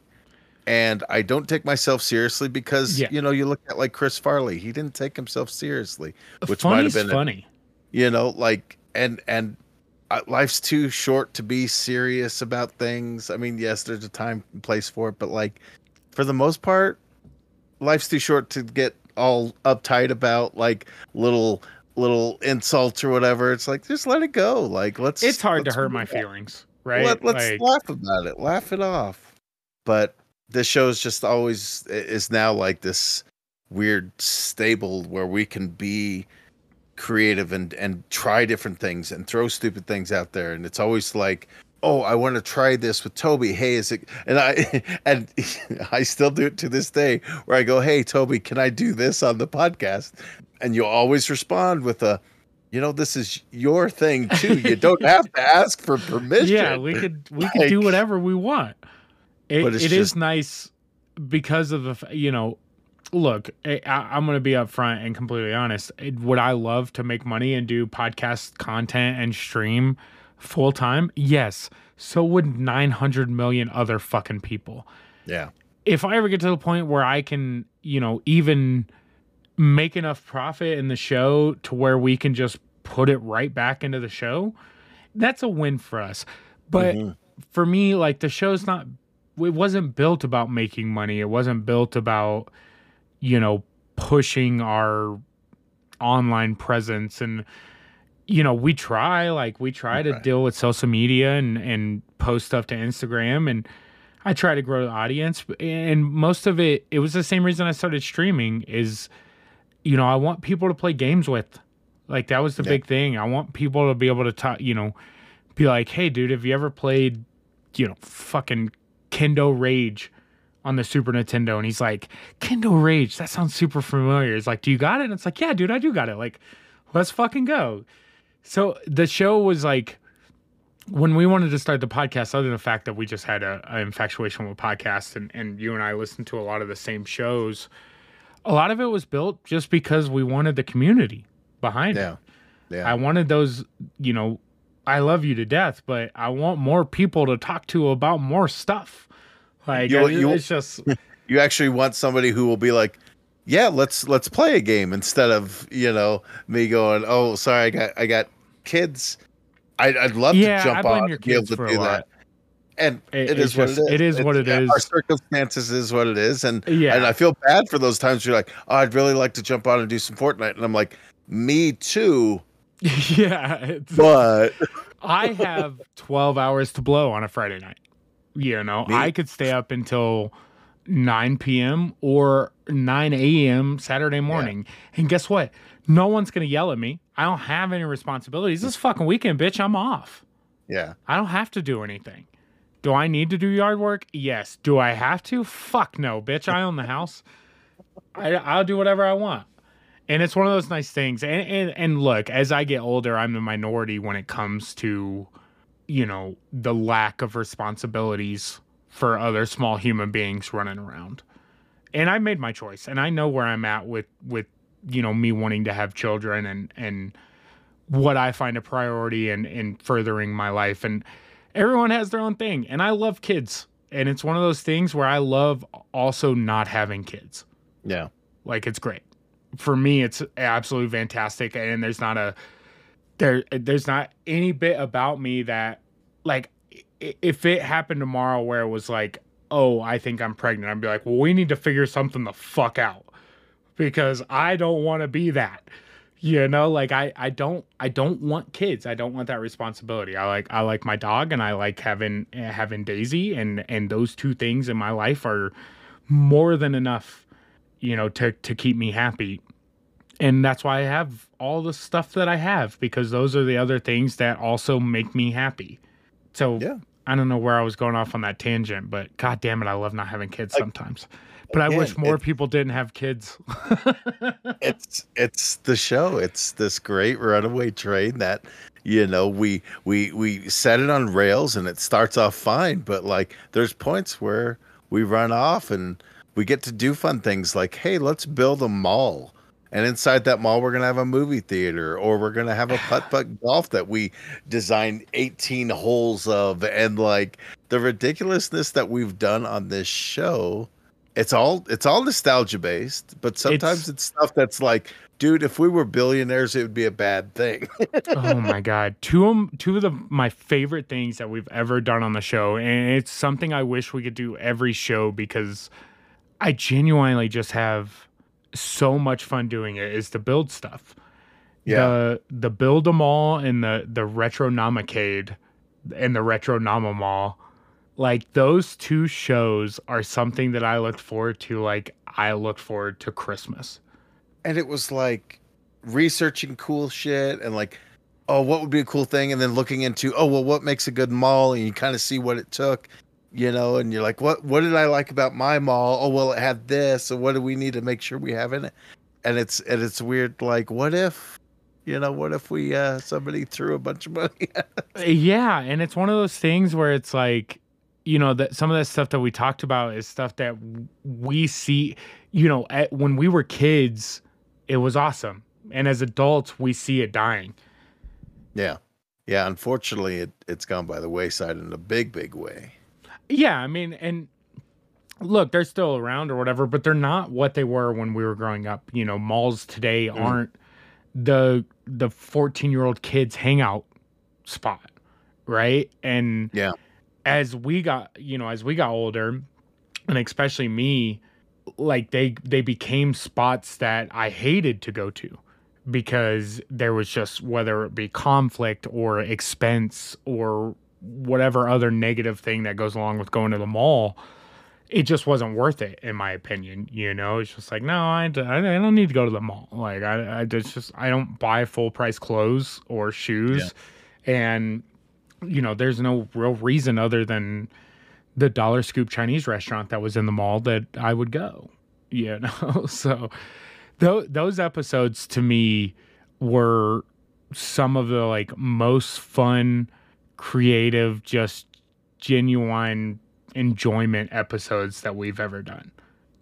and i don't take myself seriously because Yeah. you know you look at like chris farley he didn't take himself seriously which might have been a- funny. you know like and and uh, life's too short to be serious about things i mean yes there's a time and place for it but like for the most part life's too short to get all uptight about like little little insults or whatever. It's like just let it go. Like let's It's hard to let's hurt my feelings, right? Let, let's Like, laugh about it. Laugh it off. But this show's just always is now like this weird stable where we can be creative and and try different things and throw stupid things out there. And it's always like oh i want to try this with toby hey is it and i [LAUGHS] and [LAUGHS] i still do it to this day where i go hey toby can i do this on the podcast and you'll always respond with a you know this is your thing too you [LAUGHS] don't have to ask for permission yeah, we could we could do whatever we want. It, it is just- nice because of the you know. Look, I, I- I'm going to be upfront and completely honest. It- Would I love to make money and do podcast content and stream full time? Yes. So would 900 million other fucking people. yeah if I ever get to the point where I can, you know, even make enough profit in the show to where we can just put it right back into the show, that's a win for us. But Mhm. for me, like the show's not, it wasn't built about making money. It wasn't built about, you know, pushing our online presence and you know we try like we try to deal with social media and and post stuff to instagram and i try to grow the audience and most of it it was the same reason i started streaming is you know i want people to play games with like that was the Yeah. big thing i want people to be able to talk you know be like hey dude have you ever played you know fucking kendo rage on the Super Nintendo and he's like, Kendo Rage, that sounds super familiar. It's like, do you got it? And it's like, yeah, dude, I do got it. Like, let's fucking go. So the show was like, when we wanted to start the podcast, other than the fact that we just had a, a infatuation with podcasts and, and you and I listened to a lot of the same shows, a lot of it was built just because we wanted the community behind it. yeah yeah I wanted those, you know, I love you to death, but I want more people to talk to about more stuff. Like You- it- you- it's just [LAUGHS] you actually want somebody who will be like yeah let's let's play a game instead of you know me going oh sorry i got i got kids i'd, I'd love Yeah, to jump on your and be able kids to for do that and It- it is what just- it is it is what it yeah, is. our circumstances is what it is and Yeah. and i feel bad for those times where you're like oh i'd really like to jump on and do some fortnite and i'm like me too [LAUGHS] yeah. but [LAUGHS] I have 12 hours to blow on a Friday night. You know, Me- I could stay up until 9 p.m. or 9 a.m. Saturday morning. And guess what? No one's going to yell at me. I don't have any responsibilities. This fucking weekend, bitch, I'm off. yeah I don't have to do anything. Do I need to do yard work? Yes. Do I have to? Fuck no, bitch. I own the house. [LAUGHS] I, I'll do whatever I want. And it's one of those nice things. And, and and look, as I get older, I'm the minority when it comes to, you know, the lack of responsibilities for other small human beings running around. And I made my choice, and I know where I'm at with with you know me wanting to have children and and what I find a priority in in furthering my life. And everyone has their own thing, and I love kids, and it's one of those things where I love also not having kids. yeah Like it's great. For me, it's absolutely fantastic. And there's not a there there's not any bit about me that like if it happened tomorrow where it was like oh i think i'm pregnant i'd be like well we need to figure something the fuck out because i don't want to be that you know like i i don't i don't want kids i don't want that responsibility i like i like my dog and i like having having daisy and and those two things in my life are more than enough you know to to keep me happy and that's why I have all the stuff that I have because those are the other things that also make me happy. So yeah. I don't know where I was going off on that tangent, but god damn it, I love not having kids sometimes. But I wish more people didn't have kids. [LAUGHS] it's it's the show. It's this great runaway train that you know we we we set it on rails and it starts off fine, but like there's points where we run off and we get to do fun things like hey, let's build a mall and inside that mall, we're going to have a movie theater or we're going to have a putt putt [SIGHS] golf that we designed 18 holes of. And like the ridiculousness that we've done on this show, it's all it's all nostalgia based, but sometimes it's, it's stuff that's like, dude, if we were billionaires, it would be a bad thing. [LAUGHS] oh my god, two of two of the my favorite things that we've ever done on the show, and it's something I wish we could do every show because I genuinely just have so much fun doing it is to build stuff. Yeah. The the build them all and the the retro namacade and the retro nama mall. Like those two shows are something that I looked forward to like I looked forward to Christmas. And it was like researching cool shit and like oh what would be a cool thing and then looking into oh well what makes a good mall and you kind of see what it took you know, and you're like, what what did I like about my mall? Oh well, it had this. So what do we need to make sure we have in it? And it's and it's weird. Like, what if, you know, what if we uh somebody threw a bunch of money? yeah, and it's one of those things where it's like, you know, that some of that stuff that we talked about is stuff that we see. You know, at, when we were kids, it was awesome, and as adults, we see it dying. Yeah, yeah. Unfortunately, it it's gone by the wayside in a big, big way. Yeah, I mean, and look, they're still around or whatever, but they're not what they were when we were growing up. You know, malls today mm. aren't the the 14 year old kids hangout spot, right? And yeah, as we got, you know, as we got older, and especially me, like they they became spots that I hated to go to because there was just whether it be conflict or expense or whatever other negative thing that goes along with going to the mall it just wasn't worth it in my opinion you know? It's just like no i, I don't need to go to the mall. Like i, I just i don't buy full price clothes or shoes. Yeah. and you know there's no real reason other than the dollar scoop chinese restaurant that was in the mall that i would go [LAUGHS] you know [LAUGHS] so th- those episodes to me were some of the like most fun creative, just genuine enjoyment episodes that we've ever done.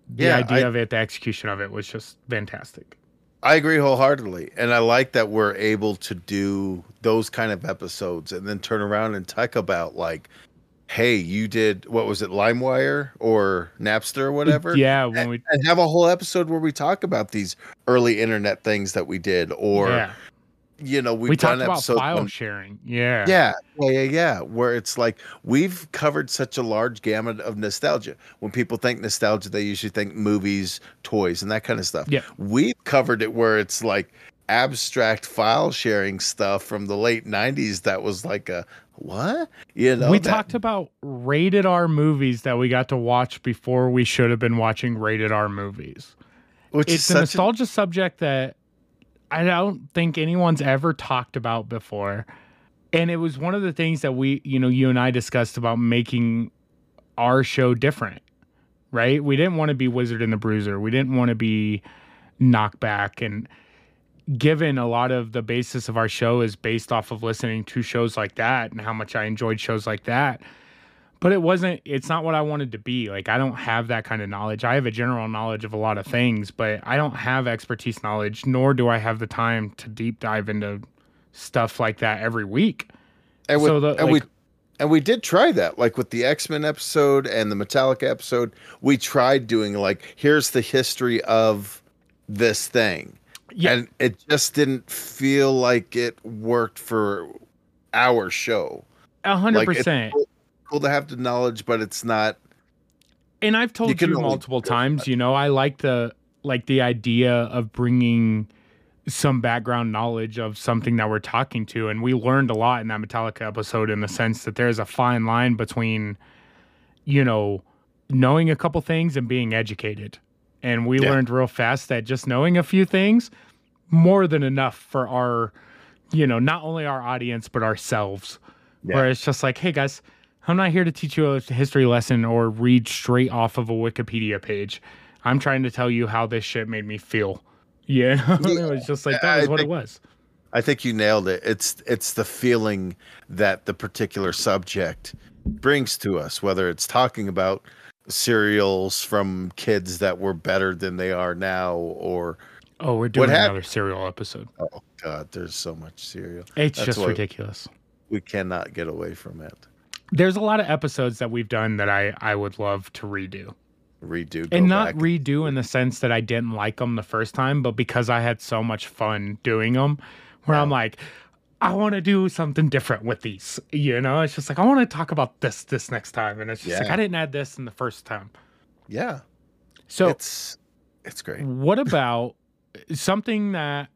The yeah, idea I, of it, the execution of it was just fantastic. I agree wholeheartedly. And I like that we're able to do those kind of episodes and then turn around and talk about like, hey, you did what was it, LimeWire or Napster or whatever? Yeah, when and, we and have a whole episode where we talk about these early internet things that we did or yeah you know we've we done talked about file sharing. Yeah. Yeah yeah yeah yeah where it's like we've covered such a large gamut of nostalgia. When people think nostalgia they usually think movies toys and that kind of stuff. Yeah. We've covered it where it's like abstract file sharing stuff from the late 90s that was like a what? You know we that, talked about rated r movies that we got to watch before we should have been watching rated r movies. Which it's a nostalgia a, subject that I don't think anyone's ever talked about before. And it was one of the things that we, you know, you and I discussed about making our show different, right? We didn't want to be Wizard and the Bruiser. We didn't want to be Knockback. And given a lot of the basis of our show is based off of listening to shows like that and how much I enjoyed shows like that, but it wasn't it's not what i wanted to be like i don't have that kind of knowledge i have a general knowledge of a lot of things but i don't have expertise knowledge nor do i have the time to deep dive into stuff like that every week and, we, so the, and like, we and we did try that like with the x-men episode and the metallica episode we tried doing like here's the history of this thing Yeah. and it just didn't feel like it worked for our show. A hundred percent. Cool- to have the knowledge, but it's not. And I've told can you multiple times, you know, I like the like the idea of bringing some background knowledge of something that we're talking to and we learned a lot in that Metallica episode in the sense that there's a fine line between you know, knowing a couple things and being educated. And we Yeah. learned real fast that just knowing a few things more than enough for our you know, not only our audience but ourselves. Yeah. Where it's just like, hey guys, I'm not here to teach you a history lesson or read straight off of a Wikipedia page. I'm trying to tell you how this shit made me feel. [LAUGHS] Yeah, it was just like that I was what it was. I think you nailed it. It's it's the feeling that the particular subject brings to us, whether it's talking about cereals from kids that were better than they are now, or Oh, we're doing another cereal episode. oh god, there's so much cereal. It's That's just ridiculous. We cannot get away from it. There's a lot of episodes that we've done that I I would love to redo. Redo and not back. redo in the sense that I didn't like them the first time, but because I had so much fun doing them, where I'm like, I want to do something different with these. You know, it's just like I want to talk about this this next time, and it's just like I didn't add this in the first time. yeah, So it's it's great. what [LAUGHS] about something that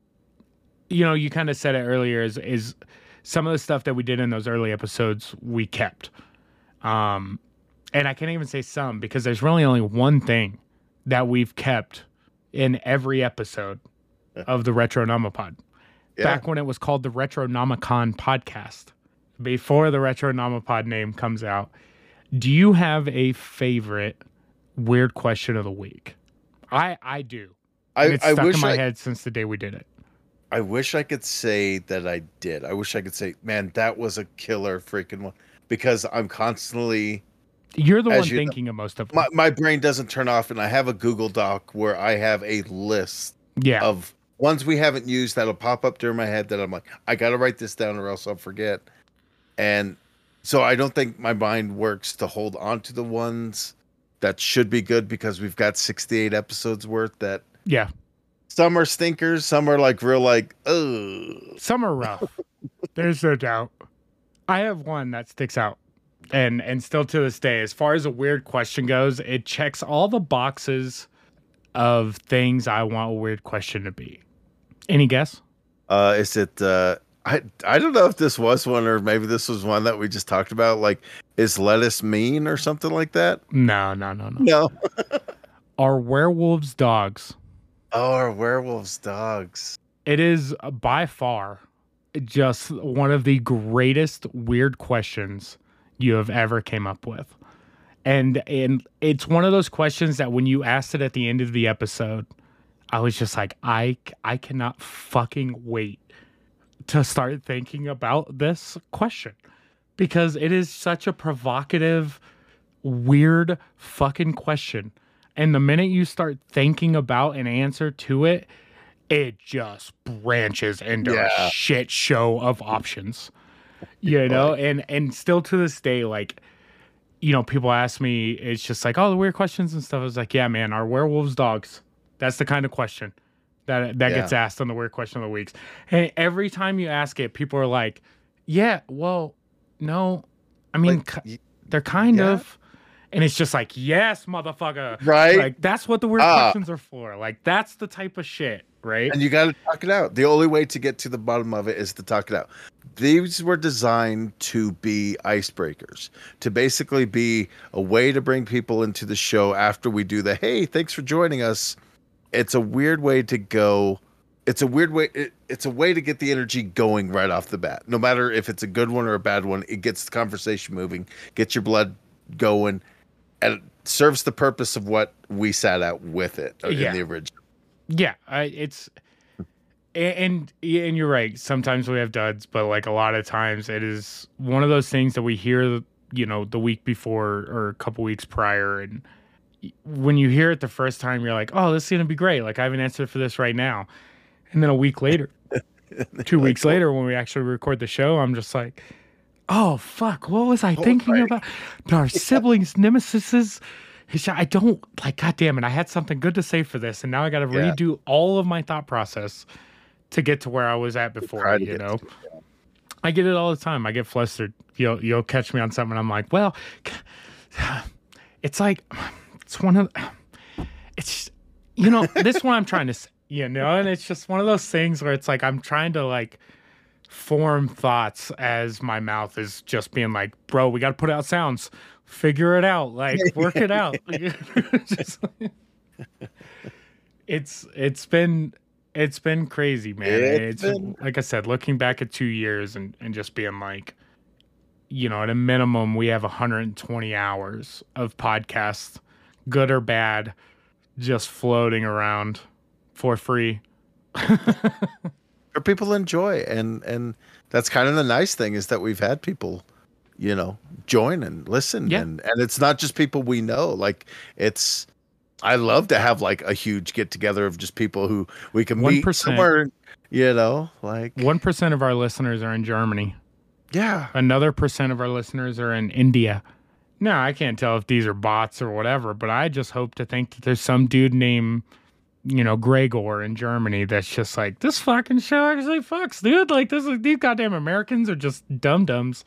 you know you kind of said it earlier is is some of the stuff that we did in those early episodes we kept. Um and i can't even say some because there's really only one thing that we've kept in every episode of the retro nomopod Yeah. back when it was called the retro nomicon podcast before the retro nomopod name comes out do you have a favorite weird question of the week? I i do. I, and it's I stuck wish in my I, head since the day we did it. I wish I could say that I did. I wish I could say, man, that was a killer freaking one. Because I'm constantly You're the one you know- thinking of most of them. my, my brain doesn't turn off and I have a Google Doc where I have a list yeah. of ones we haven't used that'll pop up during my head that I'm like, I gotta write this down or else I'll forget. And so I don't think my mind works to hold on to the ones that should be good because we've got 68 episodes worth that yeah. Some are stinkers, some are like real like, oh Some are rough. [LAUGHS] There's no doubt. I have one that sticks out. And and still to this day, as far as a weird question goes, it checks all the boxes of things I want a weird question to be. Any guess? Uh, is it? Uh, I I don't know if this was one or maybe this was one that we just talked about. Like, is lettuce mean or something like that? No, no, no, no. No. Are werewolves dogs? Oh, are werewolves dogs? It is uh, by far just one of the greatest weird questions you have ever came up with. And and it's one of those questions that when you asked it at the end of the episode, I was just like, I I cannot fucking wait to start thinking about this question because it is such a provocative, weird fucking question. And the minute you start thinking about an answer to it, it just branches into Yeah. a shit show of options. You know, and and still to this day, like, you know, people ask me, it's just like, oh, the weird questions and stuff. I was like, yeah, man, are werewolves dogs? That's the kind of question that that Yeah. gets asked on the weird question of the weeks. And every time you ask it, people are like, yeah, well, no, I mean, Like, they're kind yeah. of. And it's just like, yes, motherfucker. right? Like that's what the weird Ah. questions are for. Like that's the type of shit, right? and you got to talk it out. The only way to get to the bottom of it is to talk it out. These were designed to be icebreakers, to basically be a way to bring people into the show after we do the hey, thanks for joining us. It's a weird way to go. It's a weird way. It, it's a way to get the energy going right off the bat. No matter if it's a good one or a bad one, it gets the conversation moving, gets your blood going, and it serves the purpose of what we sat out with it Yeah. in the original. Yeah, I, it's and and you're right. Sometimes we have duds, but like a lot of times it is one of those things that we hear, you know, the week before or a couple weeks prior, and when you hear it the first time, you're like, "Oh, this is gonna be great!" Like I have an answer for this right now, and then a week later, [LAUGHS] two weeks later, when we actually record the show, I'm just like. Oh fuck! What was I thinking right. about? Our siblings, nemesises, it's I don't like. God damn it! I had something good to say for this, and now I got to Yeah. redo all of my thought process to get to where I was at before. You know, to, I get it all the time. I get flustered. You'll you'll catch me on something. I'm like, well, [SIGHS] it's like it's one of it's you know this one I'm trying to say, [LAUGHS] you know, and it's just one of those things where it's like I'm trying to like form thoughts as my mouth is just being like, bro, we got to put out sounds, figure it out, like [LAUGHS] work it out. [LAUGHS] Just- it's it's been it's been crazy, man. It's It's, been- like I said, looking back at two years and and just being like, you know, at a minimum, we have 120 hours of podcasts, good or bad, just floating around for free. [LAUGHS] or people enjoy and and that's kind of the nice thing is that we've had people you know join and listen Yeah. and and it's not just people we know like it's i love to have like a huge get together of just people who we can meet somewhere you know like One percent of our listeners are in Germany. yeah Another percent of our listeners are in India. Now I can't tell if these are bots or whatever, but I just hope to think that there's some dude named, you know, Gregor in Germany that's just like this fucking show actually fucks, dude. Like this is these goddamn Americans are just dum dums.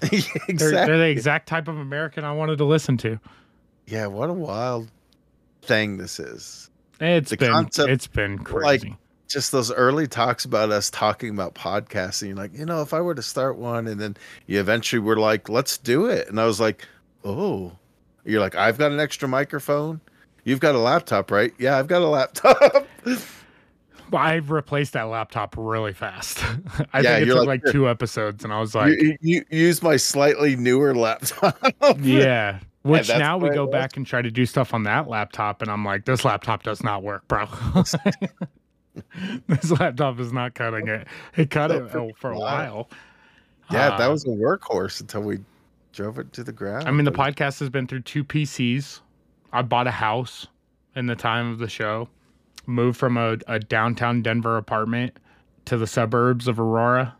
[LAUGHS] exactly They're, they're the exact type of American I wanted to listen to. yeah what a wild thing this is It's The been concept, it's been like, crazy. just those early talks about us talking about podcasting like you know if i were to start one and then you eventually were like let's do it and i was like oh you're like i've got an extra microphone you've got a laptop right yeah i've got a laptop [LAUGHS] Well, I've replaced that laptop really fast. [LAUGHS] I Yeah, think it took like, like, two episodes, and I was like, you, you, use my slightly newer laptop [LAUGHS] yeah. Which that's now we go back and try to do stuff on that laptop, and I'm like, this laptop does not work, bro. this laptop is not cutting it. It cut it oh, for a while. yeah that Uh, was a workhorse until we drove it to the ground I mean, the podcast has been through two PCs. I bought a house in the time of the show, moved from a, a downtown Denver apartment to the suburbs of Aurora.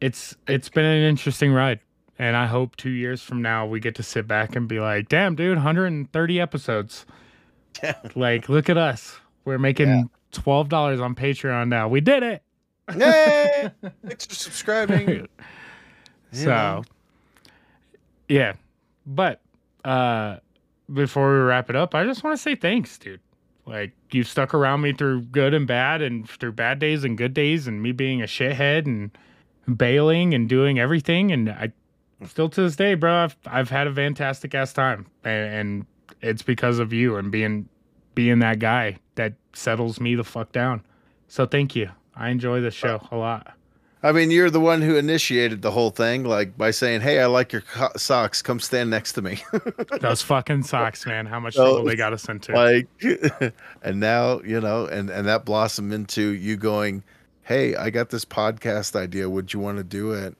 It's it's been an interesting ride, and I hope two years from now we get to sit back and be like, "Damn, dude, 130 episodes! Yeah. [LAUGHS] Like, look at us. We're making Yeah. twelve dollars on Patreon now. We did it." Yay! [LAUGHS] thanks for subscribing [LAUGHS] so know. yeah but uh before we wrap it up i just want to say thanks dude. Like you've stuck around me through good and bad and through bad days and good days and me being a shithead and bailing and doing everything and i still to this day bro i've, I've had a fantastic ass time. And, and it's because of you and being being that guy that settles me the fuck down. So thank you. I enjoy the show a lot I mean, you're the one who initiated the whole thing, like by saying, "Hey, I like your co- socks. Come stand next to me." [LAUGHS] Those fucking socks, man. How much So, trouble they got us into. like, [LAUGHS] and now you know, and and that blossomed into you going, "Hey, I got this podcast idea. Would you want to do it?"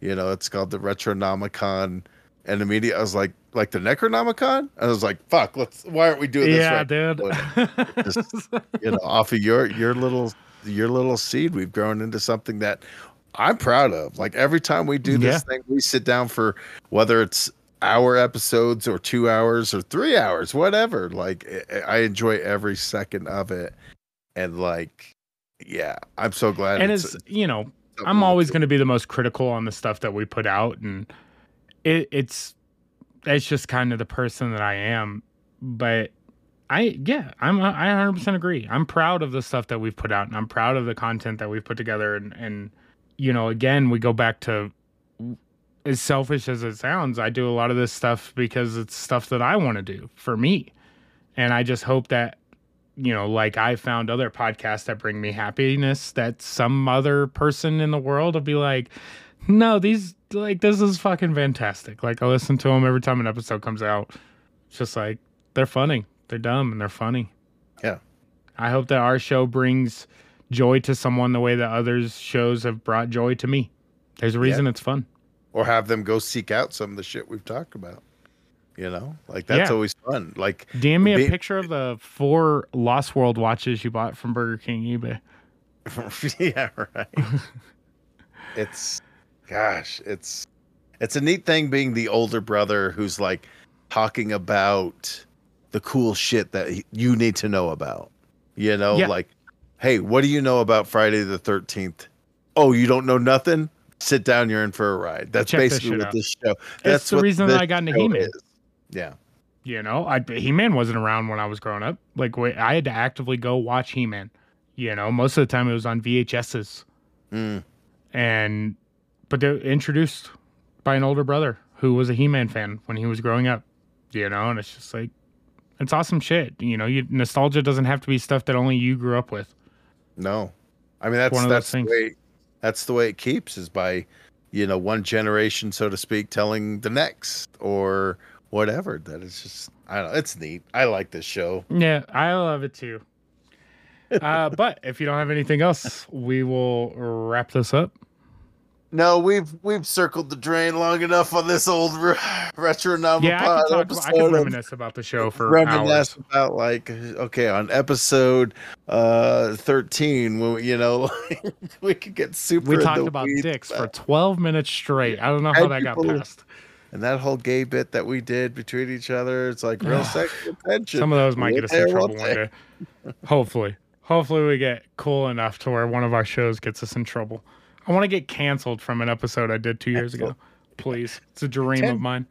You know, it's called the Retronomicon, and immediately I was like, "Like the Necronomicon?" I was like, "Fuck, let's. Why aren't we doing this?" yeah, right dude. [LAUGHS] Just- you know, off of your your little your little seed, we've grown into something that I'm proud of. Like every time we do this Yeah. thing, we sit down for whether it's hour episodes or two hours or three hours, whatever. Like I- I enjoy every second of it, and like, yeah, I'm so glad. and it's you know, I'm always going to be the most critical on the stuff that we put out, and it, it's it's just kind of the person that I am. But I yeah, I'm uh, I 100 percent agree. I'm proud of the stuff that we've put out, and I'm proud of the content that we've put together. And and you know, again, we go back to as selfish as it sounds. I do a lot of this stuff because it's stuff that I want to do for me, and I just hope that you know, like I found other podcasts that bring me happiness that some other person in the world will be like, no, these, like, this is fucking fantastic. Like, I listen to them every time an episode comes out. It's just like, they're funny. They're dumb and they're funny. Yeah. I hope that our show brings joy to someone the way that others' shows have brought joy to me. There's a reason it's fun. or have them go seek out some of the shit we've talked about. You know, like that's Yeah. always fun. Like DM me a picture of the four Lost World watches you bought from Burger King eBay. [LAUGHS] yeah, right. [LAUGHS] it's gosh, it's it's a neat thing being the older brother who's like talking about the cool shit that you need to know about. You know, Yeah. like, hey, what do you know about Friday the 13th? Oh, you don't know nothing? Sit down, you're in for a ride. That's Check basically what out. this show. That's the what reason that I got into He-Man. Yeah. You know, I He Man wasn't around when I was growing up. Like, wait, I had to actively go watch He Man. You know, most of the time it was on VHSs, Mm. and but they're introduced by an older brother who was a He Man fan when he was growing up. You know, and it's just like it's awesome shit. You know, you, nostalgia doesn't have to be stuff that only you grew up with. No, I mean that's One of those that's the things. way that's the way it keeps is by you know one generation, so to speak, telling the next or whatever. That is just I don't know. It's neat. I like this show. Yeah, I love it too. [LAUGHS] Uh, but if you don't have anything else, we will wrap this up. No, we've we've circled the drain long enough on this old re- retro novel Yeah, I could, talk, I of reminisce about the show for reminisce hours. about like okay on episode uh 13 when we, you know [LAUGHS] we could get super We talked about dicks for 12 minutes straight. I don't know how And that got passed. and that whole gay bit that we did between each other it's like real sexual tension Some of those might get us in trouble one day. Hopefully. Hopefully we get cool enough to where one of our shows gets us in trouble. I want to get canceled from an episode I did two years ago. Please. It's a dream Ten- of mine.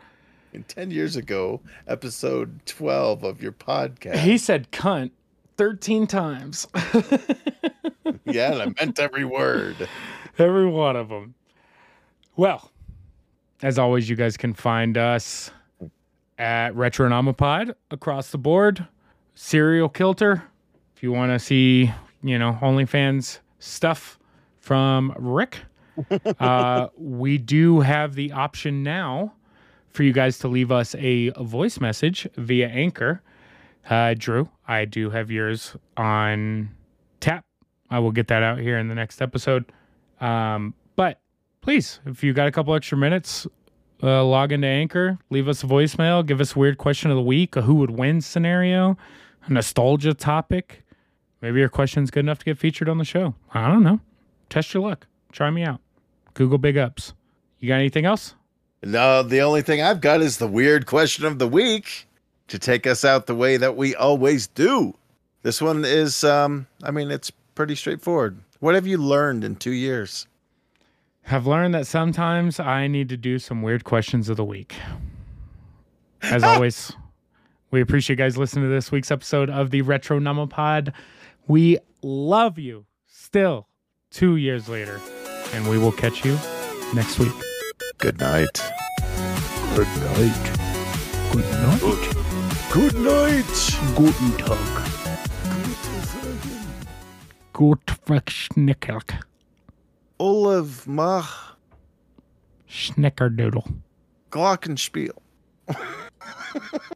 And 10 years ago episode 12 of your podcast He said cunt 13 times. [LAUGHS] yeah and i meant every word Every one of them. Well, as always, you guys can find us at Retronomapod across the board. Serial Kilter. If you want to see, you know, OnlyFans stuff from Rick, [LAUGHS] uh, we do have the option now for you guys to leave us a voice message via Anchor. Uh, Drew, I do have yours on tap. I will get that out here in the next episode. Um, but please, if you got a couple extra minutes, uh, log into Anchor, leave us a voicemail, give us a weird question of the week, a who would win scenario, a nostalgia topic. Maybe your question's good enough to get featured on the show. I don't know. Test your luck. Try me out. Google big ups. You got anything else? no the only thing i've got is the weird question of the week to take us out the way that we always do this one is um i mean it's pretty straightforward what have you learned in two years I've learned that sometimes I need to do some weird questions of the week. As [LAUGHS] always, we appreciate you guys listening to this week's episode of the Retro Pod. We love you still two years later, and we will catch you next week. good night Good night. Good night. good night Guten Tag. Gut Schnickelt. Olaf Mach Schnickerdoodle. Glockenspiel. [LAUGHS]